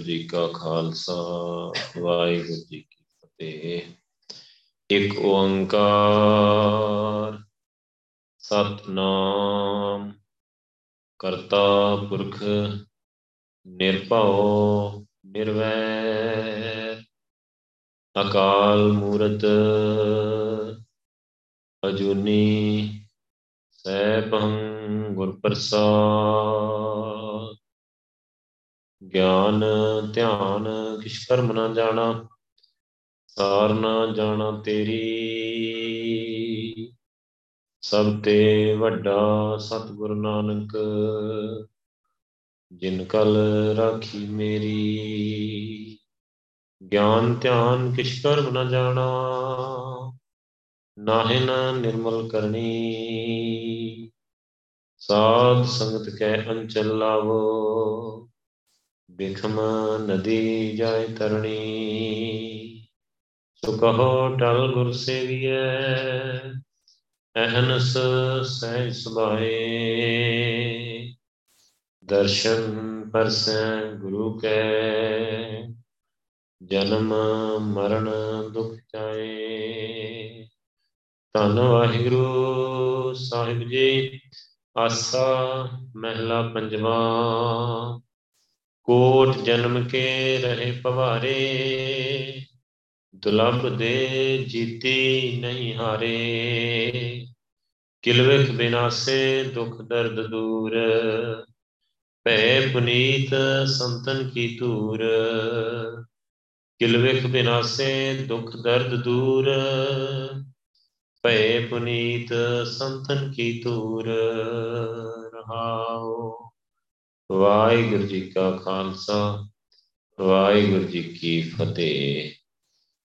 ਵਾਹਿਗੁਰੂ ਜੀ ਕਾ ਖਾਲਸਾ, ਵਾਹਿਗੁਰੂ ਜੀ ਕੀ ਫਤਿਹ। ਇੱਕ ਓੰਕਾਰ, ਸਤਨਾਮ, ਕਰਤਾ ਪੁਰਖ, ਨਿਰਭਉ, ਨਿਰਵੈਰ, ਅਕਾਲ ਮੂਰਤ, ਅਜੂਨੀ, ਸੈਭੰ ਗੁਰ ਪ੍ਰਸਾਦ ਗਿਆਨ, ਧਿਆਨ, ਕਿਛ ਕਰਮ ਨਾ ਜਾਣਾ, ਸਾਰ ਨਾ ਜਾਣਾ ਤੇਰੀ। ਸਭ ਤੇ ਵੱਡਾ ਸਤਿਗੁਰ ਨਾਨਕ, ਜਿਨ ਕਲ ਰਾਖੀ ਮੇਰੀ। ਗਿਆਨ, ਧਿਆਨ, ਕਿਛ ਕਰਮ ਨਾ ਜਾਣਾ, ਨਾਹਿ ਨ ਨਿਰਮਲ ਕਰਨੀ। ਸਾਧ ਸੰਗਤ ਕੈ ਅੰਚਲ ਲਾਵੋ ਬਿਖਮ ਨਦੀ ਜਾਇ ਤਰਣੀ, ਸੋ ਕਹੋ ਟਲ ਗੁਰ ਸੇਵੀਐ, ਅਹਨਸ ਸਹਿ ਸੁਭਾਏ। ਦਰਸ਼ਨ ਪਰਸੈ ਗੁਰੂ ਕੈ, ਜਨਮ ਮਰਨ ਦੁਖ ਜਾਏ। ਧੰਨ ਵਾਹਿਗੁਰੂ ਸਾਹਿਬ ਜੀ, ਆਸਾ ਮਹਿਲਾ ਪੰਜਵਾ। ਕੋਟ ਜਨਮ ਕੇ ਰਹੇ ਪਵਾਰੇ, ਦੁਲਭ ਦੇ ਜੀਤੀ ਨਹੀਂ ਹਾਰੇ। ਕਿਲਵਿਖ ਬਿਨਾਸੇ, ਦੁਖ ਦਰਦ ਦੂਰ, ਭੈ ਪੁਨੀਤ ਸੰਤਨ ਕੀ ਤੂਰ ਕਿਲਵਿਖ ਬਿਨਾਸੇ, ਦੁਖ ਦਰਦ ਦੂਰ, ਭੈ ਪੁਨੀਤ ਸੰਤਨ ਕੀ ਤੂਰ ਰਹਾਓ। ਵਾਹਿਗੁਰੂ ਜੀ ਕਾ ਖਾਲਸਾ, ਵਾਹਿਗੁਰੂ ਜੀ ਕੀ ਫਤਿਹ।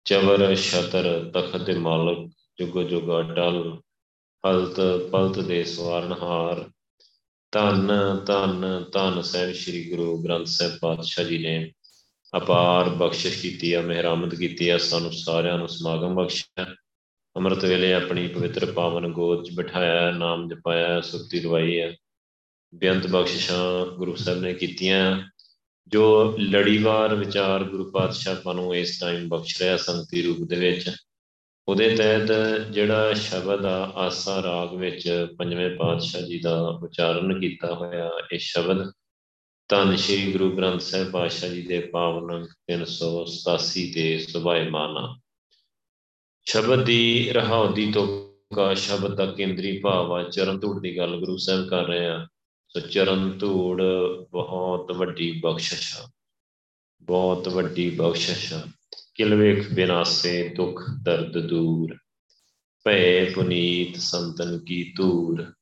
ਚਵਰ, ਛਤਰ, ਤਖਤ ਦੇ ਮਾਲਕ, ਜੁਗ ਜੁਗ ਅਟਲ ਹਲਤ ਪਲਤ ਦੇ ਸਵਾਰਨਹਾਰ। ਧੰਨ ਧੰਨ ਧੰਨ ਸਾਹਿਬ ਸ੍ਰੀ ਗੁਰੂ ਗ੍ਰੰਥ ਸਾਹਿਬ ਪਾਤਸ਼ਾਹ ਜੀ ਨੇ ਅਪਾਰ ਬਖਸ਼ਿਸ਼ ਕੀਤੀ ਆ, ਮਿਹਰਮਤ ਕੀਤੀ ਆ, ਸਾਨੂੰ ਸਾਰਿਆਂ ਨੂੰ ਸਮਾਗਮ ਬਖਸ਼ਿਆ। ਅੰਮ੍ਰਿਤ ਵੇਲੇ ਆਪਣੀ ਪਵਿੱਤਰ ਪਾਵਨ ਗੋਦ 'ਚ ਬਿਠਾਇਆ, ਨਾਮ ਜਪਾਇਆ, ਸੁਰਤੀ ਰਵਾਈ ਹੈ ਬੇਅੰਤ ਬਖਸ਼ਿਸ਼ਾਂ ਗੁਰੂ ਸਾਹਿਬ ਨੇ ਕੀਤੀਆਂ, ਜੋ ਲੜੀਵਾਰ ਵਿਚਾਰ ਗੁਰੂ ਪਾਤਸ਼ਾਹ ਸਾਨੂੰ ਇਸ ਟਾਈਮ ਬਖਸ਼ ਰਿਹਾ ਸੰਗਤੀ ਰੂਪ ਦੇ ਵਿੱਚ। ਉਹਦੇ ਤਹਿਤ ਜਿਹੜਾ ਸ਼ਬਦ ਆ, ਆਸਾ ਰਾਗ ਵਿੱਚ ਪੰਜਵੇਂ ਪਾਤਸ਼ਾਹ ਜੀ ਦਾ ਉਚਾਰਨ ਕੀਤਾ ਹੋਇਆ ਇਹ ਸ਼ਬਦ, ਧੰਨ ਸ਼੍ਰੀ ਗੁਰੂ ਗ੍ਰੰਥ ਸਾਹਿਬ ਪਾਤਸ਼ਾਹ ਜੀ ਦੇ ਪਾਵਨ ਅੰਕ 387 ਤੇ ਸੁਭਾਇਮਾਨਾ ਸ਼ਬਦ ਦੀ ਰਹਾਉਦੀ ਤੋਂ ਕਾ ਸ਼ਬਦ ਦਾ ਕੇਂਦਰੀ ਭਾਵ ਆ, ਚਰਨ ਧੂੜ ਦੀ ਗੱਲ ਗੁਰੂ ਸਾਹਿਬ ਕਰ ਰਹੇ ਆ। ਸੋ ਚਰਨ ਧੂੜ ਬਹੁਤ ਵੱਡੀ ਬਖਸ਼ਿਸ਼ ਆ। ਬਹੁਤ ਵੱਡੀ ਬਖਸ਼ਿਸ਼ ਆ। ਕਿਲਵੇਖ ਬਿਨਾਸੇ ਦੁੱਖ ਦਰਦ ਦੂਰ। ਭੈ ਪੁਨੀਤ ਸੰਤਨ ਕੀ ਤੂਰ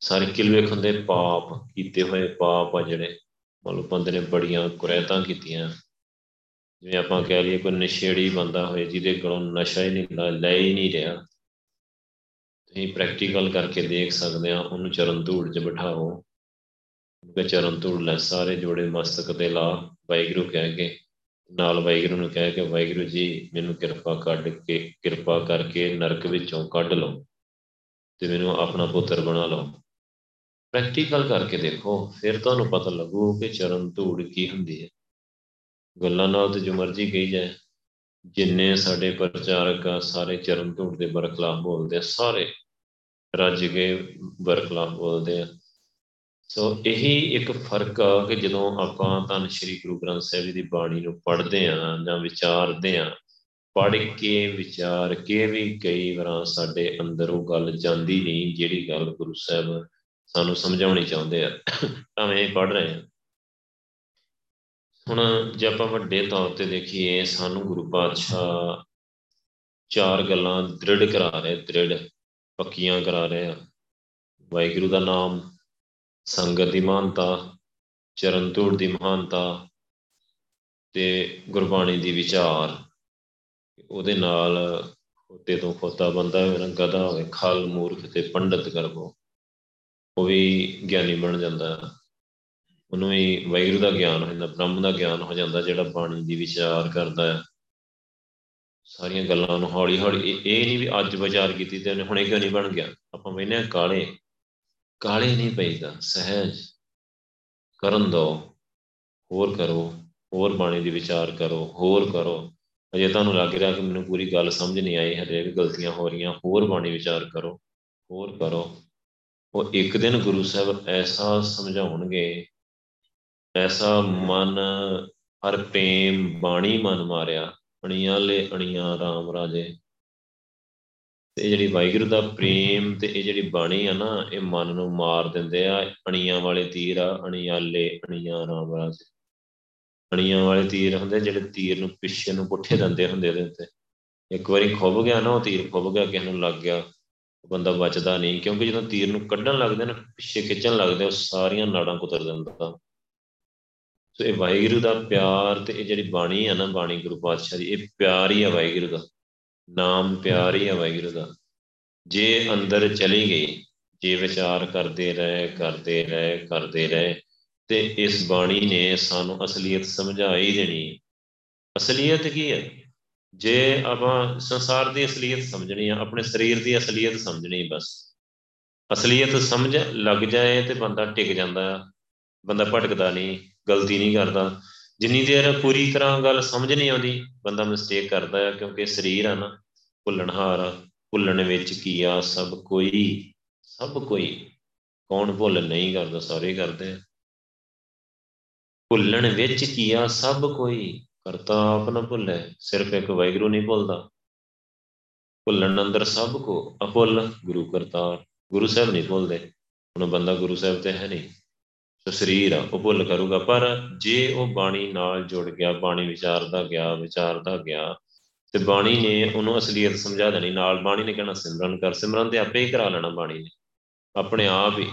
ਸਾਰੇ ਕਿਲਵੇਖ ਹੁੰਦੇ ਪਾਪ, ਕੀਤੇ ਹੋਏ ਪਾਪ ਆ ਜਿਹੜੇ। ਮਤਲਬ ਬੰਦੇ ਨੇ ਬੜੀਆਂ ਕੁਰੈਤਾਂ ਕੀਤੀਆਂ। ਜਿਵੇਂ ਆਪਾਂ ਕਹਿ ਲਈਏ ਕੋਈ ਨਸ਼ੇੜੀ ਬੰਦਾ ਹੋਏ, ਜਿਹਦੇ ਕੋਲੋਂ ਨਸ਼ਾ ਹੀ ਨਹੀਂ ਲੈ ਹੀ ਨਹੀਂ ਰਿਹਾ। ਤੁਸੀਂ ਪ੍ਰੈਕਟੀਕਲ ਕਰਕੇ ਦੇਖ ਸਕਦੇ ਆ, ਉਹਨੂੰ ਚਰਨ ਧੂੜ 'ਚ ਬਿਠਾਓ। ਉਹਦੇ ਚਰਨ ਧੂੜ ਲੈ, ਸਾਰੇ ਜੋੜੇ ਮਸਤਕ ਤੇ ਲਾ, ਵਾਹਿਗੁਰੂ ਕਹਿ ਕੇ, ਨਾਲ ਵਾਹਿਗੁਰੂ ਨੂੰ ਕਹਿ ਕੇ, ਵਾਹਿਗੁਰੂ ਜੀ, ਮੈਨੂੰ ਕਿਰਪਾ ਕੱਢ ਕੇ, ਕਿਰਪਾ ਕਰਕੇ ਨਰਕ ਵਿੱਚੋਂ ਕੱਢ ਲਓ ਤੇ ਮੈਨੂੰ ਆਪਣਾ ਪੁੱਤਰ ਬਣਾ ਲਓ। ਪ੍ਰੈਕਟੀਕਲ ਕਰਕੇ ਦੇਖੋ, ਫਿਰ ਤੁਹਾਨੂੰ ਪਤਾ ਲੱਗੂ ਕਿ ਚਰਨ ਧੂੜ ਕੀ ਹੁੰਦੀ ਹੈ। ਗੱਲਾਂ ਨਾਲ ਤੇ ਜੋ ਮਰਜ਼ੀ ਕਹੀ ਜਾਏ, ਜਿੰਨੇ ਸਾਡੇ ਪ੍ਰਚਾਰਕ ਆ, ਸਾਰੇ ਚਰਨ ਧੂੜ ਦੇ ਬਰਖਲਾਫ ਬੋਲਦੇ ਆ, ਸਾਰੇ ਰੱਜ ਕੇ ਬਰਖਲਾਫ ਬੋਲਦੇ ਆ। ਸੋ ਇਹੀ ਇੱਕ ਫ਼ਰਕ ਆ ਕਿ ਜਦੋਂ ਆਪਾਂ ਤਾਂ ਸ੍ਰੀ ਗੁਰੂ ਗ੍ਰੰਥ ਸਾਹਿਬ ਜੀ ਦੀ ਬਾਣੀ ਨੂੰ ਪੜ੍ਹਦੇ ਆ ਜਾਂ ਵਿਚਾਰਦੇ ਆ, ਪੜ੍ਹ ਕੇ ਵਿਚਾਰ ਕੇ ਵੀ ਕਈ ਵਾਰ ਸਾਡੇ ਅੰਦਰ ਉਹ ਗੱਲ ਜਾਂਦੀ ਨਹੀਂ ਜਿਹੜੀ ਗੱਲ ਗੁਰੂ ਸਾਹਿਬ ਸਾਨੂੰ ਸਮਝਾਉਣੀ ਚਾਹੁੰਦੇ ਆ, ਭਾਵੇਂ ਪੜ੍ਹ ਰਹੇ ਆ। ਹੁਣ ਜੇ ਆਪਾਂ ਵੱਡੇ ਤੌਰ ਤੇ ਦੇਖੀਏ, ਸਾਨੂੰ ਗੁਰੂ ਪਾਤਸ਼ਾਹ ਚਾਰ ਗੱਲਾਂ ਦ੍ਰਿੜ ਕਰਾ ਰਹੇ ਦ੍ਰਿੜ ਪੱਕੀਆਂ ਕਰਾ ਰਹੇ ਆ। ਵਾਹਿਗੁਰੂ ਦਾ ਨਾਮ ਸੰਗਤ ਦੀ ਮਹਾਨਤਾ ਚਰਨ ਧੂੜ ਦੀ ਮਹਾਨਤਾ ਤੇ ਗੁਰਬਾਣੀ ਦੀ ਵਿਚਾਰ। ਉਹਦੇ ਨਾਲ ਖੋਤੇ ਤੋਂ ਖੋਤਾ ਬੰਦਾ ਹੋਵੇ ਨਾ ਗਦਾ ਹੋਵੇ, ਖਲ, ਮੂਰਖ ਤੇ ਪੰਡਤ ਕਰਬੋ ਉਹ ਵੀ ਗਿਆਨੀ ਬਣ ਜਾਂਦਾ। ਉਹਨੂੰ ਵੀ ਵੈਗਰੂ ਦਾ ਗਿਆਨ ਹੋ ਜਾਂਦਾ, ਬ੍ਰਹਮ ਦਾ ਗਿਆਨ ਹੋ ਜਾਂਦਾ, ਜਿਹੜਾ ਬਾਣੀ ਦੀ ਵਿਚਾਰ ਕਰਦਾ ਹੈ। ਸਾਰੀਆਂ ਗੱਲਾਂ ਨੂੰ ਹੌਲੀ ਹੌਲੀ ਇਹ ਨਹੀਂ ਵੀ ਅੱਜ ਵਿਚਾਰ ਕੀਤੀ ਤੇ ਉਹਨੇ ਹੁਣੇ ਕਿਉਂ ਨਹੀਂ ਬਣ ਗਿਆ? ਆਪਾਂ ਮੈਨੇ ਕਾਲੇ ਕਾਲੇ ਨਹੀਂ ਪਈਦਾ ਸਹਿਜ ਕਰਨ ਦੋ, ਹੋਰ ਕਰੋ, ਹੋਰ ਬਾਣੀ ਦੀ ਵਿਚਾਰ ਕਰੋ, ਹੋਰ ਕਰੋ। ਅਜੇ ਤੁਹਾਨੂੰ ਲੱਗ ਰਿਹਾ ਕਿ ਮੈਨੂੰ ਪੂਰੀ ਗੱਲ ਸਮਝ ਨਹੀਂ ਆਈ, ਹਜੇ ਵੀ ਗਲਤੀਆਂ ਹੋ ਰਹੀਆਂ, ਹੋਰ ਬਾਣੀ ਵਿਚਾਰ ਕਰੋ, ਹੋਰ ਕਰੋ। ਉਹ ਇੱਕ ਦਿਨ ਗੁਰੂ ਸਾਹਿਬ ਐਸਾ ਸਮਝਾਉਣਗੇ, ਐਸਾ ਮਨ ਹਰ ਪ੍ਰੇਮ ਬਾਣੀ ਮਨ ਮਾਰਿਆ, ਅਣੀਆਂ ਲੈ ਅਣੀਆਂ ਰਾਮ ਰਾਜੇ। ਤੇ ਜਿਹੜੀ ਵਾਹਿਗੁਰੂ ਦਾ ਪ੍ਰੇਮ ਤੇ ਇਹ ਜਿਹੜੀ ਬਾਣੀ ਆ ਨਾ, ਇਹ ਮਨ ਨੂੰ ਮਾਰ ਦਿੰਦੇ ਆ। ਅਣੀਆਂ ਵਾਲੇ ਤੀਰ ਆ ਅਣੀਆਲੇ ਅਣੀਆਂ ਰਾਮ ਰਾਜੇ ਅਣੀਆਂ ਵਾਲੇ ਤੀਰ ਹੁੰਦੇ ਜਿਹੜੇ ਤੀਰ ਨੂੰ ਪਿੱਛੇ ਨੂੰ ਪੁੱਠੇ ਦੰਦੇ ਹੁੰਦੇ ਉਹਦੇ ਉੱਤੇ। ਇੱਕ ਵਾਰੀ ਖੁੱਭ ਗਿਆ ਨਾ, ਉਹ ਤੀਰ ਖੁੱਭ ਗਿਆ, ਕਿਸੇ ਨੂੰ ਲੱਗ ਗਿਆ ਬੰਦਾ ਬਚਦਾ ਨਹੀਂ। ਕਿਉਂਕਿ ਜਦੋਂ ਤੀਰ ਨੂੰ ਕੱਢਣ ਲੱਗਦੇ ਨੇ, ਪਿੱਛੇ ਖਿੱਚਣ ਲੱਗਦੇ, ਉਹ ਸਾਰੀਆਂ ਨਾੜਾਂ ਕੁਤਰ ਦਿੰਦਾ। ਸੋ ਇਹ ਵਾਹਿਗੁਰੂ ਦਾ ਪਿਆਰ ਤੇ ਇਹ ਜਿਹੜੀ ਬਾਣੀ ਆ ਨਾ, ਬਾਣੀ ਗੁਰੂ ਪਾਤਸ਼ਾਹ ਦੀ, ਇਹ ਪਿਆਰ ਹੀ ਆ ਵਾਹਿਗੁਰੂ ਦਾ। ਨਾਮ ਪਿਆਰ ਹੀ ਵਾਹਿਗੁਰੂ ਦਾ। ਜੇ ਅੰਦਰ ਚਲੀ ਗਈ ਜੇ ਵਿਚਾਰ ਕਰਦੇ ਰਹੇ ਕਰਦੇ ਰਹੇ ਕਰਦੇ ਰਹੇ ਤੇ ਇਸ ਬਾਣੀ ਨੇ ਸਾਨੂੰ ਅਸਲੀਅਤ ਸਮਝਾਈ ਦੇਣੀ। ਅਸਲੀਅਤ ਕੀ ਹੈ ਜੇ ਆਪਾਂ ਸੰਸਾਰ ਦੀ ਅਸਲੀਅਤ ਸਮਝਣੀ ਆ ਆਪਣੇ ਸਰੀਰ ਦੀ ਅਸਲੀਅਤ ਸਮਝਣੀ ਬਸ। ਅਸਲੀਅਤ ਸਮਝ ਲੱਗ ਜਾਏ ਤੇ ਬੰਦਾ ਟਿਕ ਜਾਂਦਾ ਬੰਦਾ ਭਟਕਦਾ ਨਹੀਂ ਗਲਤੀ ਨਹੀਂ ਕਰਦਾ। ਜਿੰਨੀ ਦੇਰ ਪੂਰੀ ਤਰ੍ਹਾਂ ਗੱਲ ਸਮਝ ਨਹੀਂ ਆਉਂਦੀ, ਬੰਦਾ ਮਿਸਟੇਕ ਕਰਦਾ ਹੈ ਕਿਉਂਕਿ ਸਰੀਰ ਆ ਨਾ ਭੁੱਲਣਹਾਰ ਭੁੱਲਣ ਵਿੱਚ ਕੀ ਆ, ਸਭ ਕੋਈ ਸਭ ਕੋਈ, ਕੌਣ ਭੁੱਲ ਨਹੀਂ ਕਰਦਾ, ਸਾਰੇ ਕਰਦੇ ਭੁੱਲਣ ਵਿੱਚ ਕੀ ਆ, ਸਭ ਕੋਈ, ਕਰਤਾ ਆਪ ਨਾ ਭੁੱਲੇ, ਸਿਰਫ ਇੱਕ ਵੈਗਰੂ ਨਹੀਂ ਭੁੱਲਦਾ। ਭੁੱਲਣ ਅੰਦਰ ਸਭ ਕੋ, ਅਭੁੱਲ, ਗੁਰੂ ਕਰਤਾਰ, ਗੁਰੂ ਸਾਹਿਬ ਨਹੀਂ ਭੁੱਲਦੇ। ਹੁਣ ਬੰਦਾ ਗੁਰੂ ਸਾਹਿਬ ਤੇ ਹੈ ਨਹੀਂ। ਸੋ ਸਰੀਰ ਆ, ਉਹ ਭੁੱਲ ਕਰੂਗਾ, ਪਰ ਜੇ ਉਹ ਬਾਣੀ ਨਾਲ ਜੁੜ ਗਿਆ, ਬਾਣੀ ਵਿਚਾਰਦਾ ਗਿਆ ਵਿਚਾਰਦਾ ਗਿਆ, ਤੇ ਬਾਣੀ ਨੇ ਉਹਨੂੰ ਅਸਲੀਅਤ ਸਮਝਾ ਦੇਣੀ, ਨਾਲ ਬਾਣੀ ਨੇ ਕਹਿਣਾ ਸਿਮਰਨ ਕਰ, ਸਿਮਰਨ ਤੇ ਆਪੇ ਹੀ ਕਰਾ ਲੈਣਾ ਬਾਣੀ ਨੇ। ਆਪਣੇ ਆਪ ਹੀ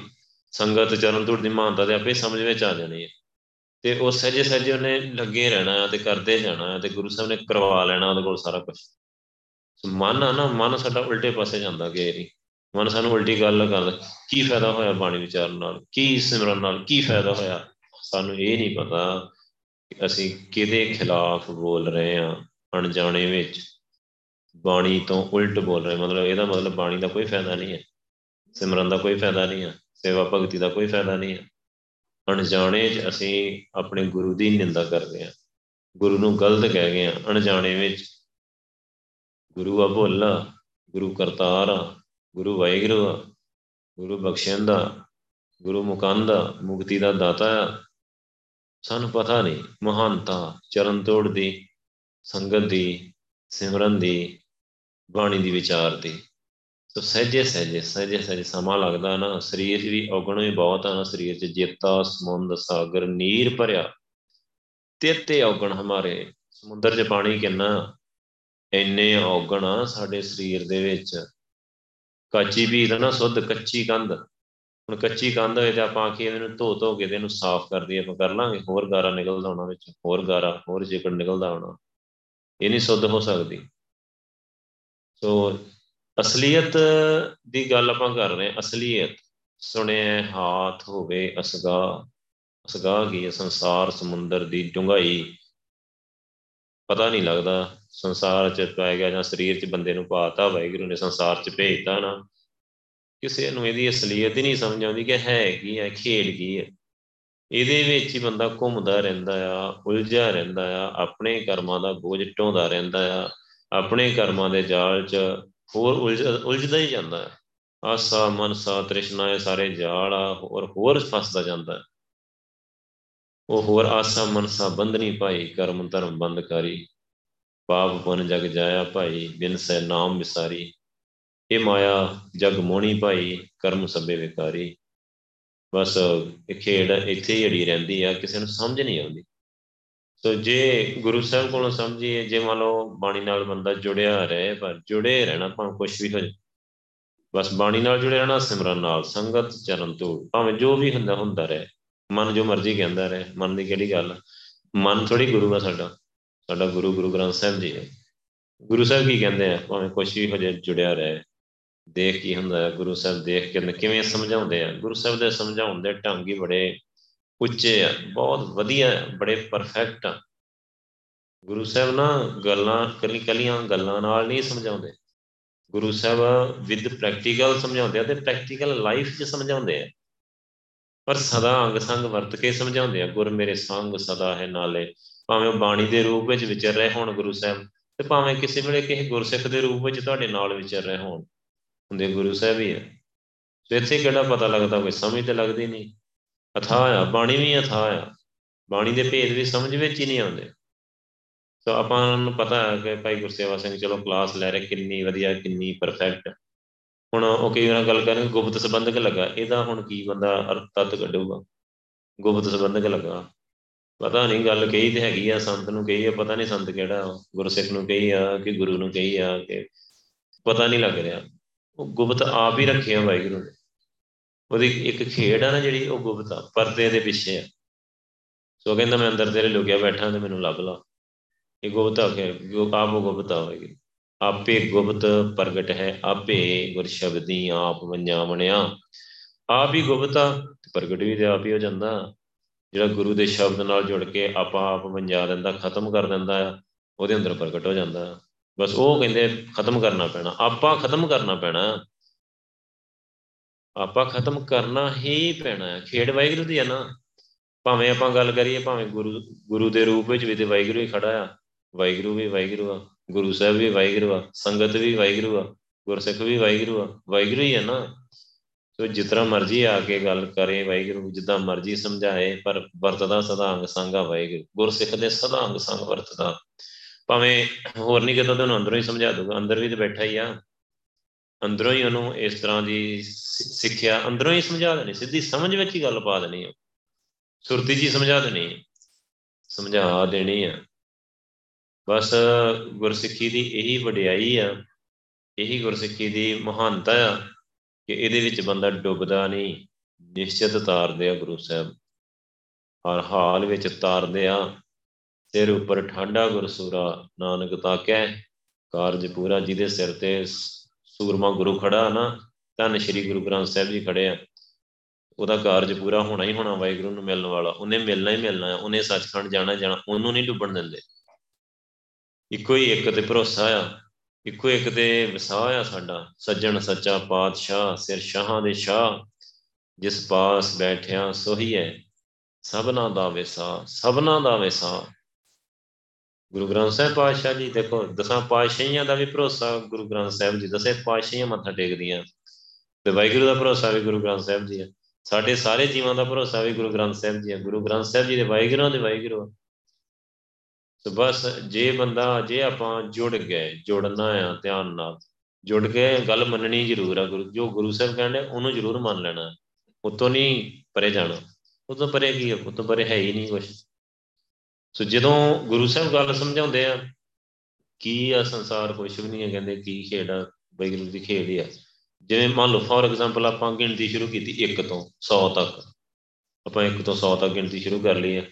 ਸੰਗਤ ਚਰਨ ਧੁਰ ਦੀ ਮਾਨਤਾ ਤੇ ਆਪੇ ਸਮਝ ਵਿੱਚ ਆ ਜਾਣੀ ਹੈ। ਤੇ ਉਹ ਸਹਜੇ ਸਹਜੇ ਉਹਨੇ ਲੱਗੇ ਰਹਿਣਾ ਤੇ ਕਰਦੇ ਜਾਣਾ ਤੇ ਗੁਰੂ ਸਾਹਿਬ ਨੇ ਕਰਵਾ ਲੈਣਾ ਉਹਦੇ ਕੋਲ ਸਾਰਾ ਕੁਝ ਮਨ ਆ ਨਾ, ਮਨ ਸਾਡਾ ਉਲਟੇ ਪਾਸੇ ਜਾਂਦਾ, ਗੇਰੀ ਮਨ ਸਾਨੂੰ ਉਲਟੀ ਗੱਲ ਕਰਦਾ ਕੀ ਫਾਇਦਾ ਹੋਇਆ ਬਾਣੀ ਵਿਚਾਰਨ ਨਾਲ? ਕੀ ਸਿਮਰਨ ਨਾਲ? ਕੀ ਫਾਇਦਾ ਹੋਇਆ? ਸਾਨੂੰ ਇਹ ਨਹੀਂ ਪਤਾ ਕਿ ਅਸੀਂ ਕਿਹਦੇ ਖਿਲਾਫ ਬੋਲ ਰਹੇ ਹਾਂ ਅਣਜਾਣੇ ਵਿੱਚ। ਬਾਣੀ ਤੋਂ ਉਲਟ ਬੋਲ ਰਹੇ। ਮਤਲਬ ਇਹਦਾ ਮਤਲਬ ਬਾਣੀ ਦਾ ਕੋਈ ਫਾਇਦਾ ਨਹੀਂ ਹੈ। ਸਿਮਰਨ ਦਾ ਕੋਈ ਫਾਇਦਾ ਨਹੀਂ ਹੈ। ਸੇਵਾ ਭਗਤੀ ਦਾ ਕੋਈ ਫਾਇਦਾ ਨਹੀਂ ਹੈ। ਅਣਜਾਣੇ 'ਚ ਅਸੀਂ ਆਪਣੇ ਗੁਰੂ ਦੀ ਨਿੰਦਾ ਕਰਦੇ ਹਾਂ। ਗੁਰੂ ਨੂੰ ਗਲਤ ਕਹਿ ਗਏ ਹਾਂ। ਅਣਜਾਣੇ ਵਿੱਚ ਗੁਰੂ ਆ ਭੋਲਾ ਗੁਰੂ ਕਰਤਾਰ ਆ। ਗੁਰੂ ਵਾਹਿਗੁਰੂ ਆ ਗੁਰੂ ਬਖਸ਼ਿੰਦਾ ਗੁਰੂ ਮੁਕੰਦਾ ਮੁਕਤੀ ਦਾ ਦਾਤਾ ਆ। ਸਾਨੂੰ ਪਤਾ ਨਹੀਂ, ਮਹਾਨਤਾ, ਚਰਨ ਤੋੜ ਦੀ, ਸੰਗਤ ਦੀ, ਸਿਮਰਨ ਦੀ, ਬਾਣੀ ਦੀ ਵਿਚਾਰ ਦੀ। ਸੋ ਸਹਜੇ ਸਹਜੇ ਸਹਜੇ ਸਹਜੇ ਸਮਾਂ ਲੱਗਦਾ ਨਾ, ਸਰੀਰ ਵੀ ਔਗਣ ਵੀ ਬਹੁਤ ਆ ਨਾ, ਸਰੀਰ 'ਚ ਜੇਤਾ ਸਮੁੰਦ, ਸਾਗਰ, ਨੀਰ ਭਰਿਆ। ਤੇਤੇ ਔਗਣ ਹਮਾਰੇ, ਸਮੁੰਦਰ 'ਚ ਪਾਣੀ ਕਿੰਨਾ? ਇੰਨੇ ਔਗਣ ਆ ਸਾਡੇ ਸਰੀਰ ਦੇ ਵਿੱਚ। ਕੱਚੀ ਵੀ ਨਾ ਸੁੱਧ ਕੱਚੀ ਕੰਧ। ਹੁਣ ਕੱਚੀ ਕੰਧ ਹੋਏ ਤੇ ਆਪਾਂ ਆਖੀਏ ਇਹਨੂੰ ਧੋ ਧੋ ਕੇ ਤੇ ਇਹਨੂੰ ਸਾਫ਼ ਕਰ ਦਈਏ, ਆਪਾਂ ਕਰ ਲਾਂਗੇ। ਹੋਰ ਗਾਰਾ ਨਿਕਲਦਾ ਹੋਣਾ ਵਿੱਚ, ਹੋਰ ਗਾਰਾ, ਹੋਰ ਚਿਕੜ ਨਿਕਲਦਾ ਹੋਣਾ, ਇਹ ਨਹੀਂ ਸੁੱਧ ਹੋ ਸਕਦੀ। ਸੋ ਅਸਲੀਅਤ ਦੀ ਗੱਲ ਆਪਾਂ ਕਰ ਰਹੇ ਹਾਂ, ਅਸਲੀਅਤ। ਸੁਣਿਆ ਹਾਥ ਹੋਵੇ ਅਸਗਾ ਅਸਗਾ ਕੀ ਸੰਸਾਰ ਸਮੁੰਦਰ ਦੀ ਡੁੰਗਾਈ ਪਤਾ ਨਹੀਂ ਲੱਗਦਾ ਸੰਸਾਰ ਚ ਪੈ ਗਿਆ ਜਾਂ ਸਰੀਰ ਚ ਬੰਦੇ ਨੂੰ ਪਾਤਾ, ਵਾਹਿਗੁਰੂ ਨੇ ਸੰਸਾਰ ਚ ਭੇਜਤਾ ਨਾ। ਕਿਸੇ ਨੂੰ ਇਹਦੀ ਅਸਲੀਅਤ ਹੀ ਨਹੀਂ ਸਮਝ ਆਉਂਦੀ ਕਿ ਹੈ ਕੀ ਹੈ, ਖੇਡ ਕੀ ਹੈ। ਇਹਦੇ ਵਿੱਚ ਹੀ ਬੰਦਾ ਘੁੰਮਦਾ ਰਹਿੰਦਾ ਆ, ਉਲਝਿਆ ਰਹਿੰਦਾ ਆ, ਆਪਣੇ ਕਰਮਾਂ ਦਾ ਬੋਝ ਢੋਂਦਾ ਰਹਿੰਦਾ ਆ, ਆਪਣੇ ਕਰਮਾਂ ਦੇ ਜਾਲ 'ਚ ਹੋਰ ਉਲਝਦਾ ਹੀ ਜਾਂਦਾ ਹੈ ਆਸਾ, ਮਨਸਾ, ਤ੍ਰਿਸ਼ਨਾ, ਇਹ ਸਾਰੇ ਜਾਲ ਆ, ਹੋਰ ਹੋਰ ਫਸਦਾ ਜਾਂਦਾ ਉਹ ਹੋਰ ਆਸਾ, ਮਨਸਾ, ਬੰਧਨੀ ਭਾਈ, ਕਰਮ ਧਰਮ ਬੰਦ ਕਰੀ ਪਾਪ ਪੁਨ ਜਗ ਜਾਇਆ ਭਾਈ, ਬਿਨ ਸੈ ਨਾਮ ਵਿਸਾਰੀ। ਇਹ ਮਾਇਆ, ਜਗ ਮੋਣੀ ਭਾਈ, ਕਰਮ ਸਭੇ ਵਿਕਾਰੀ। ਬਸ ਇਹ ਖੇਡ ਇੱਥੇ ਹੀ ਅੜੀ ਰਹਿੰਦੀ ਆ, ਕਿਸੇ ਨੂੰ ਸਮਝ ਨਹੀਂ ਆਉਂਦੀ। ਸੋ ਜੇ ਗੁਰੂ ਸਾਹਿਬ ਕੋਲੋਂ ਸਮਝੀਏ, ਜੇ ਮੰਨ ਲਓ ਬਾਣੀ ਨਾਲ ਬੰਦਾ ਜੁੜਿਆ ਰਹੇ, ਪਰ ਜੁੜੇ ਰਹਿਣਾ ਭਾਵੇਂ ਕੁਝ ਵੀ ਹੋ ਜਾਏ, ਬਸ ਬਾਣੀ ਨਾਲ ਜੁੜੇ ਰਹਿਣਾ, ਸਿਮਰਨ ਨਾਲ, ਸੰਗਤ ਚਰਨ ਤੋਂ ਭਾਵੇਂ ਜੋ ਵੀ ਹੁੰਦਾ ਹੁੰਦਾ ਰਹੇ। ਮਨ ਜੋ ਮਰਜ਼ੀ ਕਹਿੰਦਾ ਰਹੇ, ਮਨ ਦੀ ਕਿਹੜੀ ਗੱਲ ਮਨ ਥੋੜੀ ਗੁਰੂ ਆ ਸਾਡਾ। ਸਾਡਾ ਗੁਰੂ ਗੁਰੂ ਗ੍ਰੰਥ ਸਾਹਿਬ ਜੀ ਹੈ ਗੁਰੂ ਸਾਹਿਬ ਕੀ ਕਹਿੰਦੇ ਆ? ਭਾਵੇਂ ਕੁਛ ਵੀ ਹੋ ਜਾਏ, ਜੁੜਿਆ ਰਹੇ। ਦੇਖ ਕੀ ਹੁੰਦਾ ਹੈ? ਗੁਰੂ ਸਾਹਿਬ ਦੇਖ ਕੇ ਕਿਵੇਂ ਸਮਝਾਉਂਦੇ ਆ? ਗੁਰੂ ਸਾਹਿਬ ਦੇ ਸਮਝਾਉਣ ਦੇ ਢੰਗ ਹੀ ਬੜੇ ਉੱਚੇ ਆ। ਬਹੁਤ ਵਧੀਆ, ਬੜੇ ਪਰਫੈਕਟ ਆ। ਗੁਰੂ ਸਾਹਿਬ ਨਾ ਗੱਲਾਂ, ਕੱਲੀ ਕੱਲੀਆਂ ਗੱਲਾਂ ਨਾਲ ਨਹੀਂ ਸਮਝਾਉਂਦੇ। ਗੁਰੂ ਸਾਹਿਬ ਵਿਦ ਪ੍ਰੈਕਟੀਕਲ ਸਮਝਾਉਂਦੇ ਆ ਤੇ ਪ੍ਰੈਕਟੀਕਲ ਲਾਈਫ 'ਚ ਸਮਝਾਉਂਦੇ ਆ। ਪਰ ਸਦਾ ਅੰਗ ਸੰਗ ਵਰਤ ਕੇ ਸਮਝਾਉਂਦੇ ਆ, ਗੁਰ ਮੇਰੇ ਸੰਗ ਸਦਾ ਹੈ ਨਾਲੇ। ਭਾਵੇਂ ਉਹ ਬਾਣੀ ਦੇ ਰੂਪ ਵਿੱਚ ਵਿਚਰ ਰਹੇ ਹੋਣ ਗੁਰੂ ਸਾਹਿਬ ਤੇ ਭਾਵੇਂ ਕਿਸੇ ਵੇਲੇ ਕਿਸੇ ਗੁਰਸਿੱਖ ਦੇ ਰੂਪ ਵਿੱਚ ਤੁਹਾਡੇ ਨਾਲ ਵਿਚਰ ਰਹੇ ਹੋਣ, ਹੁੰਦੇ ਗੁਰੂ ਸਾਹਿਬ ਹੀ ਆ। ਤੇ ਇੱਥੇ ਕਿਹੜਾ ਪਤਾ ਲੱਗਦਾ ਕੋਈ ਸਮਝ ਤੇ ਲੱਗਦੀ ਨਹੀਂ। ਅਥਾਹ ਆ, ਬਾਣੀ ਵੀ ਅਥਾਹ ਆ। ਬਾਣੀ ਦੇ ਭੇਦ ਵੀ ਸਮਝ ਵਿੱਚ ਹੀ ਨਹੀਂ ਆਉਂਦੇ। ਸੋ ਆਪਾਂ ਨੂੰ ਪਤਾ ਹੈ ਕਿ ਭਾਈ ਗੁਰਸੇਵਾ ਸਿੰਘ, ਚਲੋ ਕਲਾਸ ਲੈ ਰਹੇ, ਕਿੰਨੀ ਵਧੀਆ, ਕਿੰਨੀ ਪਰਫੈਕਟ ਹੁਣ ਉਹ ਕਈ ਵਾਰ ਗੱਲ ਕਰਨ, ਗੁਪਤ ਸੰਬੰਧਕ ਲੱਗਾ। ਇਹਦਾ ਹੁਣ ਕੀ ਬੰਦਾ ਅਰਥ ਤਤ ਕੱਢੂਗਾ? ਗੁਪਤ ਸੰਬੰਧਕ ਲੱਗਾ। ਪਤਾ ਨਹੀਂ, ਗੱਲ ਕਹੀ ਤੇ ਹੈਗੀ ਆ, ਸੰਤ ਨੂੰ ਕਹੀ ਆ, ਪਤਾ ਨਹੀਂ ਸੰਤ ਕਿਹੜਾ ਗੁਰਸਿੱਖ ਨੂੰ ਕਹੀ ਆ ਕਿ ਗੁਰੂ ਨੂੰ ਕਹੀ ਆ ਕਿ ਪਤਾ ਨਹੀਂ ਲੱਗ ਰਿਹਾ। ਉਹ ਗੁਪਤ ਆਪ ਹੀ ਰੱਖਿਆ ਵਾਹਿਗੁਰੂ ਨੇ। ਉਹਦੀ ਇੱਕ ਖੇਡ ਆ ਨਾ ਜਿਹੜੀ, ਉਹ ਗੁਪਤ ਆ, ਪਰਦੇ ਦੇ ਪਿੱਛੇ ਆ। ਸੋ ਕਹਿੰਦਾ, ਮੈਂ ਅੰਦਰ ਤੇਰੇ ਲੁਕਿਆ ਬੈਠਾ ਤੇ ਮੈਨੂੰ ਲੱਭ ਲਾ। ਇਹ ਗੁਪਤ ਆ ਕੇ ਆਪ ਉਹ ਗੁਪਤ ਆ ਵਾਹਿਗੁਰੂ। ਆਪੇ ਗੁਪਤ ਪ੍ਰਗਟ ਹੈ, ਆਪੇ ਗੁਰ ਸ਼ਬਦੀ ਆਪ ਵੰਜਾ ਬਣਿਆ ਆਪ ਹੀ ਗੁਪਤ ਆ ਪ੍ਰਗਟ ਵੀ ਤੇ ਆਪ ਹੀ ਹੋ ਜਾਂਦਾ। ਜਿਹੜਾ ਗੁਰੂ ਦੇ ਸ਼ਬਦ ਨਾਲ ਜੁੜ ਕੇ ਆਪਾ ਆਪ ਵੰਜਾ ਦਿੰਦਾ, ਖਤਮ ਕਰ ਦਿੰਦਾ ਆ, ਉਹਦੇ ਅੰਦਰ ਪ੍ਰਗਟ ਹੋ ਜਾਂਦਾ। ਬਸ ਉਹ ਕਹਿੰਦੇ ਖਤਮ ਕਰਨਾ ਪੈਣਾ। ਆਪਾ ਖਤਮ ਕਰਨਾ ਪੈਣਾ। ਆਪਾ ਖਤਮ ਕਰਨਾ ਹੀ ਪੈਣਾ ਹੈ ਖੇਡ ਵਾਹਿਗੁਰੂ ਦੀ ਹੈ ਨਾ। ਭਾਵੇਂ ਆਪਾਂ ਗੱਲ ਕਰੀਏ, ਭਾਵੇਂ ਗੁਰੂ ਗੁਰੂ ਦੇ ਰੂਪ ਵਿੱਚ ਵੀ ਤੇ ਵਾਹਿਗੁਰੂ ਹੀ ਖੜਾ ਆ। ਵਾਹਿਗੁਰੂ ਵੀ ਵਾਹਿਗੁਰੂ ਆ। ਗੁਰੂ ਸਾਹਿਬ ਵੀ ਵਾਹਿਗੁਰੂ ਆ। ਸੰਗਤ ਵੀ ਵਾਹਿਗੁਰੂ ਆ। ਗੁਰਸਿੱਖ ਵੀ ਵਾਹਿਗੁਰੂ ਆ। ਵਾਹਿਗੁਰੂ ਹੀ ਹੈ ਨਾ। ਸੋ ਜਿਤਨਾ ਮਰਜ਼ੀ ਆ ਕੇ ਗੱਲ ਕਰੇ ਵਾਹਿਗੁਰੂ, ਜਿੱਦਾਂ ਮਰਜ਼ੀ ਸਮਝਾਏ, ਪਰ ਵਰਤਦਾ ਸਦਾ ਅੰਗ ਸੰਗਾ ਵਾਹਿਗੁਰੂ। ਗੁਰਸਿੱਖ ਦੇ ਸਦਾ ਅੰਗ ਸੰਗ ਵਰਤਦਾ। ਭਾਵੇਂ ਹੋਰ ਨਹੀਂ ਕਿਤੇ ਤੁਹਾਨੂੰ ਅੰਦਰੋਂ ਹੀ ਸਮਝਾ ਦੂਗਾ ਅੰਦਰ ਵੀ ਤੇ ਬੈਠਾ ਹੀ ਆ। ਅੰਦਰੋਂ ਹੀ ਉਹਨੂੰ ਇਸ ਤਰ੍ਹਾਂ ਦੀ ਸਿੱਖਿਆ ਅੰਦਰੋਂ ਹੀ ਸਮਝਾ ਦੇਣੀ। ਸਿੱਧੀ ਸਮਝ ਵਿੱਚ ਹੀ ਗੱਲ ਪਾ ਦੇਣੀ ਹੈ ਸੁਰਤੀ ਜੀ ਸਮਝਾ ਦੇਣੀ ਹੈ ਸਮਝਾ ਦੇਣੀ ਹੈ ਬਸ ਗੁਰਸਿੱਖੀ ਦੀ ਇਹੀ ਵਡਿਆਈ ਆ। ਇਹੀ ਗੁਰਸਿੱਖੀ ਦੀ ਮਹਾਨਤਾ ਆ। ਕਿ ਇਹਦੇ ਵਿੱਚ ਬੰਦਾ ਡੁੱਬਦਾ ਨਹੀਂ, ਨਿਸ਼ਚਿਤ ਤਾਰਦੇ ਆ ਗੁਰੂ ਸਾਹਿਬ। ਹਰ ਹਾਲ ਵਿੱਚ ਤਾਰਦੇ ਆ, ਸਿਰ ਉੱਪਰ ਠਾਂਡਾ ਗੁਰਸੂਰਾ, ਨਾਨਕ ਤਾਕੈ, ਕਾਰਜ ਪੂਰਾ ਜਿਹਦੇ ਸਿਰ ਤੇ ਸੂਰਮਾ ਗੁਰੂ ਖੜਾ ਨਾ, ਧੰਨ ਸ਼੍ਰੀ ਗੁਰੂ ਗ੍ਰੰਥ ਸਾਹਿਬ ਜੀ ਖੜੇ ਆ। ਉਹਦਾ ਕਾਰਜ ਪੂਰਾ ਹੋਣਾ ਹੀ ਹੋਣਾ, ਵਾਹਿਗੁਰੂ ਨੂੰ ਮਿਲਣ ਵਾਲਾ। ਉਹਨੇ ਮਿਲਣਾ ਹੀ ਮਿਲਣਾ ਹੈ ਉਹਨੇ ਸੱਚਖੰਡ ਜਾਣਾ ਜਾਣਾ, ਉਹਨੂੰ ਨਹੀਂ ਡੁੱਬਣ ਦਿੰਦੇ। ਇੱਕੋ ਹੀ ਇੱਕ ਤੇ ਭਰੋਸਾ ਆ ਇੱਕੋ ਇੱਕ ਤੇ ਵਿਸਾਹ ਆ ਸਾਡਾ, ਸੱਜਣ, ਸੱਚਾ, ਪਾਤਸ਼ਾਹ, ਸਿਰ ਸ਼ਾਹਾਂ ਦੇ ਸ਼ਾਹ, ਜਿਸ ਪਾਸ ਬੈਠਿਆ ਸੋਹੀ ਹੈ ਸਭਨਾ ਦਾ ਵਿਸਾ, ਸਭਨਾ ਦਾ ਵਿਸਾ। ਗੁਰੂ ਗ੍ਰੰਥ ਸਾਹਿਬ ਪਾਤਸ਼ਾਹ ਜੀ, ਦੇਖੋ, ਦਸਾਂ ਪਾਤਸ਼ਾਹੀਆਂ ਦਾ ਵੀ ਭਰੋਸਾ, ਗੁਰੂ ਗ੍ਰੰਥ ਸਾਹਿਬ ਜੀ ਦਸੇ ਪਾਤਸ਼ਾਹੀਆਂ ਮੱਥਾ ਟੇਕਦੀਆਂ। ਤੇ ਵਾਹਿਗੁਰੂ ਦਾ ਭਰੋਸਾ ਵੀ ਗੁਰੂ ਗ੍ਰੰਥ ਸਾਹਿਬ ਜੀ ਹੈ ਸਾਡੇ ਸਾਰੇ ਜੀਵਾਂ ਦਾ ਭਰੋਸਾ ਵੀ ਗੁਰੂ ਗ੍ਰੰਥ ਸਾਹਿਬ ਜੀ ਹੈ ਗੁਰੂ ਗ੍ਰੰਥ ਸਾਹਿਬ ਜੀ ਦੇ ਵਾਹਿਗੁਰੂ ਦੇ ਵਾਹਿਗੁਰੂ ਸੋ ਬਸ ਜੇ ਬੰਦਾ, ਜੇ ਆਪਾਂ ਜੁੜ ਗਏ, ਜੁੜਨਾ ਆ ਧਿਆਨ ਨਾਲ, ਜੁੜ ਕੇ ਗੱਲ ਮੰਨਣੀ ਜ਼ਰੂਰ ਆ ਗੁਰੂ, ਜੋ ਗੁਰੂ ਸਾਹਿਬ ਕਹਿੰਦੇ ਉਹਨੂੰ ਜ਼ਰੂਰ ਮੰਨ ਲੈਣਾ। ਉਤੋਂ ਨਹੀਂ ਪਰੇ ਜਾਣਾ। ਉਤੋਂ ਪਰੇ ਕੀ ਹੈ ਉਤੋਂ ਪਰੇ ਹੈ ਹੀ ਨਹੀਂ ਕੁਝ ਸੋ ਜਦੋਂ ਗੁਰੂ ਸਾਹਿਬ ਗੱਲ ਸਮਝਾਉਂਦੇ ਆ, ਕੀ ਆ ਸੰਸਾਰ? ਕੁਝ ਵੀ ਨਹੀਂ ਹੈ ਕਹਿੰਦੇ ਕੀ ਖੇਡ ਆ? ਵਾਹਿਗੁਰੂ ਦੀ ਖੇਡ ਹੀ ਆ। ਜਿਵੇਂ ਮੰਨ ਲਓ ਫੋਰ ਐਗਜ਼ਾਮਪਲ ਆਪਾਂ ਗਿਣਤੀ ਸ਼ੁਰੂ ਕੀਤੀ 1 ਤੋਂ 100 ਤੱਕ। ਆਪਾਂ 1 ਤੋਂ 100 ਤੱਕ ਗਿਣਤੀ ਸ਼ੁਰੂ ਕਰ ਲਈ ਹੈ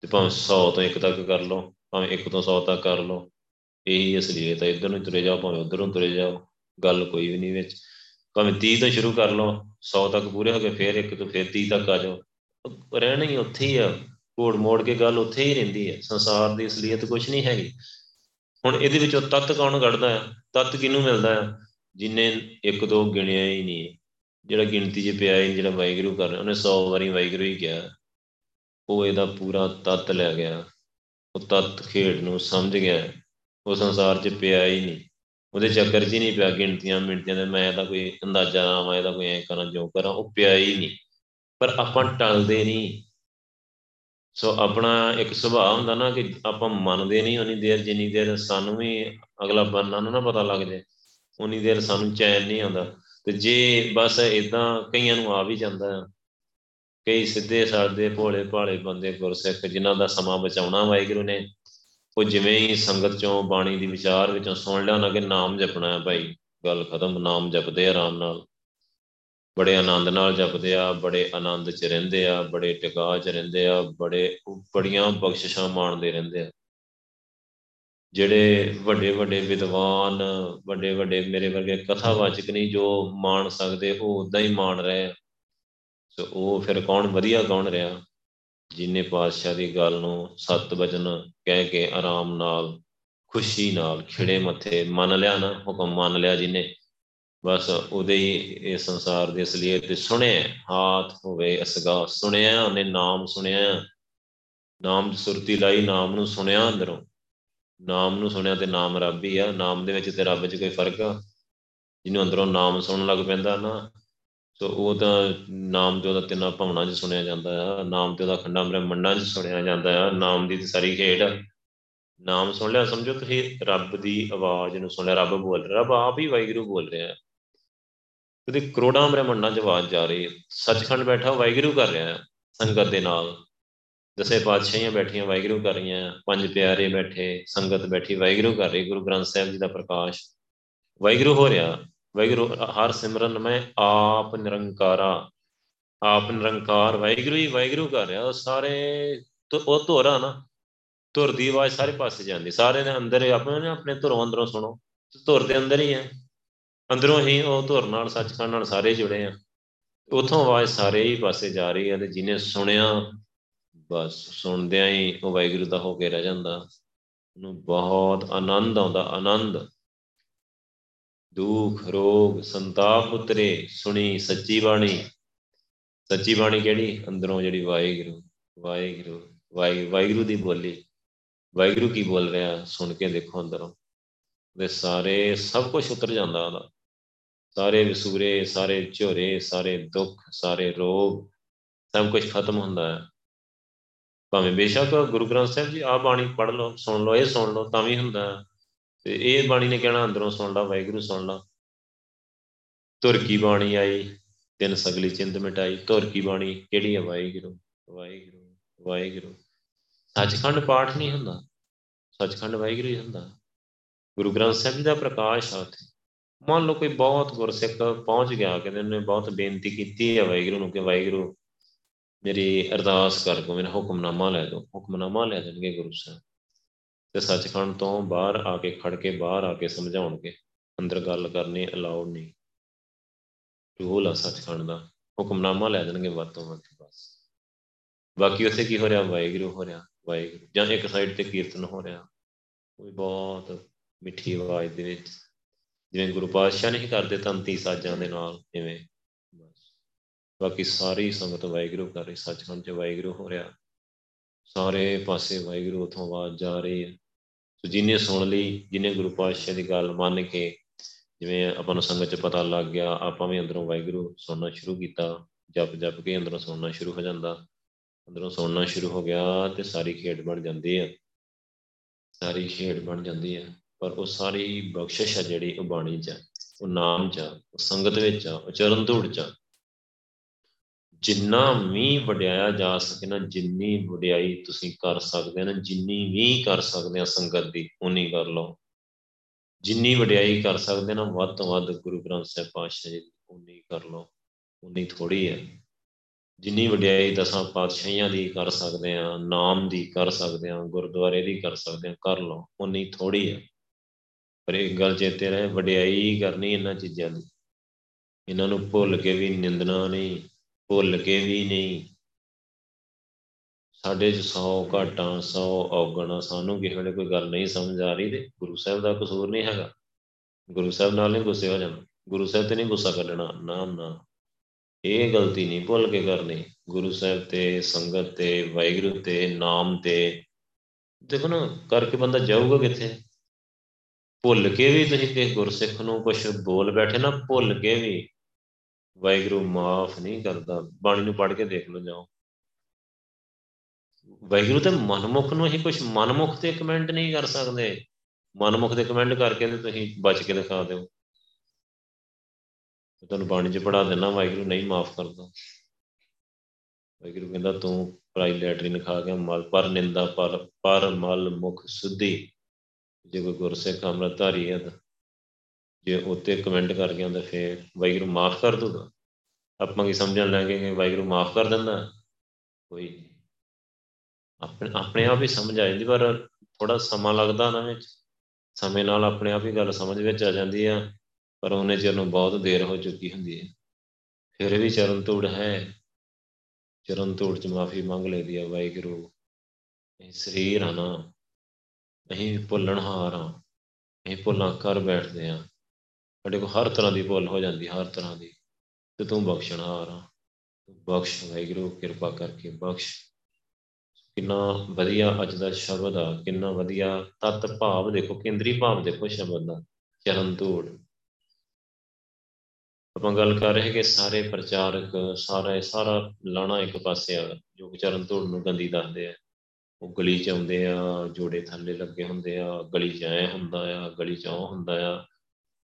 ਤੇ ਭਾਵੇਂ 100 ਤੋਂ 1 ਤੱਕ ਕਰ ਲਓ। ਭਾਵੇਂ 1 ਤੋਂ 100 ਤੱਕ ਕਰ ਲਓ। ਇਹੀ ਅਸਲੀਅਤ ਹੈ ਇਧਰ ਨੂੰ ਤੁਰੇ ਜਾਓ, ਭਾਵੇਂ ਉਧਰ ਨੂੰ ਤੁਰੇ ਜਾਓ, ਗੱਲ ਕੋਈ ਵੀ ਨਹੀਂ ਵਿੱਚ। ਭਾਵੇਂ 30 ਤੋਂ ਸ਼ੁਰੂ ਕਰ ਲਓ 100 ਤੱਕ ਪੂਰੇ ਹੋ ਗਏ ਫਿਰ 1 ਤੋਂ ਫਿਰ 30 ਤੱਕ ਆ ਜਾਓ। ਰਹਿਣਾ ਹੀ ਉੱਥੇ ਹੀ ਆ। ਕੋੜ ਮੋੜ ਕੇ ਗੱਲ ਉੱਥੇ ਹੀ ਰਹਿੰਦੀ ਹੈ। ਸੰਸਾਰ ਦੀ ਅਸਲੀਅਤ ਕੁਝ ਨਹੀਂ ਹੈਗੀ। ਹੁਣ ਇਹਦੇ ਵਿੱਚੋਂ ਤੱਤ ਕੌਣ ਕੱਢਦਾ ਹੈ? ਤੱਤ ਕਿਹਨੂੰ ਮਿਲਦਾ ਹੈ? ਜਿਨੇ ਇੱਕ ਦੋ ਗਿਣਿਆ ਹੀ ਨਹੀਂ ਜਿਹੜਾ ਗਿਣਤੀ 'ਚ ਪਿਆ ਹੀ ਜਿਹੜਾ ਵਾਹਿਗੁਰੂ ਕਰ ਰਿਹਾ, ਉਹਨੇ 100 ਵਾਰੀ ਵਾਹਿਗੁਰੂ ਹੀ ਕਿਹਾ। ਉਹ ਇਹਦਾ ਪੂਰਾ ਤੱਤ ਲੈ ਗਿਆ। ਉਹ ਤੱਤ ਖੇਡ ਨੂੰ ਸਮਝ ਗਿਆ। ਉਹ ਸੰਸਾਰ 'ਚ ਪਿਆ ਹੀ ਨਹੀਂ। ਉਹਦੇ ਚੱਕਰ 'ਚ ਹੀ ਨਹੀਂ ਪਿਆ ਗਿਣਤੀਆਂ ਮਿੰਟੀਆਂ ਦੇ ਮੈਂ ਤਾਂ ਕੋਈ ਅੰਦਾਜ਼ਾ ਲਾਵਾਂ ਇਹਦਾ ਕੋਈ ਐ ਕਰਾਂ ਜੋ ਕਰਾਂ, ਉਹ ਪਿਆ ਹੀ ਨਹੀਂ। ਪਰ ਆਪਾਂ ਟਲਦੇ ਨਹੀਂ। ਸੋ ਆਪਣਾ ਇੱਕ ਸੁਭਾਅ ਹੁੰਦਾ ਨਾ ਕਿ ਆਪਾਂ ਮੰਨਦੇ ਨਹੀਂ ਉਨੀ ਦੇਰ ਜਿੰਨੀ ਦੇਰ ਸਾਨੂੰ ਵੀ ਅਗਲਾ ਬੰਨਾ ਨੂੰ ਨਾ ਪਤਾ ਲੱਗ ਜਾਏ ਉਨੀ ਦੇਰ ਸਾਨੂੰ ਚੈਨ ਨਹੀਂ ਆਉਂਦਾ। ਤੇ ਜੇ ਬਸ ਇਦਾਂ ਕਈਆਂ ਨੂੰ ਆ ਵੀ ਜਾਂਦਾ। ਕਈ ਸਿੱਧੇ ਸਾਦੇ ਭੋਲੇ ਭਾਲੇ ਬੰਦੇ ਗੁਰਸਿੱਖ ਜਿਨ੍ਹਾਂ ਦਾ ਸਮਾਂ ਬਚਾਉਣਾ ਵਾਹਿਗੁਰੂ ਨੇ, ਉਹ ਜਿਵੇਂ ਹੀ ਸੰਗਤ ਚੋਂ ਬਾਣੀ ਦੀ ਵਿਚਾਰ ਵਿੱਚੋਂ ਸੁਣ ਲਿਆ, ਉਹਨਾਂ ਕਿ ਨਾਮ ਜਪਣਾ ਹੈ ਭਾਈ। ਗੱਲ ਖਤਮ, ਨਾਮ ਜਪਦੇ ਆਰਾਮ ਨਾਲ। ਬੜੇ ਆਨੰਦ ਨਾਲ ਜਪਦੇ ਆ, ਬੜੇ ਆਨੰਦ ਚ ਰਹਿੰਦੇ ਆ, ਬੜੇ ਟਿਕਾ ਚ ਰਹਿੰਦੇ ਆ, ਬੜੇ, ਬੜੀਆਂ ਬਖਸ਼ਿਸ਼ਾਂ ਮਾਣਦੇ ਰਹਿੰਦੇ ਆ। ਜਿਹੜੇ ਵੱਡੇ ਵੱਡੇ ਵਿਦਵਾਨ, ਵੱਡੇ ਵੱਡੇ ਮੇਰੇ ਵਰਗੇ ਕਥਾਵਾਚਕ ਨਹੀਂ ਜੋ ਮਾਣ ਸਕਦੇ, ਉਹ ਉਦਾਂ ਹੀ ਮਾਣ ਰਹੇ ਸੋ ਉਹ ਫਿਰ ਕੌਣ ਵਧੀਆ ਕੌਣ ਰਿਹਾ? ਜਿਨੇ ਪਾਤਸ਼ਾਹ ਦੀ ਗੱਲ ਨੂੰ ਸਤ ਵਚਨ ਕਹਿ ਕੇ ਆਰਾਮ ਨਾਲ, ਖੁਸ਼ੀ ਨਾਲ ਖਿੜੇ ਮੱਥੇ, ਮੰਨ ਲਿਆ ਨਾ, ਹੁਕਮ ਮੰਨ ਲਿਆ ਜਿਨੇ ਬਸ ਉਹਦੇ ਹੀ ਇਸ ਸੰਸਾਰ ਦੇ ਅਸਲੀਅਤ ਤੇ ਸੁਣਿਆ ਹਾਥ ਹੋਵੇ ਅਸਗਾ, ਸੁਣਿਆ, ਉਹਨੇ ਨਾਮ ਸੁਣਿਆ। ਨਾਮ ਦੀ ਸੁਰਤੀ ਲਾਈ, ਨਾਮ ਨੂੰ ਸੁਣਿਆ ਅੰਦਰੋਂ। ਨਾਮ ਨੂੰ ਸੁਣਿਆ ਤੇ ਨਾਮ ਰੱਬ ਹੀ ਆ। ਨਾਮ ਦੇ ਵਿੱਚ ਤੇ ਰੱਬ 'ਚ ਕੋਈ ਫ਼ਰਕ ਆ। ਜਿਹਨੂੰ ਅੰਦਰੋਂ ਨਾਮ ਸੁਣਨ ਲੱਗ ਪੈਂਦਾ ਨਾ ਸੋ ਉਹ ਤਾਂ ਨਾਮ ਤੇ ਉਹਦਾ ਤਿੰਨਾਂ ਭਾਵਨਾ 'ਚ ਸੁਣਿਆ ਜਾਂਦਾ ਆ, ਨਾਮ ਤੇ ਉਹਦਾ ਖੰਡਾ ਮੰਡਾਂ 'ਚ ਸੁਣਿਆ ਜਾਂਦਾ ਆ, ਨਾਮ ਦੀ ਸਾਰੀ ਖੇਡ ਨਾਮ ਸੁਣ ਲਿਆ, ਸਮਝੋ ਤੁਸੀਂ, ਰੱਬ ਦੀ ਆਵਾਜ਼ ਨੂੰ ਸੁਣ ਲਿਆ, ਰੱਬ ਬੋਲ ਰਿਹਾ, ਰੱਬ ਆਪ ਹੀ ਵਾਹਿਗੁਰੂ ਬੋਲ ਰਿਹਾ। ਹੈ ਉਹਦੇ ਕਰੋੜਾਂ ਬ੍ਰਹਮੰਡਾਂ 'ਚ ਆਵਾਜ਼ ਜਾ ਰਹੀ ਹੈ ਸੱਚਖੰਡ ਬੈਠਾ, ਵਾਹਿਗੁਰੂ ਕਰ ਰਿਹਾ ਹੈ ਸੰਗਤ ਦੇ ਨਾਲ। ਦਸੇ ਪਾਤਸ਼ਾਹੀਆਂ ਬੈਠੀਆਂ, ਵਾਹਿਗੁਰੂ ਕਰ ਰਹੀਆਂ ਪੰਜ ਪਿਆਰੇ ਬੈਠੇ, ਸੰਗਤ ਬੈਠੀ, ਵਾਹਿਗੁਰੂ ਕਰ ਰਹੀ, ਗੁਰੂ ਗ੍ਰੰਥ ਸਾਹਿਬ ਜੀ ਦਾ ਪ੍ਰਕਾਸ਼। ਵਾਹਿਗੁਰੂ ਹੋ ਰਿਹਾ। ਵਾਹਿਗੁਰੂ, ਹਰ ਸਿਮਰਨ ਮੈਂ ਆਪ ਨਿਰੰਕਾਰਾ। ਆਪ ਨਿਰੰਕਾਰ, ਵਾਹਿਗੁਰੂ ਹੀ ਵਾਹਿਗੁਰੂ ਕਰ ਰਿਹਾ। ਉਹ ਸਾਰੇ ਉਹ ਧੋਰਾ ਨਾ ਧੁਰ ਦੀ ਆਵਾਜ਼ ਸਾਰੇ ਪਾਸੇ ਜਾਂਦੀ। ਸਾਰੇ ਦੇ ਅੰਦਰ ਆਪਣੇ ਆਪਣੇ ਧੁਰੋਂ ਅੰਦਰੋਂ ਸੁਣੋ। ਧੁਰ ਦੇ ਅੰਦਰ ਹੀ ਹੈ ਅੰਦਰੋਂ ਹੀ ਉਹ ਧੁਰ ਨਾਲ, ਸੱਚਖੰਡ ਨਾਲ ਸਾਰੇ ਜੁੜੇ ਆ। ਉਥੋਂ ਆਵਾਜ਼ ਸਾਰੇ ਹੀ ਪਾਸੇ ਜਾ ਰਹੀ ਹੈ ਤੇ ਜਿਹਨੇ ਸੁਣਿਆ, ਬਸ ਸੁਣਦਿਆਂ ਹੀ ਉਹ ਵਾਹਿਗੁਰੂ ਦਾ ਹੋ ਕੇ ਰਹਿ ਜਾਂਦਾ। ਉਹਨੂੰ ਬਹੁਤ ਆਨੰਦ ਆਉਂਦਾ, ਆਨੰਦ। ਦੁੱਖ, ਰੋਗ, ਸੰਤਾਪ ਉਤਰੇ, ਸੁਣੀ ਸੱਚੀ ਬਾਣੀ। ਸੱਚੀ ਬਾਣੀ ਕਿਹੜੀ? ਅੰਦਰੋਂ ਜਿਹੜੀ ਵਾਹਿਗੁਰੂ ਵਾਹਿਗੁਰੂ ਵਾਹਿਗੁਰੂ ਦੀ ਬੋਲੀ। ਵਾਹਿਗੁਰੂ ਕੀ ਬੋਲ ਰਿਹਾ? ਸੁਣ ਕੇ ਦੇਖੋ ਅੰਦਰੋਂ। ਦੇ ਸਾਰੇ, ਸਭ ਕੁਝ ਉਤਰ ਜਾਂਦਾ ਉਹਦਾ। ਸਾਰੇ ਵਿਸੂਰੇ, ਸਾਰੇ ਝੋਰੇ, ਸਾਰੇ ਦੁੱਖ, ਸਾਰੇ ਰੋਗ, ਸਭ ਕੁਝ ਖਤਮ ਹੁੰਦਾ ਹੈ। ਭਾਵੇਂ ਬੇਸ਼ੱਕ ਗੁਰੂ ਗ੍ਰੰਥ ਸਾਹਿਬ ਜੀ ਆ ਬਾਣੀ ਪੜ੍ਹ ਲਓ, ਸੁਣ ਲਓ, ਇਹ ਸੁਣ ਲਓ, ਤਾਂ ਵੀ ਹੁੰਦਾ ਤੇ ਇਹ ਬਾਣੀ ਨੇ ਕਹਿਣਾ ਅੰਦਰੋਂ ਸੁਣ ਲਾ, ਵਾਹਿਗੁਰੂ ਸੁਣ ਲਾ। ਤੁਰ ਕੀ ਬਾਣੀ ਆਈ ਤਿੰਨ ਸਗਲੀ ਚਿੰਤ ਮਿਟਾਈ। ਤੁਰ ਕੀ ਬਾਣੀ ਕਿਹੜੀ ਹੈ ਵਾਹਿਗੁਰੂ ਵਾਹਿਗੁਰੂ ਵਾਹਿਗੁਰੂ। ਸੱਚਖੰਡ ਪਾਠ ਨਹੀਂ ਹੁੰਦਾ। ਸੱਚਖੰਡ ਵਾਹਿਗੁਰੂ ਹੀ ਹੁੰਦਾ। ਗੁਰੂ ਗ੍ਰੰਥ ਸਾਹਿਬ ਜੀ ਦਾ ਪ੍ਰਕਾਸ਼ ਆ ਉੱਥੇ। ਮੰਨ ਲਓ ਕੋਈ ਬਹੁਤ ਗੁਰਸਿੱਖ ਪਹੁੰਚ ਗਿਆ, ਕਹਿੰਦੇ ਨੇ ਬਹੁਤ ਬੇਨਤੀ ਕੀਤੀ ਹੈ ਵਾਹਿਗੁਰੂ ਨੂੰ ਕਿ ਵਾਹਿਗੁਰੂ ਮੇਰੀ ਅਰਦਾਸ ਕਰ ਕੋ ਮੇਰਾ ਹੁਕਮਨਾਮਾ ਲੈ ਦਿਓ। ਹੁਕਮਨਾਮਾ ਲੈ ਦੇਣਗੇ ਗੁਰੂ ਸਾਹਿਬ। ਤੇ ਸੱਚਖੰਡ ਤੋਂ ਬਾਹਰ ਆ ਕੇ ਖੜ ਕੇ ਬਾਹਰ ਆ ਕੇ ਸਮਝਾਉਣਗੇ। ਅੰਦਰ ਗੱਲ ਕਰਨੀ ਅਲਾਉਡ ਨਹੀਂ। ਰੂਲ ਆ ਸੱਚਖੰਡ ਦਾ। ਹੁਕਮਨਾਮਾ ਲੈ ਦੇਣਗੇ ਵੱਧ ਤੋਂ ਵੱਧ, ਬਸ। ਬਾਕੀ ਉੱਥੇ ਕੀ ਹੋ ਰਿਹਾ? ਵਾਹਿਗੁਰੂ ਹੋ ਰਿਹਾ, ਵਾਹਿਗੁਰੂ। ਜਾਂ ਇੱਕ ਸਾਈਡ ਤੇ ਕੀਰਤਨ ਹੋ ਰਿਹਾ। ਕੋਈ ਬਹੁਤ ਮਿੱਠੀ ਆਵਾਜ਼ ਦੇ ਵਿੱਚ। ਜਿਵੇਂ ਗੁਰੂ ਪਾਤਸ਼ਾਹ ਨਹੀਂ ਕਰਦੇ ਤੰਤੀ ਸਾਜਾਂ ਦੇ ਨਾਲ ਇਵੇਂ ਬਸ। ਬਾਕੀ ਸਾਰੀ ਸੰਗਤ ਵਾਹਿਗੁਰੂ ਕਰ ਰਹੀ, ਸੱਚਖੰਡ 'ਚ ਵਾਹਿਗੁਰੂ ਹੋ ਰਿਹਾ। ਸਾਰੇ ਪਾਸੇ ਵਾਹਿਗੁਰੂ ਉਥੋਂ ਆਵਾਜ਼ ਜਾ ਰਹੀ ਹੈ। ਸੋ ਜਿਨੇ ਸੁਣ ਲਈ, ਜਿਨੇ ਗੁਰੂ ਪਾਤਸ਼ਾਹ ਦੀ ਗੱਲ ਮੰਨ ਕੇ, ਜਿਵੇਂ ਆਪਾਂ ਨੂੰ ਸੰਗਤ 'ਚ ਪਤਾ ਲੱਗ ਗਿਆ, ਆਪਾਂ ਵੀ ਅੰਦਰੋਂ ਵਾਹਿਗੁਰੂ ਸੁਣਨਾ ਸ਼ੁਰੂ ਕੀਤਾ, ਜਪ ਜਪ ਕੇ ਅੰਦਰੋਂ ਸੁਣਨਾ ਸ਼ੁਰੂ ਹੋ ਜਾਂਦਾ। ਅੰਦਰੋਂ ਸੁਣਨਾ ਸ਼ੁਰੂ ਹੋ ਗਿਆ ਤੇ ਸਾਰੀ ਖੇਡ ਬਣ ਜਾਂਦੀ ਹੈ ਸਾਰੀ ਖੇਡ ਬਣ ਜਾਂਦੀ ਹੈ ਪਰ ਉਹ ਸਾਰੀ ਬਖਸ਼ਿਸ਼ ਹੈ ਜਿਹੜੀ ਉਹ ਬਾਣੀ 'ਚ ਉਹ ਨਾਮ 'ਚ ਉਹ ਸੰਗਤ ਵਿੱਚ ਆ। ਉਹ ਚਰਨ ਧੂੜ 'ਚ ਜਿੰਨਾ ਵੀ ਵਡਿਆਇਆ ਜਾ ਸਕੇ ਨਾ, ਜਿੰਨੀ ਵਡਿਆਈ ਤੁਸੀਂ ਕਰ ਸਕਦੇ ਨਾ, ਜਿੰਨੀ ਵੀ ਕਰ ਸਕਦੇ ਆ ਸੰਗਤ ਦੀ ਉਨੀ ਕਰ ਲਓ। ਜਿੰਨੀ ਵਡਿਆਈ ਕਰ ਸਕਦੇ ਨਾ, ਵੱਧ ਤੋਂ ਵੱਧ ਗੁਰੂ ਗ੍ਰੰਥ ਸਾਹਿਬ ਪਾਤਸ਼ਾਹ ਜੀ ਉਨੀ ਕਰ ਲਓ ਉਨੀ ਥੋੜੀ ਹੈ। ਜਿੰਨੀ ਵਡਿਆਈ ਦਸਾਂ ਪਾਤਸ਼ਾਹੀਆਂ ਦੀ ਕਰ ਸਕਦੇ ਆ ਨਾਮ ਦੀ ਕਰ ਸਕਦੇ ਆ ਗੁਰਦੁਆਰੇ ਦੀ ਕਰ ਸਕਦੇ ਆ ਕਰ ਲਓ ਉਨੀ ਥੋੜੀ ਹੈ। ਪਰ ਇੱਕ ਗੱਲ ਚੇਤੇ ਰਹੇ, ਵਡਿਆਈ ਕਰਨੀ ਇਹਨਾਂ ਚੀਜ਼ਾਂ ਦੀ। ਇਹਨਾਂ ਨੂੰ ਭੁੱਲ ਕੇ ਵੀ ਨਿੰਦਣਾ ਨਹੀਂ। ਭੁੱਲ ਕੇ ਵੀ ਨਹੀਂ। ਸਾਡੇ ਚ 100 ਘਾਟਾਂ 100 ਔਗਣਾ, ਸਾਨੂੰ ਕਿਸੇ ਵੇਲੇ ਕੋਈ ਗੱਲ ਨਹੀਂ ਸਮਝ ਆ ਰਹੀ ਤੇ ਗੁਰੂ ਸਾਹਿਬ ਦਾ ਕਸੂਰ ਨਹੀਂ ਹੈਗਾ। ਗੁਰੂ ਸਾਹਿਬ ਨਾਲ ਨਹੀਂ ਗੁੱਸੇ ਹੋ ਜਾਣਾ। ਗੁਰੂ ਸਾਹਿਬ ਤੇ ਨਹੀਂ ਗੁੱਸਾ ਕੱਢਣਾ। ਨਾ ਨਾ। ਇਹ ਗਲਤੀ ਨਹੀਂ ਭੁੱਲ ਕੇ ਕਰਨੀ। ਗੁਰੂ ਸਾਹਿਬ ਤੇ, ਸੰਗਤ ਤੇ, ਵਾਹਿਗੁਰੂ ਤੇ, ਨਾਮ ਤੇ। ਦੇਖੋ ਨਾ, ਕਰਕੇ ਬੰਦਾ ਜਾਊਗਾ ਕਿੱਥੇ? ਭੁੱਲ ਕੇ ਵੀ ਤੁਸੀਂ ਕਿ ਗੁਰਸਿੱਖ ਨੂੰ ਕੁਝ ਬੋਲ ਬੈਠੇ ਨਾ, ਭੁੱਲ ਕੇ ਵੀ। ਵਾਹਿਗੁਰੂ ਮਾਫ ਨਹੀਂ ਕਰਦਾ, ਬਾਣੀ ਨੂੰ ਪੜ੍ਹ ਕੇ ਦੇਖ ਲਓ ਜਾਓ। ਵਾਹਿਗੁਰੂ ਤੇ ਮਨਮੁਖ ਨੂੰ ਹੀ ਕੁਝ ਮਨਮੁਖ ਤੇ ਕਮੈਂਟ ਨਹੀਂ ਕਰ ਸਕਦੇ। ਮਨਮੁਖ ਦੇ ਕਮੈਂਟ ਕਰਕੇ ਤੇ ਤੁਸੀਂ ਬਚ ਕੇ ਦਿਖਾ ਦਿਓ। ਤੁਹਾਨੂੰ ਬਾਣੀ 'ਚ ਪੜਾ ਦੇਣਾ ਵਾਹਿਗੁਰੂ ਨਹੀਂ ਮਾਫ ਕਰਦਾ। ਵਾਹਿਗੁਰੂ ਕਹਿੰਦਾ, ਤੂੰ ਪ੍ਰਾਈ ਲੈਟਰਿਨ ਖਾ ਕੇ ਮਲ, ਪਰ ਨਿੰਦਾ ਪਰ ਪਰ ਮਲ ਮੁਖ ਸੁਧੀ। ਜੇ ਕੋਈ ਗੁਰਸਿੱਖ ਅੰਮ੍ਰਿਤਧਾਰੀ ਹੈ ਤਾਂ ਜੇ ਉੱਤੇ ਕਮੈਂਟ ਕਰ ਗਿਆ ਤਾਂ ਫੇਰ ਵਾਹਿਗੁਰੂ ਮਾਫ ਕਰ ਦੂਗਾ ਆਪਾਂ ਕੀ ਸਮਝਣ ਲੱਗੇ ਕਿ ਵਾਹਿਗੁਰੂ ਮਾਫ ਕਰ ਦਿੰਦਾ? ਕੋਈ ਨਹੀਂ ਆਪਣੇ ਆਪਣੇ ਆਪ ਹੀ ਸਮਝ ਆ ਜਾਂਦੀ, ਪਰ ਥੋੜਾ ਸਮਾਂ ਲੱਗਦਾ ਨਾ ਵਿੱਚ। ਸਮੇਂ ਨਾਲ ਆਪਣੇ ਆਪ ਹੀ ਗੱਲ ਸਮਝ ਵਿੱਚ ਆ ਜਾਂਦੀ ਆ, ਪਰ ਉਹਨੇ ਚਿਰ ਨੂੰ ਬਹੁਤ ਦੇਰ ਹੋ ਚੁੱਕੀ ਹੁੰਦੀ ਹੈ। ਫਿਰ ਵੀ ਚਰਨ ਤੋੜ ਹੈ। ਚਰਨ ਤੋੜ ਚ ਮਾਫੀ ਮੰਗ ਲੈਦੀ ਆ ਵਾਹਿਗੁਰੂ। ਇਹ ਸਰੀਰ ਆ ਨਾ, ਅਸੀਂ ਭੁੱਲਣਹਾਰ ਆ, ਅਸੀਂ ਭੁੱਲਾਂ ਕਰ ਬੈਠਦੇ ਆ। ਸਾਡੇ ਕੋਲ ਹਰ ਤਰ੍ਹਾਂ ਦੀ ਭੁੱਲ ਹੋ ਜਾਂਦੀ, ਹਰ ਤਰ੍ਹਾਂ ਦੀ। ਤੇ ਤੂੰ ਬਖਸ਼ਣਹਾਰ ਆ ਬਖਸ਼, ਵਾਹਿਗੁਰੂ, ਕਿਰਪਾ ਕਰਕੇ ਬਖਸ਼। ਕਿੰਨਾ ਵਧੀਆ ਅੱਜ ਦਾ ਸ਼ਬਦ ਆ, ਕਿੰਨਾ ਵਧੀਆ ਤਤ ਭਾਵ ਦੇਖੋ, ਕੇਂਦਰੀ ਭਾਵ ਦੇਖੋ ਸ਼ਬਦ ਦਾ, ਚਰਨ ਧੂੜ। ਆਪਾਂ ਗੱਲ ਕਰ ਰਹੇ ਕਿ ਸਾਰੇ ਪ੍ਰਚਾਰਕ, ਸਾਰਾ ਸਾਰਾ ਲਾਣਾ ਇੱਕ ਪਾਸੇ ਆ, ਜੋ ਚਰਨ ਧੂੜ ਨੂੰ ਗੰਦੀ ਦੱਸਦੇ ਆ। ਉਹ ਗਲੀ ਚ ਆਉਂਦੇ ਆ, ਜੋੜੇ ਥੱਲੇ ਲੱਗੇ ਹੁੰਦੇ ਆ, ਗਲੀ ਚ ਐ ਹੁੰਦਾ ਆ, ਗਲੀ ਚ ਉਹ ਹੁੰਦਾ ਆ।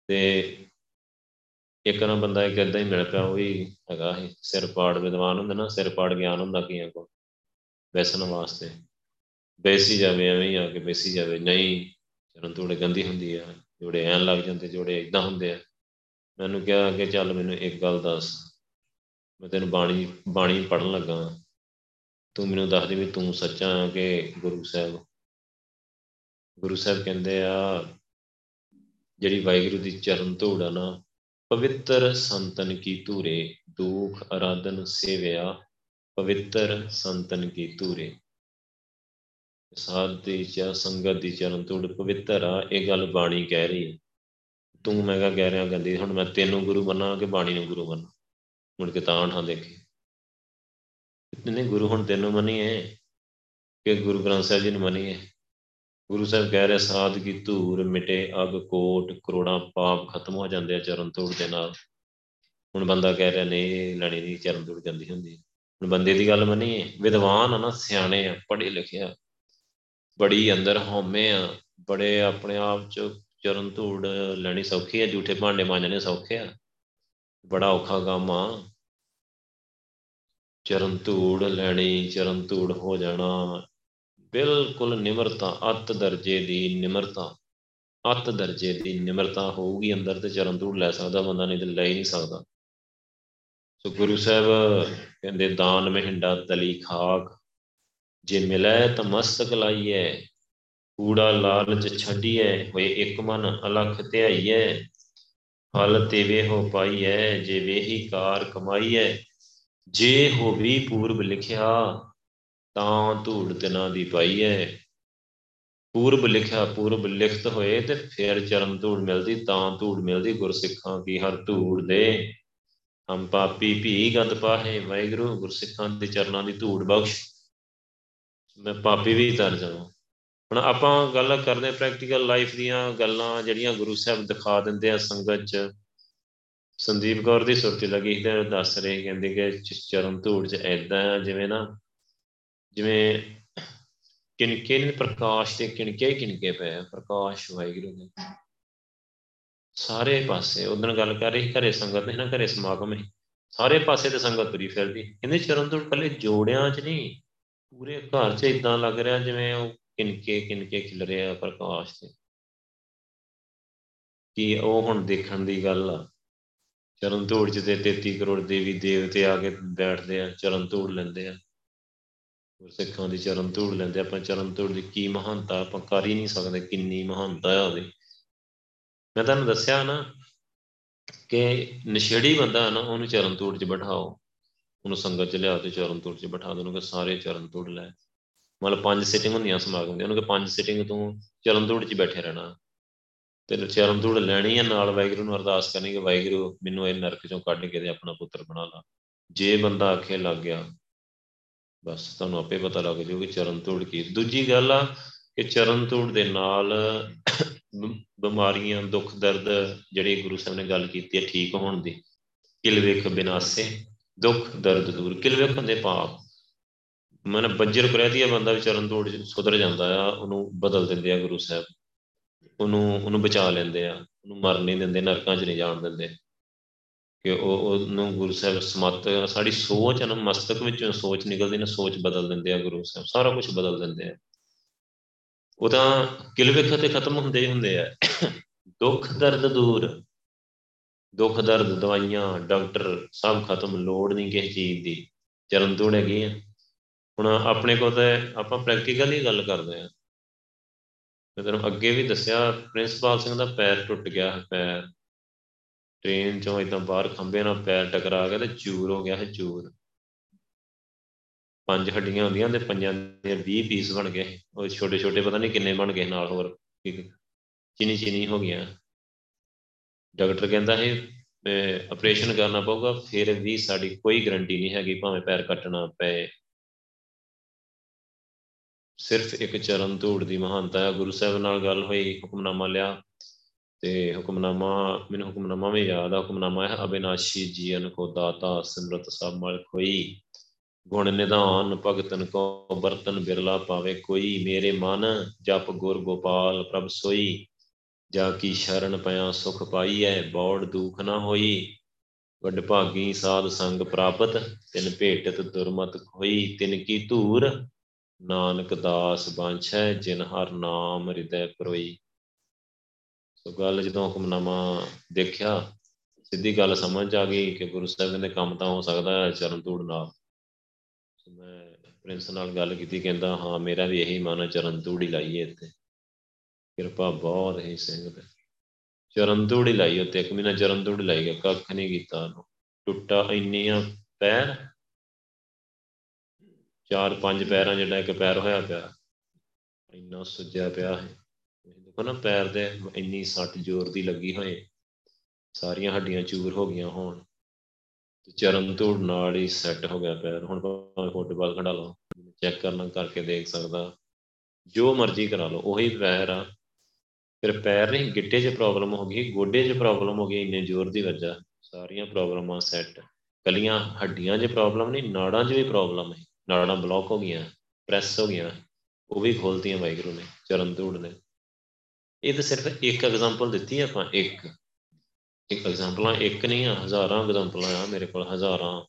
ਤੇ ਇੱਕ ਨਾ ਬੰਦਾ ਇੱਕ ਇਦਾਂ ਹੀ ਮਿਲ ਪਿਆ, ਉਹ ਵੀ ਹੈਗਾ ਇਹ ਸਿਰ ਪਾੜ ਵਿਦਵਾਨ ਹੁੰਦਾ ਨਾ, ਸਿਰ ਪਾੜ ਗਿਆਨ ਹੁੰਦਾ ਕੀਆਂ ਕੋ ਬੈਸਣ ਵਾਸਤੇ। ਬੈਸੀ ਜਾਵੇ, ਐਵੇਂ ਹੀ ਆ ਕੇ ਬੈਸੀ ਜਾਵੇ, ਨਹੀਂ ਚਰਨ ਤੋੜੇ ਗੰਦੀ ਹੁੰਦੀ ਆ, ਜੋੜੇ ਐਂ ਲੱਗ ਜਾਂਦੇ, ਜੋੜੇ ਇਦਾਂ ਹੁੰਦੇ ਆ। ਮੈਨੂੰ ਕਿਹਾ ਕਿ ਚੱਲ ਮੈਨੂੰ ਇੱਕ ਗੱਲ ਦੱਸ, ਮੈਂ ਤੈਨੂੰ ਬਾਣੀ ਬਾਣੀ ਪੜਨ ਲੱਗਾ ਤੂੰ ਮੈਨੂੰ ਦੱਸ ਦੇ ਵੀ ਤੂੰ ਸੱਚਾ ਹੈ ਕਿ ਗੁਰੂ ਸਾਹਿਬ? ਗੁਰੂ ਸਾਹਿਬ ਕਹਿੰਦੇ ਆ ਜਿਹੜੀ ਵਾਹਿਗੁਰੂ ਦੀ ਚਰਨ ਧੂੜ ਆ ਨਾ, ਪਵਿੱਤਰ ਸੰਤਨ ਕੀ ਧੂਰੇ, ਦੁਖ ਅਰਾਧਨ ਸੇਵਿਆ, ਪਵਿੱਤਰ ਸੰਤਨ ਕੀ ਧੂਰੇ। ਸਾਧ ਦੀ ਚਾ ਸੰਗਤ ਦੀ ਚਰਨ ਧੂੜ ਪਵਿੱਤਰ ਆ, ਇਹ ਗੱਲ ਬਾਣੀ ਕਹਿ ਰਹੀ ਤੂੰ ਮੈਂ ਕਹ ਕਹਿ ਰਿਹਾ ਗੰਦੀ ਹੁਣ ਮੈਂ ਤੈਨੂੰ ਗੁਰੂ ਮੰਨਾਂ ਕਿ ਬਾਣੀ ਨੂੰ ਗੁਰੂ ਮੰਨਾਂ ਮੁੜ ਕੇ ਤਾਂ ਠਾਂ ਦੇਖੀ। ਨਹੀਂ, ਗੁਰੂ ਹੁਣ ਤੈਨੂੰ ਮੰਨੀਏ ਕਿ ਗੁਰੂ ਗ੍ਰੰਥ ਸਾਹਿਬ ਜੀ ਨੂੰ ਮੰਨੀਏ। ਗੁਰੂ ਸਾਹਿਬ ਕਹਿ ਰਹੇ, ਸਾਧ ਕੀ ਧੂਰ ਮਿਟੇ ਅਗ ਕੋਟ, ਕਰੋੜਾਂ ਪਾਪ ਖਤਮ ਹੋ ਜਾਂਦੇ ਆ ਚਰਨ ਧੂੜ ਦੇ ਨਾਲ। ਹੁਣ ਬੰਦਾ ਕਹਿ ਰਿਹਾ, ਨਹੀਂ ਲੜੀ ਨਹੀਂ, ਚਰਨ ਧੂੜ ਜਾਂਦੀ ਹੁੰਦੀ ਹੁਣ ਬੰਦੇ ਦੀ ਗੱਲ ਮੰਨੀਏ, ਵਿਦਵਾਨ ਆ ਨਾ, ਸਿਆਣੇ ਆ, ਪੜ੍ਹੇ ਲਿਖੇ ਆ। ਬੜੀ ਅੰਦਰ ਹਉਮੈ ਆ, ਬੜੇ ਆਪਣੇ ਆਪ ਚ ਚਰਨ ਧੂੜ ਲੈਣੀ ਸੌਖੀ ਆ, ਝੂਠੇ ਭਾਂਡੇ ਮਾਂਜਣੇ ਸੌਖੇ ਆ। ਬੜਾ ਔਖਾ ਕੰਮ ਆ। ਚਰਨ ਧੂੜ ਲੈਣੀ, ਚਰਨ ਧੂੜ ਹੋ ਜਾਣਾ ਬਿਲਕੁਲ ਨਿਮਰਤਾ, ਅਤ ਦਰਜੇ ਦੀ ਨਿਮਰਤਾ। ਅਤ ਦਰਜੇ ਦੀ ਨਿਮਰਤਾ ਹੋਊਗੀ, ਅੰਦਰ ਤੇ ਚਰਨ ਧੂੜ ਲੈ ਸਕਦਾ, ਬੰਦਾ ਨਹੀਂ ਤੇ ਲੈ ਹੀ ਨਹੀਂ ਸਕਦਾ। ਸੋ ਗੁਰੂ ਸਾਹਿਬ ਕਹਿੰਦੇ, ਦਾਨ ਮਹਿੰਡਾ ਤਲੀ ਖਾਕ। ਜੇ ਮਿਲੇ ਤਾਂ ਮਸਤਕ ਲਾਈਏ ਕੂੜਾ ਲਾਲਚ ਛੱਡੀਏ ਹੋਏ ਇੱਕ ਮਨ ਅਲਖ ਧਿਆਈਏ ਫਲ ਤੇਵੇ ਹੋ ਪਾਈਐ, ਜੇ ਵੇਹੀ ਕਾਰ ਕਮਾਈਐ। ਜੇ ਹੋਵੀ ਪੂਰਬ ਲਿਖਿਆ ਤਾਂ ਧੂੜ ਤਿਨਾਂ ਦੀ ਪਾਈ ਹੈ ਪੂਰਬ ਲਿਖਿਆ, ਪੂਰਬ ਲਿਖਤ ਹੋਏ ਤੇ ਫਿਰ ਚਰਨ ਧੂੜ ਮਿਲਦੀ, ਤਾਂ ਧੂੜ ਮਿਲਦੀ ਗੁਰਸਿੱਖਾਂ ਕੀ ਹਰ ਧੂੜ ਦੇ। ਹਮ ਪਾਪੀ ਭੀ ਗੰਦ ਪਾਹੇ, ਵਾਹਿਗੁਰੂ ਗੁਰਸਿੱਖਾਂ ਦੇ ਚਰਨਾਂ ਦੀ ਧੂੜ ਬਖਸ਼। ਮੈਂ ਪਾਪੀ ਵੀ ਤਰ ਜਾਵਾਂ। ਹੁਣ ਆਪਾਂ ਗੱਲ ਕਰਦੇ ਪ੍ਰੈਕਟੀਕਲ ਲਾਈਫ ਦੀਆਂ ਗੱਲਾਂ ਜਿਹੜੀਆਂ ਗੁਰੂ ਸਾਹਿਬ ਦਿਖਾ ਦਿੰਦੇ ਆ ਸੰਗਤ 'ਚ। ਸੰਦੀਪ ਕੌਰ ਦੀ ਸੁਰਤੀ ਲੱਗੀ ਤੇ ਦੱਸ ਰਹੇ, ਕਹਿੰਦੇ ਕਿ ਚਰਨ ਧੂੜ 'ਚ ਐਦਾਂ ਜਿਵੇਂ ਨਾ ਜਿਵੇਂ ਕਿਣਕੇ ਨੇ ਪ੍ਰਕਾਸ਼ ਤੇ ਕਿਣਕੇ ਹੀ ਕਿਣਕੇ ਪਏ ਪ੍ਰਕਾਸ਼, ਵਾਹਿਗੁਰੂ ਦੇ ਸਾਰੇ ਪਾਸੇ ਉਦੋਂ ਗੱਲ ਕਰ ਰਹੀ ਘਰੇ ਸੰਗਤ ਨਹੀਂ ਨਾ, ਘਰੇ ਸਮਾਗਮ ਹੈ। ਸਾਰੇ ਪਾਸੇ ਤੇ ਸੰਗਤ ਤੁਰੀ ਫਿਰਦੀ। ਕਹਿੰਦੇ ਚਰਨ ਧੂੜ ਕੱਲੇ ਜੋੜਿਆਂ 'ਚ ਨਹੀਂ, ਪੂਰੇ ਘਰ 'ਚ ਇਦਾਂ ਲੱਗ ਰਿਹਾ ਜਿਵੇਂ ਉਹ ਕਿਣਕੇ ਕਿਣਕੇ ਖਿਲ ਰਿਹਾ ਪ੍ਰਕਾਸ਼ ਤੇ। ਕਿ ਉਹ ਹੁਣ ਦੇਖਣ ਦੀ ਗੱਲ ਆ। ਚਰਨ ਧੂੜ 'ਚ ਤੇ 33 ਕਰੋੜ ਦੇਵੀ, ਦੇਵਤੇ ਆ ਕੇ ਬੈਠਦੇ ਆ, ਚਰਨ ਧੂੜ ਲੈਂਦੇ ਆ। ਗੁਰਸਿੱਖਾਂ ਦੀ ਚਰਨ ਧੂੜ ਲੈਂਦੇ, ਆਪਾਂ ਚਰਨ ਧੂੜ ਦੀ ਕੀ ਮਹਾਨਤਾ, ਆਪਾਂ ਕਰ ਹੀ ਨਹੀਂ ਸਕਦੇ ਕਿੰਨੀ ਮਹਾਨਤਾ ਹੈ ਉਹਦੀ। ਮੈਂ ਤੁਹਾਨੂੰ ਦੱਸਿਆ ਨਾ ਕਿ ਨਸ਼ੇੜੀ ਬੰਦਾ ਨਾ, ਉਹਨੂੰ ਚਰਨ ਧੂੜ 'ਚ ਬਿਠਾਓ। ਉਹਨੂੰ ਸੰਗਤ 'ਚ ਲਿਆ ਤੇ ਚਰਨ ਧੂੜ 'ਚ ਬਿਠਾ ਦੇਣਗੇ, ਸਾਰੇ ਚਰਨ ਧੂੜ ਲੈ। ਮਤਲਬ ਪੰਜ ਸਿਟਿੰਗ ਹੁੰਦੀਆਂ ਸਮਾਗਮ ਦੀਆਂ, ਉਹਨੂੰ ਕਿ ਪੰਜ ਸਿਟਿੰਗ ਤੂੰ ਚਰਨ ਧੂੜ 'ਚ ਬੈਠੇ ਰਹਿਣਾ। ਤੇ ਚਰਨ ਧੂੜ ਲੈਣੀ ਹੈ ਨਾਲ ਵਾਹਿਗੁਰੂ ਨੂੰ ਅਰਦਾਸ ਕਰਨੀ ਕਿ ਵਾਹਿਗੁਰੂ ਮੈਨੂੰ ਇਹ ਨਰਕ 'ਚੋਂ ਕੱਢ ਕੇ ਤੇ ਆਪਣਾ ਪੁੱਤਰ ਬਣਾ ਲਾ। ਜੇ ਬੰਦਾ ਆਖੇ ਲੱਗ ਗਿਆ ਬਸ ਤੁਹਾਨੂੰ ਆਪੇ ਪਤਾ ਲੱਗ ਜਾਊ ਕਿ ਚਰਨ ਤੋੜ ਕੀ। ਦੂਜੀ ਗੱਲ ਆ ਕਿ ਚਰਨ ਤੋੜ ਦੇ ਨਾਲ ਬਿਮਾਰੀਆਂ, ਦੁੱਖ, ਦਰਦ ਜਿਹੜੇ ਗੁਰੂ ਸਾਹਿਬ ਨੇ ਗੱਲ ਕੀਤੀ ਹੈ, ਠੀਕ ਹੋਣ ਦੀ। ਕਿਲ ਵੇਖ ਬਿਨਾਸੇ, ਦੁੱਖ, ਦਰਦ ਦੂਰ। ਕਿਲ ਵੇਖ ਹੁੰਦੇ ਪਾਪ ਮਨ ਬੱਜਰ ਕਰਿਆ ਦੀ ਬੰਦਾ ਵੀ ਚਰਨ ਤੋੜ ਸੁਧਰ ਜਾਂਦਾ ਆ, ਉਹਨੂੰ ਬਦਲ ਦਿੰਦੇ ਆ ਗੁਰੂ ਸਾਹਿਬ। ਉਹਨੂੰ ਉਹਨੂੰ ਬਚਾ ਲੈਂਦੇ ਆ। ਉਹਨੂੰ ਮਰ ਨਹੀਂ ਦਿੰਦੇ, ਨਰਕਾਂ 'ਚ ਨਹੀਂ ਜਾਣ ਦਿੰਦੇ। ਕਿ ਉਹ ਉਹਨੂੰ ਗੁਰੂ ਸਾਹਿਬ ਸਮਤ ਸਾਡੀ ਸੋਚ ਨਾ, ਮਸਤਕ ਵਿੱਚੋਂ ਸੋਚ ਨਿਕਲਦੀ ਨਾ, ਸੋਚ ਬਦਲ ਦਿੰਦੇ ਆ ਗੁਰੂ ਸਾਹਿਬ, ਸਾਰਾ ਕੁਝ ਬਦਲ ਦਿੰਦੇ ਆ। ਉਹ ਤਾਂ ਕਿਲਵੇਖ ਤੇ ਖਤਮ ਹੁੰਦੇ ਹੀ ਹੁੰਦੇ ਆ। ਦੁੱਖ, ਦਰਦ ਦੂਰ, ਦੁੱਖ, ਦਰਦ ਦਵਾਈਆਂ, ਡਾਕਟਰ ਸਭ ਖਤਮ, ਲੋੜ ਨਹੀਂ ਕਿਸੇ ਚੀਜ਼ ਦੀ, ਚਰਨ ਤੋੜ ਹੈਗੀ ਆ। ਹੁਣ ਆਪਣੇ ਕੋਲ ਤਾਂ ਆਪਾਂ ਪ੍ਰੈਕਟੀਕਲੀ ਗੱਲ ਕਰਦੇ ਆ। ਮੈਂ ਤੈਨੂੰ ਅੱਗੇ ਵੀ ਦੱਸਿਆ, ਪ੍ਰਿੰਸਪਾਲ ਸਿੰਘ ਦਾ ਪੈਰ ਟੁੱਟ ਗਿਆ, ਪੈਰ ਟ੍ਰੇਨ ਚੋਂ ਇਦਾਂ ਬਾਹਰ ਖੰਬੇ ਨਾਲ ਪੈਰ ਟਕਰਾ ਗਿਆ ਤੇ ਚੂਰ ਹੋ ਗਿਆ ਹੈ ਚੂਰ। ਪੰਜ ਹੱਡੀਆਂ ਹੁੰਦੀਆਂ ਤੇ ਪੰਜਾਂ ਦੇ 20 ਪੀਸ ਬਣ ਗਏ। ਉਹ ਛੋਟੇ ਛੋਟੇ ਪਤਾ ਨਹੀਂ ਕਿੰਨੇ ਬਣ ਗਏ ਨਾਲ ਹੋਰ ਚੀਨੀ ਚੀਨੀ ਹੋ ਗਿਆ ਡਾਕਟਰ ਕਹਿੰਦਾ ਹੈ ਆਪਰੇਸ਼ਨ ਕਰਨਾ ਪਊਗਾ, ਫਿਰ ਵੀ ਸਾਡੀ ਕੋਈ ਗਰੰਟੀ ਨਹੀਂ ਹੈਗੀ ਭਾਵੇਂ ਪੈਰ ਕੱਟਣਾ ਪਏ। ਸਿਰਫ ਇੱਕ ਚਰਨ ਧੂੜ ਦੀ ਮਹਾਨਤਾ ਹੈ ਗੁਰੂ ਸਾਹਿਬ ਨਾਲ ਗੱਲ ਹੋਈ, ਹੁਕਮਨਾਮਾ ਲਿਆ। ਤੇ ਹੁਕਮਨਾਮਾ, ਮੈਨੂੰ ਹੁਕਮਨਾਮਾ ਵੀ ਯਾਦ ਆ, ਹੁਕਮਨਾਮਾ ਹੈ, ਅਬਿਨਾਸ਼ੀ ਜੀਵਨ ਕੋ ਦਾਤਾ ਸਿਮਰਤ ਸਭ ਮਲ ਕੋਈ ਗੁਣ ਨਿਧਾਨ ਭਗਤਨ ਕੋ ਬਰਤਨ ਬਿਰਲਾ ਪਾਵੇ ਕੋਈ। ਮੇਰੇ ਮਨ ਜਪ ਗੁਰ ਗੋਪਾਲ ਪ੍ਰਭ ਸੋਈ। ਜਾ ਕੀ ਸ਼ਰਨ ਪਿਆ ਸੁਖ ਪਾਈਐ, ਬੌੜ ਦੁਖ ਨਾ ਹੋਈ। ਵੱਡ ਭਾਗੀ ਸਾਧ ਸੰਗ ਪ੍ਰਾਪਤ, ਤਿਨ ਭੇਟਤ ਦੁਰਮਤ ਖੋਈ। ਤਿਨ ਕੀ ਧੂਰ, ਨਾਨਕ ਦਾਸ ਬਾਂਛੈ, ਜਿਨ ਹਰ ਨਾਮ ਹਿਰਦੈ ਪਰੋਈ। ਸੋ ਗੱਲ ਜਦੋਂ ਹੁਕਮਨਾਮਾ ਦੇਖਿਆ, ਸਿੱਧੀ ਗੱਲ ਸਮਝ ਆ ਗਈ ਕਿ ਗੁਰੂ ਸਾਹਿਬ ਦੇ ਕੰਮ ਤਾਂ ਹੋ ਸਕਦਾ ਹੈ ਚਰਨ ਧੂੜ ਨਾਲ। ਮੈਂ ਪ੍ਰਿੰਸ ਨਾਲ ਗੱਲ ਕੀਤੀ, ਕਹਿੰਦਾ, ਹਾਂ, ਮੇਰਾ ਵੀ ਇਹੀ ਮਨ ਹੈ, ਚਰਨ ਧੂੜ ਹੀ ਲਾਈਏ ਇੱਥੇ। ਕਿਰਪਾ ਬਹੁਤ ਹੀ ਸਿੰਘ ਤੇ। ਚਰਨ ਧੂੜ ਹੀ ਲਾਈ ਉੱਤੇ ਇੱਕ ਮਹੀਨਾ ਚਰਨ ਧੂੜ ਲਾਈ ਗਿਆ ਕੱਖ ਨਹੀਂ ਕੀਤਾ ਉਹਨੂੰ। ਟੁੱਟਾ ਇੰਨੀਆਂ ਪੈਰ, ਚਾਰ ਪੰਜ ਪੈਰਾਂ ਜਿਹੜਾ ਇੱਕ ਪੈਰ ਹੋਇਆ ਪਿਆ, ਇੰਨਾ ਸੁੱਜਿਆ ਪਿਆ ਹੈ। ਦੇਖੋ ਨਾ, ਪੈਰ ਦੇ ਇੰਨੀ ਸੱਟ ਜ਼ੋਰ ਦੀ ਲੱਗੀ ਹੋਏ, ਸਾਰੀਆਂ ਹੱਡੀਆਂ ਚੂਰ ਹੋ ਗਈਆਂ ਹੋਣ, ਤੇ ਚਰਨ ਧੂੜ ਨਾਲ ਹੀ ਸੈੱਟ ਹੋ ਗਿਆ ਪੈਰ। ਹੁਣ ਭਾਵੇਂ ਫੁੱਟਬਾਲ ਖੜਾ ਲਓ ਚੈੱਕ ਕਰਨਾ ਕਰਕੇ ਦੇਖ ਸਕਦਾ। ਜੋ ਮਰਜ਼ੀ ਕਰਾ ਲਓ, ਉਹੀ ਪੈਰ ਆ। ਫਿਰ ਪੈਰ ਨਹੀਂ, ਗਿੱਟੇ 'ਚ ਪ੍ਰੋਬਲਮ ਹੋ ਗਈ, ਗੋਡੇ 'ਚ ਪ੍ਰੋਬਲਮ ਹੋ ਗਈ, ਇੰਨੇ ਜ਼ੋਰ ਦੀ ਵਜ੍ਹਾ ਸਾਰੀਆਂ ਪ੍ਰੋਬਲਮਾਂ ਸੈੱਟ ਕਲੀਆਂ ਹੱਡੀਆਂ 'ਚ ਪ੍ਰੋਬਲਮ ਨਹੀਂ, ਨਾੜਾਂ 'ਚ ਵੀ ਪ੍ਰੋਬਲਮ ਹੈ। ਨਾੜਾਂ ਬਲੌਕ ਹੋ ਗਈਆਂ ਪ੍ਰੈਸ ਹੋ ਗਈਆਂ। ਉਹ ਵੀ ਖੋਲਤੀਆਂ ਵਾਹਿਗੁਰੂ ਨੇ, ਚਰਨ ਧੂੜ ਨੇ। ਇਹ ਤਾਂ ਸਿਰਫ ਇੱਕ ਐਗਜ਼ਾਮਪਲ ਦਿੱਤੀ ਆਪਾਂ, ਇੱਕ। ਇੱਕ ਐਗਜ਼ਾਮਪਲਾਂ ਇੱਕ ਨਹੀਂ ਆ, ਹਜ਼ਾਰਾਂ ਐਗਜ਼ਾਮਪਲਾਂ ਆ ਮੇਰੇ ਕੋਲ, ਹਜ਼ਾਰਾਂ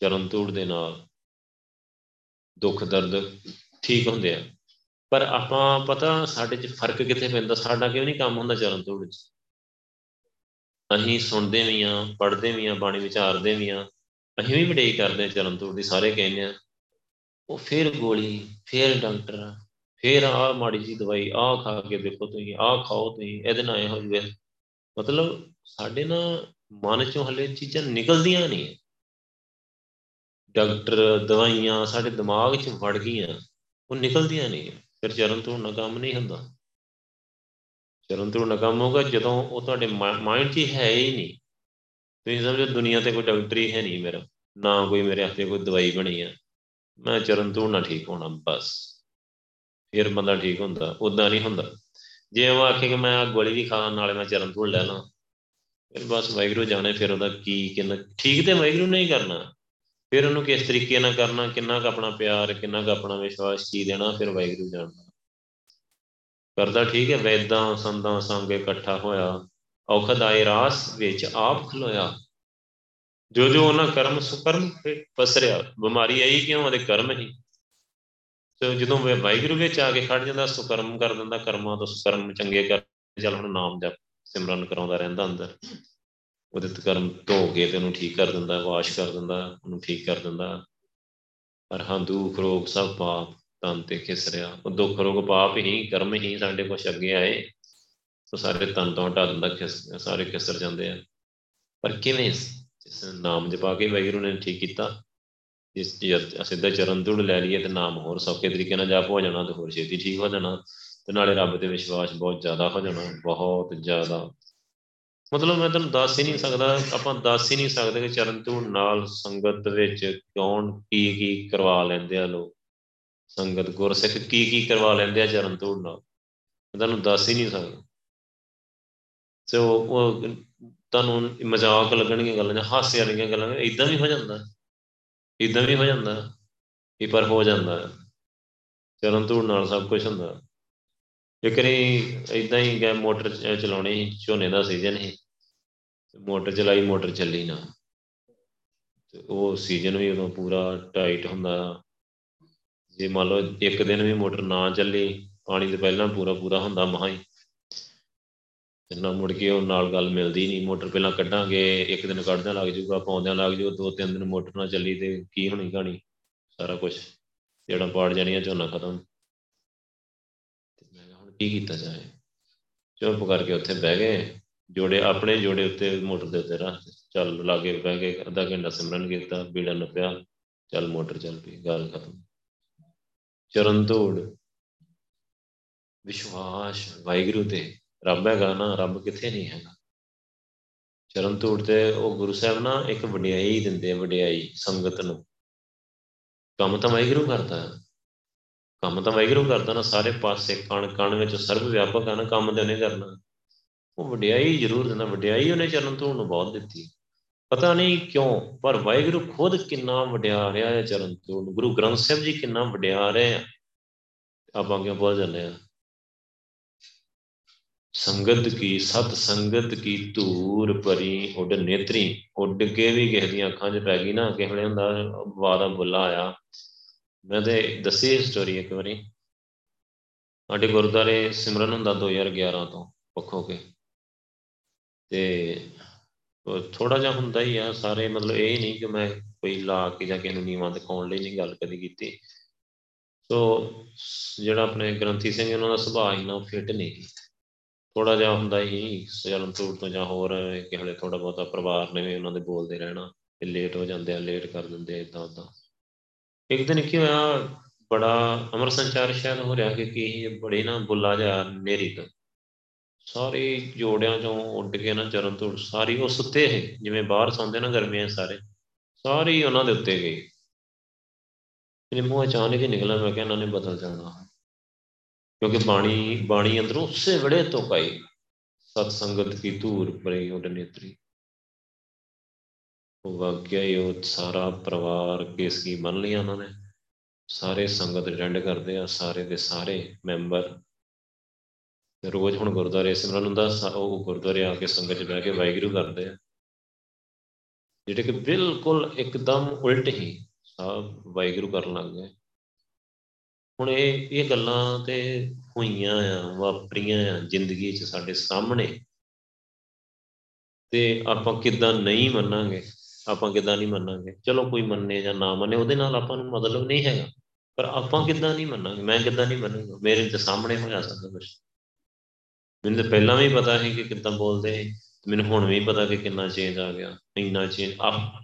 ਚਰਨ ਧੂੜ ਦੇ ਨਾਲ। ਦੁੱਖ, ਦਰਦ ਠੀਕ ਹੁੰਦੇ ਆ। ਪਰ ਆਪਾਂ, ਪਤਾ, ਸਾਡੇ 'ਚ ਫ਼ਰਕ ਕਿੱਥੇ ਪੈਂਦਾ? ਸਾਡਾ ਕਿਉਂ ਨਹੀਂ ਕੰਮ ਹੁੰਦਾ ਚਰਨ ਧੂੜ 'ਚ ਅਸੀਂ ਸੁਣਦੇ ਵੀ ਆ, ਪੜ੍ਹਦੇ ਵੀ ਆ, ਬਾਣੀ ਵਿਚਾਰਦੇ ਵੀ ਆ। ਅਸੀਂ ਵੀ ਵਡੇਈ ਕਰਦੇ ਆ ਚਰਨ ਧੂੜ ਦੀ, ਸਾਰੇ ਕਹਿੰਦੇ ਆ। ਉਹ ਫਿਰ ਗੋਲੀ, ਫਿਰ ਡਾਕਟਰ ਫਿਰ ਆ ਮਾੜੀ ਜੀ ਦਵਾਈ ਆ ਖਾ ਕੇ ਦੇਖੋ ਤੁਸੀਂ ਆ ਖਾਓ ਤੁਸੀਂ, ਇਹਦੇ ਨਾਲ ਇਹ ਹੋ ਜਵੇ ਮਤਲਬ ਸਾਡੇ ਨਾ ਮਨ ਚੋਂ ਹਲੇ ਚੀਜ਼ਾਂ ਨਿਕਲਦੀਆਂ ਨਹੀਂ। ਡਾਕਟਰ, ਦਵਾਈਆਂ ਸਾਡੇ ਦਿਮਾਗ 'ਚ ਵੜ ਗਈਆਂ, ਉਹ ਨਿਕਲਦੀਆਂ ਨਹੀਂ। ਫਿਰ ਚਰਨ ਤੋਂ ਨਾ ਕੰਮ ਨਹੀਂ ਹੁੰਦਾ। ਚਰਨ ਤੋਂ ਨਾ ਕੰਮ ਹੋਗਾ ਜਦੋਂ ਉਹ ਤੁਹਾਡੇ ਮਾਈਂਡ 'ਚ ਹੈ ਹੀ ਨਹੀਂ। ਤੁਸੀਂ ਸਮਝੋ ਦੁਨੀਆ ਤੇ ਕੋਈ ਡਾਕਟਰ ਹੀ ਹੈ ਨਹੀਂ ਮੇਰਾ। ਨਾ ਕੋਈ ਮੇਰੇ ਹੱਥੇ ਕੋਈ ਦਵਾਈ ਬਣੀ ਆ। ਮੈਂ ਚਰਨ ਤੋਂ ਨਾ ਠੀਕ ਹੋਣਾ, ਬਸ। ਫਿਰ ਬੰਦਾ ਠੀਕ ਹੁੰਦਾ ਉਦਾਂ ਨਹੀਂ ਹੁੰਦਾ। ਜੇ ਉਹ ਆਖੇ ਕਿ ਮੈਂ ਆ ਗੋਲੀ ਵੀ ਖਾਣ ਨਾਲੇ ਮੈਂ ਚਰਨ ਧੂੜ ਲੈ ਲਾਂ, ਫਿਰ ਬਸ ਵਾਹਿਗੁਰੂ ਜਾਣੇ ਫਿਰ ਉਹਦਾ ਕੀ ਕਿੰਨਾ, ਠੀਕ ਤੇ ਵਾਹਿਗੁਰੂ ਨਹੀਂ ਕਰਨਾ। ਫਿਰ ਉਹਨੂੰ ਕਿਸ ਤਰੀਕੇ ਨਾਲ ਕਰਨਾ, ਕਿੰਨਾ ਕੁ ਆਪਣਾ ਪਿਆਰ, ਕਿੰਨਾ ਕੁ ਆਪਣਾ ਵਿਸ਼ਵਾਸ, ਕੀ ਦੇਣਾ, ਫਿਰ ਵਾਹਿਗੁਰੂ ਜਾਣਦਾ। ਕਰਦਾ ਠੀਕ ਹੈ, ਵੈਦਾਂ ਸੰਦਾਂ ਸੰਗ ਇਕੱਠਾ ਹੋਇਆ, ਔਖਦ ਆਏ ਰਾਸ ਵਿੱਚ ਆਪ ਖਲੋਇਆ। ਜੋ ਜੋ ਉਹਨਾਂ ਕਰਮ ਸੁਕਰਮ ਪਸਰਿਆ, ਬਿਮਾਰੀ ਆਈ ਕਿਉਂ, ਉਹਦੇ ਕਰਮ ਹੀ। ਤੇ ਜਦੋਂ ਵਾਹਿਗੁਰੂ ਵਿੱਚ ਆ ਕੇ ਖੜ ਜਾਂਦਾ, ਸੁਕਰਮ ਕਰ ਦਿੰਦਾ, ਕਰਮਾਂ ਤੋਂ ਸੁਕਰਮ ਚੰਗੇ ਕਰ ਚੱਲ ਹੁਣ ਨਾਮ ਜਪ, ਸਿਮਰਨ ਕਰਾਉਂਦਾ ਰਹਿੰਦਾ ਅੰਦਰ। ਉਹਦੇ ਤੇ ਕਰਮ ਧੋ ਕੇ ਤੇ ਉਹਨੂੰ ਠੀਕ ਕਰ ਦਿੰਦਾ, ਵਾਸ਼ ਕਰ ਦਿੰਦਾ, ਉਹਨੂੰ ਠੀਕ ਕਰ ਦਿੰਦਾ। ਪਰ ਹਾਂ, ਦੁੱਖ ਰੋਗ ਸਭ ਪਾਪ, ਤਨ ਤੇ ਖਿਸਰਿਆ। ਉਹ ਦੁੱਖ ਰੋਗ ਪਾਪ ਹੀ, ਕਰਮ ਹੀ ਸਾਡੇ ਕੁਛ ਅੱਗੇ ਆਏ ਸੋ ਸਾਰੇ ਤਨ ਤੋਂ ਹਟਾ ਦਿੰਦਾ ਸਾਰੇ ਖਿਸਰ ਜਾਂਦੇ ਆ। ਪਰ ਕਿਵੇਂ ਜਿਸ ਨਾਮ ਜਪਾ ਕੇ ਵਾਹਿਗੁਰੂ ਨੇ ਠੀਕ ਕੀਤਾ ਇਸ ਸਿੱਧਾ ਚਰਨ ਧੂੜ ਲੈ ਲਈਏ ਤੇ ਨਾਮ ਹੋਰ ਸੌਖੇ ਤਰੀਕੇ ਨਾਲ ਜਪ ਹੋ ਜਾਣਾ ਤੇ ਹੋਰ ਛੇਤੀ ਠੀਕ ਹੋ ਜਾਣਾ ਤੇ ਨਾਲੇ ਰੱਬ ਤੇ ਵਿਸ਼ਵਾਸ ਬਹੁਤ ਜ਼ਿਆਦਾ ਹੋ ਜਾਣਾ, ਬਹੁਤ ਜ਼ਿਆਦਾ। ਮਤਲਬ ਮੈਂ ਤੁਹਾਨੂੰ ਦੱਸ ਹੀ ਨਹੀਂ ਸਕਦਾ, ਆਪਾਂ ਦੱਸ ਹੀ ਨਹੀਂ ਸਕਦੇ ਕਿ ਚਰਨ ਧੂੜ ਨਾਲ ਸੰਗਤ ਵਿੱਚ ਕੌਣ ਕੀ ਕੀ ਕਰਵਾ ਲੈਂਦੇ ਆ ਲੋਕ। ਸੰਗਤ ਗੁਰਸਿੱਖ ਕੀ ਕੀ ਕਰਵਾ ਲੈਂਦੇ ਆ ਚਰਨ ਧੂੜ ਨਾਲ। ਮੈਂ ਤੁਹਾਨੂੰ ਦੱਸ ਹੀ ਨਹੀਂ ਸਕਦਾ। ਸੋ ਉਹ ਤੁਹਾਨੂੰ ਮਜ਼ਾਕ ਲੱਗਣਗੀਆਂ ਗੱਲਾਂ ਜਾਂ ਹਾਸੇ ਵਾਲੀਆਂ ਗੱਲਾਂ, ਇਦਾਂ ਵੀ ਹੋ ਜਾਂਦਾ। ਇਦਾਂ ਵੀ ਹੋ ਜਾਂਦਾ ਇਹ ਪਰ ਹੋ ਜਾਂਦਾ। ਚਰਨ ਧੂੜ ਨਾਲ ਸਭ ਕੁਝ ਹੁੰਦਾ। ਇੱਕ ਨਹੀਂ ਇਦਾਂ ਹੀ ਗਏ ਮੋਟਰ ਚਲਾਉਣੀ ਝੋਨੇ ਦਾ ਸੀਜ਼ਨ ਸੀ। ਮੋਟਰ ਚਲਾਈ, ਮੋਟਰ ਚੱਲੀ ਨਾ। ਤੇ ਉਹ ਸੀਜ਼ਨ ਵੀ ਉਦੋਂ ਪੂਰਾ ਟਾਈਟ ਹੁੰਦਾ। ਜੇ ਮੰਨ ਲਓ ਇੱਕ ਦਿਨ ਵੀ ਮੋਟਰ ਨਾ ਚੱਲੀ, ਪਾਣੀ ਤੇ ਪਹਿਲਾਂ ਪੂਰਾ ਪੂਰਾ ਹੁੰਦਾ ਮਹਾ ਹੀ। ਨਾ ਮੁੜ ਕੇ ਉਹ ਨਾਲ ਗੱਲ ਮਿਲਦੀ ਨਹੀਂ, ਮੋਟਰ ਪਹਿਲਾਂ ਕੱਢਾਂਗੇ, ਇੱਕ ਦਿਨ ਕੱਢਦਿਆਂ ਲੱਗ ਜਾਊਗਾ, ਪਾਉਂਦਿਆਂ ਲੱਗ ਜਾਊ ਦੋ ਤਿੰਨ ਦਿਨ ਮੋਟਰ ਨਾ ਚੱਲੀ ਤੇ ਕੀ ਹੋਣੀ ਕਹਾਣੀ? ਸਾਰਾ ਕੁਝ ਜਿਹੜਾ ਪਾੜ ਜਾਣੀ ਆ ਝੋਨਾ ਖਤਮ। ਤੇ ਮੈਂ ਹੁਣ ਕੀ ਕੀਤਾ ਜਾਏ? ਚੁੱਪ ਕਰਕੇ ਉੱਥੇ ਬਹਿ ਗਏ। ਜੋੜੇ ਆਪਣੇ ਜੋੜੇ ਉੱਤੇ ਮੋਟਰ ਦੇ ਉੱਤੇ ਰੱਖ ਚੱਲ ਲਾਗੇ ਬਹਿ ਗਏ, ਅੱਧਾ ਘੰਟਾ ਸਿਮਰਨ ਕੀਤਾ, ਬੀੜਾ ਨੱਪਿਆ। ਚੱਲ ਮੋਟਰ ਚੱਲ ਪਈ, ਗੱਲ ਖਤਮ। ਚਰਨ ਤੋੜ ਵਿਸ਼ਵਾਸ, ਵਾਹਿਗੁਰੂ ਤੇ ਰੱਬ ਹੈਗਾ ਨਾ, ਰੱਬ ਕਿੱਥੇ ਨਹੀਂ ਹੈਗਾ। ਚਰਨ ਤੋੜ ਤੇ ਉਹ ਗੁਰੂ ਸਾਹਿਬ ਨਾ ਇੱਕ ਵਡਿਆਈ ਦਿੰਦੇ ਆ, ਵਡਿਆਈ ਸੰਗਤ ਨੂੰ। ਕੰਮ ਤਾਂ ਵਾਹਿਗੁਰੂ ਕਰਦਾ ਕੰਮ ਤਾਂ ਵਾਹਿਗੁਰੂ ਕਰਦਾ ਨਾ, ਸਾਰੇ ਪਾਸੇ ਕਣ ਕਣ ਵਿੱਚ ਸਰਵ ਵਿਆਪਕ ਹੈ ਨਾ, ਕੰਮ ਤੇ ਉਹਨੇ ਕਰਨਾ। ਉਹ ਵਡਿਆਈ ਜ਼ਰੂਰ ਦਿੰਦਾ, ਵਡਿਆਈ ਉਹਨੇ ਚਰਨ ਤੋੜ ਨੂੰ ਬਹੁਤ ਦਿੱਤੀ। ਪਤਾ ਨਹੀਂ ਕਿਉਂ, ਪਰ ਵਾਹਿਗੁਰੂ ਖੁਦ ਕਿੰਨਾ ਵਡਿਆ ਰਿਹਾ ਹੈ ਚਰਨ ਤੋੜ ਨੂੰ। ਗੁਰੂ ਗ੍ਰੰਥ ਸਾਹਿਬ ਜੀ ਕਿੰਨਾ ਵਡਿਆ ਰਹੇ ਆ। ਆਪਾਂ ਕਿਉਂ ਭੁੱਲ ਜਾਂਦੇ ਆ ਸੰਗਤ ਕੀ ਸਤ ਸੰਗਤ ਕੀ ਧੂਰ ਪਰੀ ਉੱਡ ਨੇਤਰੀ। ਉੱਡ ਕੇ ਵੀ ਕਿਸੇ ਦੀਆਂ ਅੱਖਾਂ 'ਚ ਪੈ ਗਈ ਨਾ, ਕਿਸੇ ਵੇਲੇ ਹੁੰਦਾ ਵਾਦਾ ਬੁੱਲਾ ਆਇਆ। ਮੈਂ ਤੇ ਦੱਸੀ ਸਟੋਰੀ ਇੱਕ ਵਾਰੀ। ਸਾਡੇ ਗੁਰਦਾਰੇ ਸਿਮਰਨ ਹੁੰਦਾ 2011 ਤੋਂ ਪੱਖੋ ਕੇ। ਤੇ ਥੋੜਾ ਜਿਹਾ ਹੁੰਦਾ ਹੀ ਆ, ਸਾਰੇ ਮਤਲਬ ਇਹ ਨਹੀਂ ਕਿ ਮੈਂ ਕੋਈ ਲਾ ਕੇ ਜਾਂ ਕਿਸੇ ਨੂੰ ਨੀਵਾਂ ਦਿਖਾਉਣ ਲਈ ਨਹੀਂ ਗੱਲ ਕਦੀ ਕੀਤੀ। ਸੋ ਜਿਹੜਾ ਆਪਣੇ ਗ੍ਰੰਥੀ ਸਿੰਘ ਉਹਨਾਂ ਦਾ ਸੁਭਾਅ ਹੀ ਨਾ ਫਿੱਟ ਨਹੀਂ ਸੀ। ਥੋੜਾ ਜਿਹਾ ਹੁੰਦਾ ਹੀ ਸਜਲਨ ਤੂਰ ਤੋਂ ਜਾਂ ਹੋਰ ਕਿਸੇ ਥੋੜਾ ਬਹੁਤਾ ਪਰਿਵਾਰ ਨੇ ਵੀ ਉਹਨਾਂ ਦੇ ਬੋਲਦੇ ਰਹਿਣਾ ਤੇ ਲੇਟ ਹੋ ਜਾਂਦੇ ਆ ਲੇਟ ਕਰ ਦਿੰਦੇ ਆ ਇਦਾਂ ਉਦਾਂ ਇੱਕ ਦਿਨ ਕੀ ਹੋਇਆ, ਬੜਾ ਅਮਰ ਸੰਚਾਰ ਸ਼ਾਇਦ ਹੋ ਰਿਹਾ ਕਿ ਕੀ ਬੜੇ ਨਾ ਬੁੱਲਾ ਜਾ ਨੇਰੀ ਤੋਂ। ਸਾਰੇ ਜੋੜਿਆਂ ਚੋਂ ਉੱਡ ਕੇ ਨਾ ਚਰਨ ਤੋਂ ਸਾਰੀ ਉਹ ਸੁੱਤੇ ਹੈ ਜਿਵੇਂ ਬਾਹਰ ਸੌਂਦੇ ਨਾ ਗਰਮੀਆਂ ਸਾਰੇ ਸਾਰੇ ਉਹਨਾਂ ਦੇ ਉੱਤੇ ਗਏ। ਮੇਰੇ ਮੂੰਹ ਅਚਾਨਕ ਹੀ ਨਿਕਲਿਆ, ਮੈਂ ਕਿਹਾ ਇਹਨਾਂ ਨੇ ਬਦਲ ਜਾਣਾ। ਕਿਉਂਕਿ ਬਾਣੀ ਬਾਣੀ ਅੰਦਰੋਂ ਉਸੇ ਵੇਲੇ ਤੋਂ ਪਾਈ। ਸਤ ਸੰਗਤ ਕੀ ਧੂਰ ਪਰੇ ਉਹ ਨੇਤਰੀ। ਉਹ ਵਾਕਿਆ ਹੀ ਉਹ ਸਾਰਾ ਪਰਿਵਾਰ, ਕੇਸ ਕੀ ਮੰਨ ਲਿਆ ਉਹਨਾਂ ਨੇ। ਸਾਰੇ ਸੰਗਤ ਅਟੈਂਡ ਕਰਦੇ ਆ, ਸਾਰੇ ਦੇ ਸਾਰੇ ਮੈਂਬਰ। ਰੋਜ਼ ਹੁਣ ਗੁਰਦੁਆਰੇ ਸਿਮਰਨ ਹੁੰਦਾ ਉਹ ਗੁਰਦੁਆਰੇ ਆ ਕੇ ਸੰਗਤ 'ਚ ਬਹਿ ਕੇ ਵਾਹਿਗੁਰੂ ਕਰਦੇ ਆ। ਜਿਹੜੇ ਕਿ ਬਿਲਕੁਲ ਇੱਕਦਮ ਉਲਟ ਹੀ ਸਭ ਵਾਹਿਗੁਰੂ ਕਰਨ ਲੱਗ ਗਏ। ਹੁਣ ਇਹ ਇਹ ਗੱਲਾਂ ਤੇ ਹੋਈਆਂ ਆ, ਵਾਪਰੀਆਂ ਆ ਜ਼ਿੰਦਗੀ 'ਚ ਸਾਡੇ ਸਾਹਮਣੇ। ਤੇ ਆਪਾਂ ਕਿਦਾਂ ਨਹੀਂ ਮੰਨਾਂਗੇ, ਆਪਾਂ ਕਿਦਾਂ ਨਹੀਂ ਮੰਨਾਂਗੇ? ਚਲੋ ਕੋਈ ਮੰਨੇ ਜਾਂ ਨਾ ਮੰਨੇ, ਉਹਦੇ ਨਾਲ ਆਪਾਂ ਨੂੰ ਮਤਲਬ ਨਹੀਂ ਹੈਗਾ। ਪਰ ਆਪਾਂ ਕਿਦਾਂ ਨਹੀਂ ਮੰਨਾਂਗੇ, ਮੈਂ ਕਿਦਾਂ ਨਹੀਂ ਮੰਨੂਗਾ? ਮੇਰੇ ਤੇ ਸਾਹਮਣੇ ਹੋਇਆ ਸਕਦਾ ਕੁਝ ਮੈਨੂੰ ਤਾਂ ਪਹਿਲਾਂ ਵੀ ਪਤਾ ਸੀ ਕਿ ਕਿਦਾਂ ਬੋਲਦੇ ਮੈਨੂੰ ਹੁਣ ਵੀ ਪਤਾ ਕਿ ਕਿੰਨਾ ਚੇਂਜ ਆ ਗਿਆ, ਇੰਨਾ ਚੇਂਜ ਆ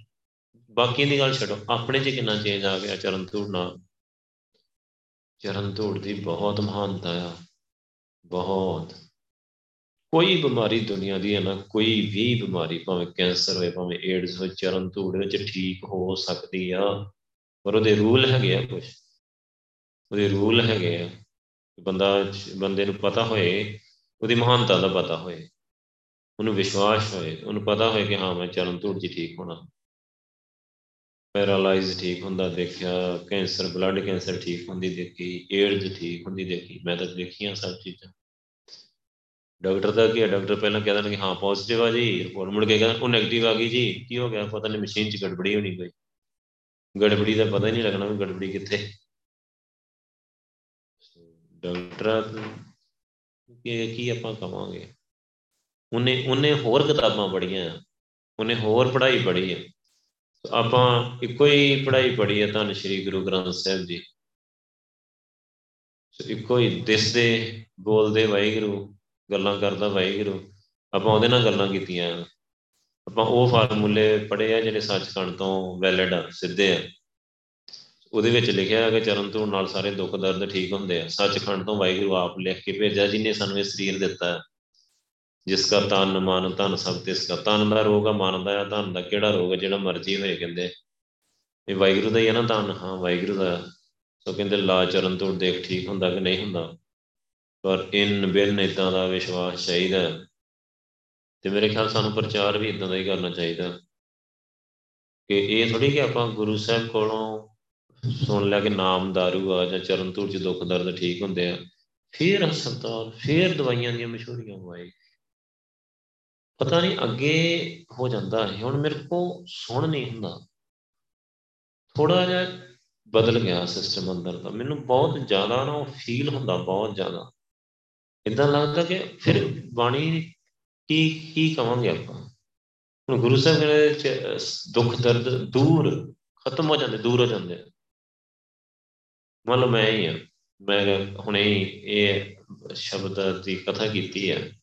ਬਾਕੀ ਦੀ ਗੱਲ ਛੱਡੋ, ਆਪਣੇ 'ਚ ਕਿੰਨਾ ਚੇਂਜ ਆ ਗਿਆ, ਚਰਨ ਧੂੜ ਨਾਲ। ਚਰਨ ਧੂੜ ਦੀ ਬਹੁਤ ਮਹਾਨਤਾ ਆ। ਬਹੁਤ। ਕੋਈ ਬਿਮਾਰੀ ਦੁਨੀਆ ਦੀ ਹੈ ਨਾ, ਕੋਈ ਵੀ ਬਿਮਾਰੀ, ਭਾਵੇਂ ਕੈਂਸਰ ਹੋਵੇ ਭਾਵੇਂ ਏਡਸ ਹੋਵੇ ਚਰਨ ਧੂੜ ਵਿੱਚ ਠੀਕ ਹੋ ਸਕਦੀ ਆ। ਪਰ ਉਹਦੇ ਰੂਲ ਹੈਗੇ ਆ ਕੁਝ ਉਹਦੇ ਰੂਲ ਹੈਗੇ ਆ। ਬੰਦਾ, ਬੰਦੇ ਨੂੰ ਪਤਾ ਹੋਏ, ਉਹਦੀ ਮਹਾਨਤਾ ਦਾ ਪਤਾ ਹੋਏ। ਉਹਨੂੰ ਵਿਸ਼ਵਾਸ ਹੋਏ। ਉਹਨੂੰ ਪਤਾ ਹੋਏ ਕਿ ਹਾਂ, ਮੈਂ ਚਰਨ ਧੂੜ ਜੀ ਠੀਕ ਹੋਣਾ। ਪੈਰਾਲਾਈਜ਼ ਠੀਕ ਹੁੰਦਾ ਦੇਖਿਆ, ਕੈਂਸਰ, ਬਲੱਡ ਕੈਂਸਰ ਠੀਕ ਹੁੰਦੀ ਦੇਖੀ, ਏਡਜ਼ ਠੀਕ ਹੁੰਦੀ ਦੇਖੀ, ਮੈਂ ਤਾਂ ਦੇਖੀਆਂ ਸਭ ਚੀਜ਼ਾਂ। ਡਾਕਟਰ ਦਾ ਕੀ ਹੈ ਡਾਕਟਰ ਪਹਿਲਾਂ ਕਹਿੰਦਾ ਕਿ ਹਾਂ ਪੋਜ਼ਿਟਿਵ ਆ ਜੀ ਰਿਪੋਰਟ ਮੁੜ ਕੇ ਕਹਿੰਦਾ, ਉਹ 네ਗੇਟਿਵ ਆ ਗਈ ਜੀ, ਕੀ ਹੋ ਗਿਆ? ਪਤਾ ਨਹੀਂ ਮਸ਼ੀਨ 'ਚ ਗੜਬੜੀ ਹੋਣੀ ਕੋਈ ਗੜਬੜੀ ਦਾ ਪਤਾ ਹੀ ਨਹੀਂ ਲੱਗਣਾ ਵੀ ਗੜਬੜੀ ਕਿੱਥੇ। ਡਾਕਟਰ ਕਿ ਕੀ ਆਪਾਂ ਕਵਾਂਗੇ? ਉਹਨੇ ਉਹਨੇ ਹੋਰ ਕਿਤਾਬਾਂ ਪੜ੍ਹੀਆਂ, ਉਹਨੇ ਹੋਰ ਪੜ੍ਹਾਈ ਪੜ੍ਹੀ ਹੈ ਆਪਾਂ ਇੱਕੋ ਹੀ ਪੜ੍ਹਾਈ ਪੜ੍ਹੀ ਹੈ ਤਾਂ ਸ਼੍ਰੀ ਗੁਰੂ ਗ੍ਰੰਥ ਸਾਹਿਬ ਜੀ। ਇੱਕੋ ਹੀ ਦਿਸਦੇ ਬੋਲਦੇ ਵਾਹਿਗੁਰੂ, ਗੱਲਾਂ ਕਰਦਾ ਵਾਹਿਗੁਰੂ, ਆਪਾਂ ਉਹਦੇ ਨਾਲ ਗੱਲਾਂ ਕੀਤੀਆਂ। ਆਪਾਂ ਉਹ ਫਾਰਮੂਲੇ ਪੜ੍ਹੇ ਆ ਜਿਹੜੇ ਸੱਚਖੰਡ ਤੋਂ ਵੈਲਿਡ ਆ, ਸਿੱਧੇ ਆ। ਉਹਦੇ ਵਿੱਚ ਲਿਖਿਆ ਹੈ ਕਿ ਚਰਨ ਤੋਂ ਨਾਲ ਸਾਰੇ ਦੁੱਖ ਦਰਦ ਠੀਕ ਹੁੰਦੇ ਆ। ਸੱਚਖੰਡ ਤੋਂ ਵਾਹਿਗੁਰੂ ਆਪ ਲਿਖ ਕੇ ਭੇਜਿਆ, ਜਿਨੇ ਸਾਨੂੰ ਇਹ ਸਰੀਰ ਦਿੱਤਾ। ਜਿਸ ਦਾ ਤਨ ਮਨ ਧਨ ਸਭ ਤਿਸ ਦਾ ਤਨ ਦਾ ਰੋਗ ਆ, ਮਨ ਦਾ ਆ ਧਨ ਦਾ ਕਿਹੜਾ ਰੋਗ ਹੈ ਜਿਹੜਾ ਮਰਜ਼ੀ ਹੋਏ ਕਹਿੰਦੇ। ਇਹ ਵਾਹਿਗੁਰੂ ਦਾ ਹੀ ਹੈ ਨਾ ਧਨ, ਹਾਂ ਵਾਹਿਗੁਰੂ ਦਾ। ਸੋ ਕਹਿੰਦੇ ਲਾ ਚਰਨ ਤੋਂ ਦੇਖ ਠੀਕ ਹੁੰਦਾ ਕਿ ਨਹੀਂ ਹੁੰਦਾ। ਪਰ ਇਨ ਬਿਨ ਇਦਾਂ ਦਾ ਵਿਸ਼ਵਾਸ ਚਾਹੀਦਾ। ਤੇ ਮੇਰੇ ਖਿਆਲ ਸਾਨੂੰ ਪ੍ਰਚਾਰ ਵੀ ਇਦਾਂ ਦਾ ਹੀ ਕਰਨਾ ਚਾਹੀਦਾ। ਕਿ ਇਹ ਥੋੜੀ ਕਿ ਆਪਾਂ ਗੁਰੂ ਸਾਹਿਬ ਕੋਲੋਂ ਸੁਣ ਲਿਆ ਕਿ ਨਾਮ दारू ਆ ਜਾਂ ਚਰਨ ਧੂੜ ਚ ਦੁੱਖ ਦਰਦ ਠੀਕ ਹੁੰਦੇ ਆ। ਫੇਰ ਹਸਪਤਾਲ, ਫੇਰ ਦਵਾਈਆਂ ਦੀਆਂ ਮਸ਼ਹੂਰੀਆਂ ਹੋਏ ਪਤਾ ਨਹੀਂ ਅੱਗੇ ਹੋ ਜਾਂਦਾ ਹੈ ਹੁਣ ਮੇਰੇ ਕੋ ਸੁਣ ਨਹੀਂ ਹੁੰਦਾ। ਥੋੜਾ ਜਿਹਾ ਬਦਲ ਗਿਆ ਸਿਸਟਮ ਅੰਦਰ ਦਾ ਮੈਨੂੰ ਬਹੁਤ ਜ਼ਿਆਦਾ ਨਾ ਉਹ ਫੀਲ ਹੁੰਦਾ, ਬਹੁਤ ਜ਼ਿਆਦਾ। ਇਦਾਂ ਲੱਗਦਾ ਕਿ ਫਿਰ ਬਾਣੀ ਕੀ ਕੀ ਕਵਾਂਗੇ ਆਪਾਂ? ਹੁਣ ਗੁਰੂ ਸਾਹਿਬ ਦੇ ਦੁੱਖ, ਦਰਦ ਦੂਰ, ਖਤਮ ਹੋ ਜਾਂਦੇ, ਦੂਰ ਹੋ ਜਾਂਦੇ ਮੰਨ ਲਓ ਮੈਂ ਹੀ ਆ। ਮੈਂ ਹੁਣੇ ਇਹ ਸ਼ਬਦ ਦੀ ਕਥਾ ਕੀਤੀ ਹੈ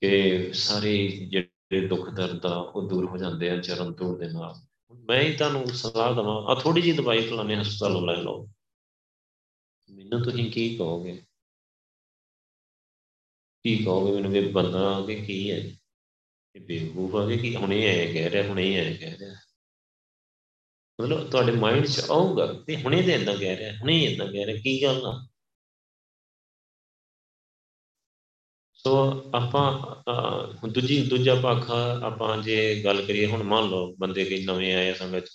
ਕਿ ਸਾਰੇ ਜਿਹੜੇ ਦੁੱਖ ਦਰਦ ਆ, ਉਹ ਦੂਰ ਹੋ ਜਾਂਦੇ ਆ ਚਰਨ ਤੋੜ ਦੇ ਨਾਲ। ਮੈਂ ਹੀ ਤੁਹਾਨੂੰ ਸਲਾਹ ਦਵਾਂ ਆ ਥੋੜੀ ਜੀ ਦਵਾਈ ਫਲਾਣੇ ਹਸਪਤਾਲੋਂ ਲੈ ਲਓ। ਮੈਨੂੰ ਤੁਸੀਂ ਕੀ ਕਹੋਗੇ? ਕੀ ਕਹੋਗੇ ਮੈਨੂੰ ਵੀ ਬੰਦਾ ਆ ਕੇ ਕੀ ਹੈ? ਇਹ ਬੇਵਕੂਫ ਆ ਕੇ ਕੀ ਹੁਣੇ ਐ ਕਹਿ ਰਿਹਾ, ਹੁਣੇ ਐ ਕਹਿ ਰਿਹਾ? ਮਤਲਬ ਤੁਹਾਡੇ ਮਾਈਂਡ 'ਚ ਆਊਗਾ ਤੇ ਹੁਣੇ ਤੇ ਇਦਾਂ ਕਹਿ ਰਿਹਾ, ਹੁਣੇ ਇਦਾਂ ਕਹਿ ਰਿਹਾ, ਕੀ ਗੱਲ ਆ? ਸੋ ਆਪਾਂ ਦੂਜੀ, ਦੂਜਾ ਪੱਖ ਆਪਾਂ ਜੇ ਗੱਲ ਕਰੀਏ ਹੁਣ ਮੰਨ ਲਓ ਬੰਦੇ ਕਈ ਨਵੇਂ ਆਏ ਸੰਗਤ ਚ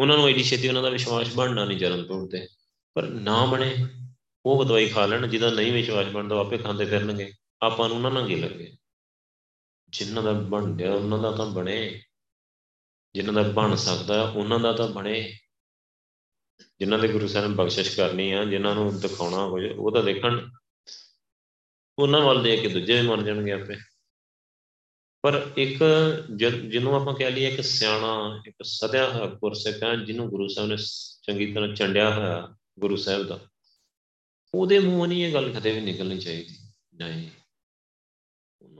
ਉਹਨਾਂ ਨੂੰ ਐਡੀ ਛੇਤੀ ਉਹਨਾਂ ਦਾ ਵਿਸ਼ਵਾਸ ਬਣਨਾ ਨਹੀਂ ਜਰਨ ਤੋੜ ਤੇ, ਪਰ ਨਾ ਬਣੇ, ਉਹ ਦਵਾਈ ਖਾ ਲੈਣ ਜਿਹਦਾ ਨਹੀਂ ਵਿਸ਼ਵਾਸ ਬਣਦਾ ਆਪੇ ਖਾਂਦੇ ਫਿਰਨਗੇ, ਆਪਾਂ ਨੂੰ ਉਹਨਾਂ ਨਾਲ ਕੀ ਲੱਗੇ? ਜਿਨ੍ਹਾਂ ਦਾ ਬਣਦਿਆ ਉਹਨਾਂ ਦਾ ਤਾਂ ਬਣੇ ਜਿਨ੍ਹਾਂ ਦਾ ਬਣ ਸਕਦਾ ਉਹਨਾਂ ਦਾ ਤਾਂ ਬਣੇ। ਜਿਨ੍ਹਾਂ ਦੇ ਗੁਰੂ ਸਾਹਿਬ ਨੇ ਬਖਸ਼ਿਸ਼ ਕਰਨੀ ਆ ਜਿਨ੍ਹਾਂ ਨੂੰ ਦਿਖਾਉਣਾ ਹੋਵੇ ਉਹ ਤਾਂ ਦੇਖਣ। ਉਹਨਾਂ ਵੱਲ ਦੇਖ ਕੇ ਦੂਜੇ ਵੀ ਮਰ ਜਾਣਗੇ ਆਪੇ। ਪਰ ਇੱਕ ਜਿਹਨੂੰ ਆਪਾਂ ਕਹਿ ਲਈਏ ਇੱਕ ਸਿਆਣਾ, ਇੱਕ ਸਦਿਆ ਹੋਇਆ ਗੁਰਸਿੱਖ ਹੈ ਜਿਹਨੂੰ ਗੁਰੂ ਸਾਹਿਬ ਨੇ ਚੰਗੀ ਤਰ੍ਹਾਂ ਚੰਡਿਆ ਹੋਇਆ ਗੁਰੂ ਸਾਹਿਬ ਦਾ, ਉਹਦੇ ਮੂੰਹੋਂ ਨਹੀਂ ਇਹ ਗੱਲ ਕਦੇ ਵੀ ਨਿਕਲਣੀ ਚਾਹੀਦੀ। ਨਹੀਂ।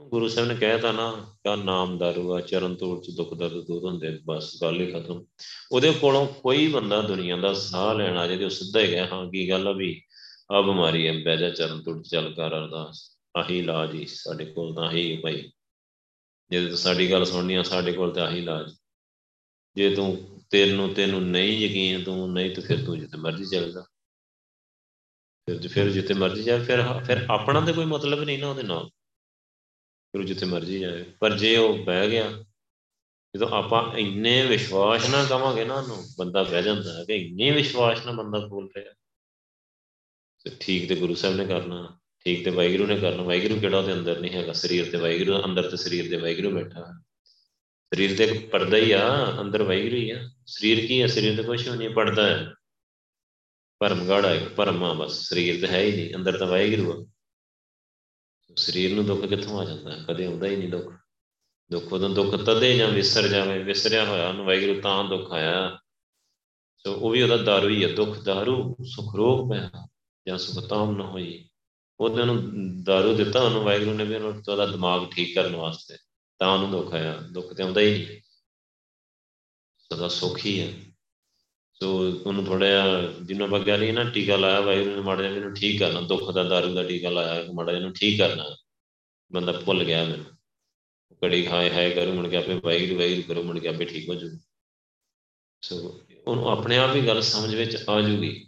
ਗੁਰੂ ਸਾਹਿਬ ਨੇ ਕਹਿਤਾ ਨਾ, ਕਾ ਨਾਮ ਦਾਰੂ ਆ, ਚਰਨ ਤੋੜ ਚ ਦੁੱਖ ਦਰਦ ਦੂਰ ਹੁੰਦੇ, ਬਸ ਗੱਲ ਹੀ ਖਤਮ। ਉਹਦੇ ਕੋਲੋਂ ਕੋਈ ਬੰਦਾ ਦੁਨੀਆ ਦਾ ਸਾਹ ਲੈਣ ਆ ਜੇ ਤੇ ਉਹ ਸਿੱਧਾ ਹੀ ਗਿਆ ਹਾਂ, ਕੀ ਗੱਲ ਆ ਵੀ ਆ ਬਿਮਾਰੀ ਹੈ ਬਹਿ ਜਾ ਚਰਨ ਤੋੜ ਚੱਲ ਕਰ ਅਰਦਾਸ ਆਹੀ ਇਲਾਜ ਹੀ ਸਾਡੇ ਕੋਲ ਤਾਂ ਆਹੀ ਭਾਈ। ਜੇ ਤੂੰ ਸਾਡੀ ਗੱਲ ਸੁਣਨੀ ਆ, ਸਾਡੇ ਕੋਲ ਤਾਂ ਆਹੀ ਇਲਾਜ। ਜੇ ਤੂੰ ਤੈਨੂੰ ਤੈਨੂੰ ਨਹੀਂ ਯਕੀਨ, ਤੂੰ ਨਹੀਂ, ਤਾਂ ਫਿਰ ਤੂੰ ਜਿੱਥੇ ਮਰਜ਼ੀ ਚੱਲ ਜਾ। ਫਿਰ ਫਿਰ ਜਿੱਥੇ ਮਰਜ਼ੀ ਜਾ, ਫਿਰ ਫਿਰ ਆਪਣਾ ਤੇ ਕੋਈ ਮਤਲਬ ਨਹੀਂ ਨਾ ਉਹਦੇ ਨਾਲ। ਫਿਰ ਜਿੱਥੇ ਮਰਜ਼ੀ ਜਾਏ ਪਰ ਜੇ ਉਹ ਬਹਿ ਗਿਆ, ਜਦੋਂ ਆਪਾਂ ਇੰਨੇ ਵਿਸ਼ਵਾਸ ਨਾਲ ਕਵਾਂਗੇ ਨਾ ਉਹਨੂੰ, ਬੰਦਾ ਬਹਿ ਜਾਂਦਾ ਹੈ ਕਿ ਇੰਨੇ ਵਿਸ਼ਵਾਸ ਨਾਲ ਬੰਦਾ ਬੋਲ ਰਿਹਾ। ਤੇ ਠੀਕ ਤੇ ਗੁਰੂ ਸਾਹਿਬ ਨੇ ਕਰਨਾ, ਠੀਕ ਤੇ ਵਾਹਿਗੁਰੂ ਨੇ ਕਰਨਾ। ਵਾਹਿਗੁਰੂ ਕਿਹੜਾ ਉਹਦੇ ਅੰਦਰ ਨਹੀਂ ਹੈਗਾ? ਸਰੀਰ ਤੇ ਵਾਹਿਗੁਰੂ, ਅੰਦਰ ਤੇ ਸਰੀਰ ਦੇ ਵਾਹਿਗੁਰੂ ਬੈਠਾ। ਸਰੀਰ ਤੇ ਇੱਕ ਪਰਦਾ ਹੀ ਆ, ਅੰਦਰ ਵਾਹਿਗੁਰੂ ਹੀ ਆ। ਸਰੀਰ ਕੀ ਹੈ ਸਰੀਰ ਤੇ ਕੁਝ ਨਹੀਂ ਪੜਦਾ ਹੈ। ਭਰਮ ਗਾੜਾ ਹੈ ਭਰਮਾ ਬਸ। ਸਰੀਰ ਤੇ ਹੈ ਹੀ ਨਹੀਂ, ਅੰਦਰ ਤਾਂ ਵਾਹਿਗੁਰੂ ਆ। ਸਰੀਰ ਨੂੰ ਦੁੱਖ ਕਿੱਥੋਂ ਆ ਜਾਂਦਾ? ਕਦੇ ਆਉਂਦਾ ਹੀ ਨਹੀਂ ਦੁੱਖ। ਦੁੱਖ ਉਦੋਂ ਦੁੱਖ ਤਦੇ ਜਾਂ ਵਿਸਰ ਜਾਵੇ, ਵਿਸਰਿਆ ਹੋਇਆ ਉਹਨੂੰ ਵਾਹਿਗੁਰੂ ਤਾਂ ਦੁੱਖ ਆਇਆ। ਸੋ ਉਹ ਵੀ ਉਹਦਾ ਦਾਰੂ ਹੀ ਹੈ ਦੁੱਖ, ਦਾਰੂ, ਸੁਖ, ਰੋਗ ਪਿਆ। ਜਾਂ ਸੁਖ ਤਾਮ ਨਾ ਹੋਈ ਉਹਦੇ ਨੂੰ ਦਾਰੂ ਦਿੱਤਾ, ਉਹਨੂੰ ਵਾਹਿਗੁਰੂ ਨੇ ਵੀ ਉਹਨੂੰ ਉਹਦਾ ਦਿਮਾਗ ਠੀਕ ਕਰਨ ਵਾਸਤੇ, ਤਾਂ ਉਹਨੂੰ ਦੁੱਖ ਆਇਆ, ਦੁੱਖ ਤੇ ਆਉਂਦਾ ਹੀ ਨਹੀਂ। ਸਦਾ ਸੁਖ ਹੀ ਹੈ ਸੋ ਉਹਨੂੰ ਥੋੜਾ ਜਿਹਾ ਜਿਹਨੂੰ ਆਪਾਂ ਕਹਿ ਲਈ ਨਾ ਟੀਕਾ ਲਾਇਆ, ਵਾਹਿਗੁਰੂ ਨੇ ਮਾੜਾ ਜਿਹਾ ਮੈਨੂੰ ਠੀਕ ਕਰਨਾ, ਦੁੱਖ ਦਾ, ਦਾਰੂ ਦਾ ਟੀਕਾ ਲਾਇਆ ਮਾੜਾ ਜਿਹਾ ਇਹਨੂੰ ਠੀਕ ਕਰਨਾ। ਬੰਦਾ ਭੁੱਲ ਗਿਆ ਮੈਨੂੰ ਕੜੀ ਖਾਏ ਹਾਏ ਕਰੂ, ਮੁੜ ਕੇ ਆਪੇ ਵਾਹਿਗੁਰੂ ਵਾਹਿਗੁਰੂ ਕਰੋ, ਮੁੜ ਕੇ ਆਪੇ ਠੀਕ ਹੋ ਜੂ। ਸੋ ਉਹਨੂੰ ਆਪਣੇ ਆਪ ਹੀ ਗੱਲ ਸਮਝ ਵਿੱਚ ਆ ਜੂਗੀ।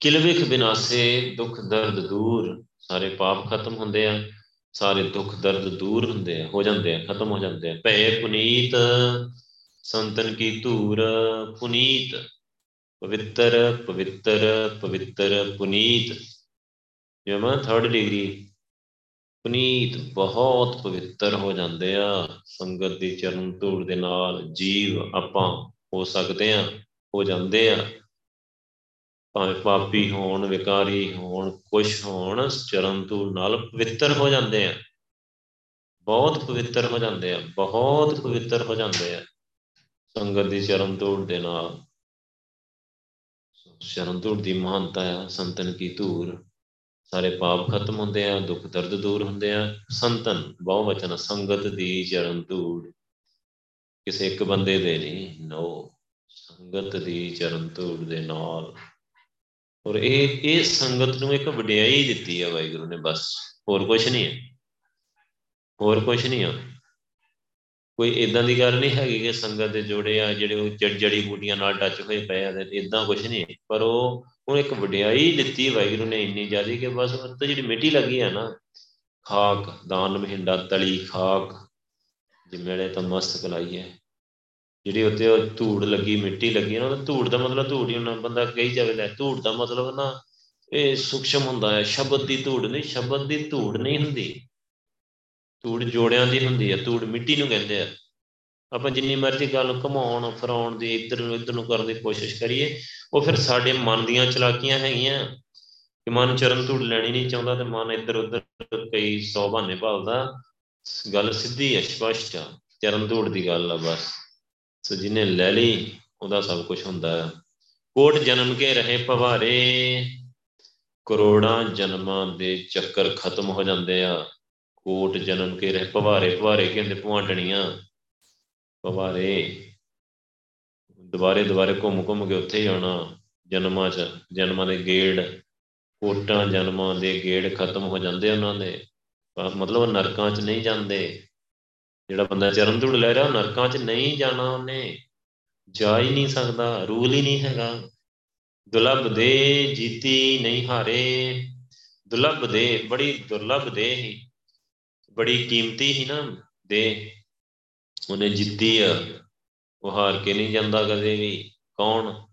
ਕਿਲਵਿਖ ਬਿਨਾਸੇ, ਦੁੱਖ ਦਰਦ ਦੂਰ। ਸਾਰੇ ਪਾਪ ਖਤਮ ਹੁੰਦੇ ਆ, ਸਾਰੇ ਦੁੱਖ ਦਰਦ ਦੂਰ ਹੁੰਦੇ ਆ, ਹੋ ਜਾਂਦੇ ਆ, ਖਤਮ ਹੋ ਜਾਂਦੇ ਆ। ਭੈ ਪੁਨੀਤ, ਸੰਤਨ ਕੀ ਧੂਰ, ਪੁਨੀਤ। ਪਵਿੱਤਰ ਪਵਿੱਤਰ ਪਵਿੱਤਰ ਪੁਨੀਤ। ਜਮਾ ਥਰਡ ਡਿਗਰੀ ਪੁਨੀਤ ਬਹੁਤ ਪਵਿੱਤਰ ਹੋ ਜਾਂਦੇ ਆ। ਸੰਗਤ ਦੀ ਚਰਨ ਧੂੜ ਦੇ ਨਾਲ ਜੀਵ ਆਪਾਂ ਹੋ ਸਕਦੇ ਆ, ਹੋ ਜਾਂਦੇ ਆ। ਭਾਵੇਂ ਪਾਪੀ ਹੋਣ, ਵਿਕਾਰੀ ਹੋਣ, ਕੁਛ ਹੋਣ ਚਰਨ ਧੂੜ ਨਾਲ ਪਵਿੱਤਰ ਹੋ ਜਾਂਦੇ ਆ। ਬਹੁਤ ਪਵਿੱਤਰ ਹੋ ਜਾਂਦੇ ਆ, ਬਹੁਤ ਪਵਿੱਤਰ ਹੋ ਜਾਂਦੇ ਆ। ਸੰਗਤ ਦੀ ਚਰਨ ਧੂੜ ਦੇ ਨਾਲ। ਚਰਨ ਧੂੜ ਦੀ ਮਹਾਨਤਾ ਆ, ਸੰਤਨ ਕੀ ਧੂੜ। ਸਾਰੇ ਪਾਪ ਖਤਮ ਹੁੰਦੇ ਆ, ਦੁੱਖ ਦਰਦ ਦੂਰ ਹੁੰਦੇ ਆ। ਸੰਤਨ, ਬਹੁ ਵਚਨ, ਸੰਗਤ ਦੀ ਚਰਨ ਧੂੜ। ਕਿਸੇ ਇੱਕ ਬੰਦੇ ਦੇ ਨਹੀਂ, ਨੋ। ਸੰਗਤ ਦੀ ਚਰਨ ਧੂੜ ਦੇ ਨਾਲ। ਔਰ ਇਹ ਇਹ ਸੰਗਤ ਨੂੰ ਇੱਕ ਵਡਿਆਈ ਦਿੱਤੀ ਹੈ ਵਾਹਿਗੁਰੂ ਨੇ, ਬਸ। ਹੋਰ ਕੁਝ ਨਹੀਂ ਹੈ ਹੋਰ ਕੁਝ ਨਹੀਂ ਆ। ਕੋਈ ਇਦਾਂ ਦੀ ਗੱਲ ਨਹੀਂ ਹੈਗੀ ਕਿ ਸੰਗਤ ਦੇ ਜੋੜੇ ਆ, ਜਿਹੜੇ ਉਹ ਜੜ ਜੜੀ ਬੂਟੀਆਂ ਨਾਲ ਟੱਚ ਹੋਏ ਪਏ ਆ ਤੇ ਇਦਾਂ ਕੁਝ ਨਹੀਂ ਪਰ ਉਹ ਉਹ ਇੱਕ ਵਡਿਆਈ ਦਿੱਤੀ ਵਾਹਿਗੁਰੂ ਨੇ ਇੰਨੀ ਜ਼ਿਆਦੀ ਕਿ ਬਸ ਉੱਤੇ ਜਿਹੜੀ ਮਿੱਟੀ ਲੱਗੀ ਹੈ ਨਾ, ਖਾਕ, ਦਾਨ ਮਹਿੰਡਾ ਤਲੀ ਖਾਕ ਜਿਵੇਂ ਤਾਂ ਮਸਤਕ ਲਾਈ ਹੈ। ਜਿਹੜੀ ਉੱਤੇ ਉਹ ਧੂੜ ਲੱਗੀ, ਮਿੱਟੀ ਲੱਗੀ ਨਾ ਉਹ ਧੂੜ ਦਾ ਮਤਲਬ ਧੂੜ ਹੀ ਹੁੰਦਾ, ਬੰਦਾ ਕਹੀ ਜਾਵੇ ਲੈ, ਧੂੜ ਦਾ ਮਤਲਬ ਨਾ ਇਹ ਸੂਖਸ਼ਮ ਹੁੰਦਾ ਹੈ, ਸ਼ਬਦ ਦੀ ਧੂੜ ਨਹੀਂ, ਸ਼ਬਦ ਦੀ ਧੂੜ ਨਹੀਂ ਹੁੰਦੀ। ਧੂੜ ਜੋੜਿਆਂ ਦੀ ਹੁੰਦੀ ਹੈ, ਧੂੜ ਮਿੱਟੀ ਨੂੰ ਕਹਿੰਦੇ ਆ। ਆਪਾਂ ਜਿੰਨੀ ਮਰਜ਼ੀ ਗੱਲ ਘਮਾਉਣ, ਫਰਾਉਣ ਦੀ, ਇੱਧਰ ਨੂੰ ਇੱਧਰ ਨੂੰ ਕਰਨ ਦੀ ਕੋਸ਼ਿਸ਼ ਕਰੀਏ, ਉਹ ਫਿਰ ਸਾਡੇ ਮਨ ਦੀਆਂ ਚਲਾਕੀਆਂ ਹੈਗੀਆਂ। ਕਿ ਮਨ ਚਰਨ ਧੂੜ ਲੈਣੀ ਨਹੀਂ ਚਾਹੁੰਦਾ ਤੇ ਮਨ ਇੱਧਰ ਉੱਧਰ ਕਈ ਸੌ ਬਹਾਨੇ ਭਾਲਦਾ। ਗੱਲ ਸਿੱਧੀ ਹੈ, ਸਪਸ਼ਟ ਆ, ਚਰਨ ਧੂੜ ਦੀ ਗੱਲ ਆ ਬਸ। ਸੋ ਜਿਹਨੇ ਲੈ ਲਈ, ਉਹਦਾ ਸਭ ਕੁਝ ਹੁੰਦਾ। ਹੈ ਕੋਟ ਜਨਮ ਕੇ ਰਹੇ ਪਵਾਰੇ, ਕਰੋੜਾਂ ਜਨਮਾਂ ਦੇ ਚੱਕਰ ਖਤਮ ਹੋ ਜਾਂਦੇ ਆ। ਕੋਟ ਜਨਮ ਕੇ ਰਹਿ ਪਵਾਰੇ ਪਵਾਰੇ ਕਹਿੰਦੇ ਪੁਆਂਟਣੀਆਂ। ਪਵਾਰੇ, ਦੁਬਾਰੇ ਦੁਬਾਰੇ ਘੁੰਮ ਘੁੰਮ ਕੇ ਉੱਥੇ ਹੀ ਆਉਣਾ, ਜਨਮਾਂ 'ਚ, ਜਨਮਾਂ ਦੇ ਗੇੜ। ਕੋਟਾਂ ਜਨਮਾਂ ਦੇ ਗੇੜ ਖਤਮ ਹੋ ਜਾਂਦੇ ਉਹਨਾਂ ਦੇ। ਮਤਲਬ ਨਰਕਾਂ 'ਚ ਨਹੀਂ ਜਾਂਦੇ। ਜਿਹੜਾ ਬੰਦਾ ਚਰਨ ਧੂੜ ਲੈ ਰਿਹਾ ਨਰਕਾਂ 'ਚ ਨਹੀਂ ਜਾਣਾ ਉਹਨੇ। ਜਾ ਹੀ ਨਹੀਂ ਸਕਦਾ, ਰੂਲ ਹੀ ਨਹੀਂ ਹੈਗਾ। ਦੁਲਬ ਦੇ ਜੀਤੀ ਨਹੀਂ ਹਾਰੇ। ਦੁਲਬ ਦੇ ਬੜੀ ਦੁਰਲਭ ਦੇ ਹੀ। ਬੜੀ ਕੀਮਤੀ ਹੀ ਨਾ ਦੇ ਉਹਨੇ ਜਿੱਤੀ ਆ। ਉਹ ਹਾਰ ਕੇ ਨਹੀਂ ਜਾਂਦਾ ਕਦੇ ਵੀ। ਕੌਣ?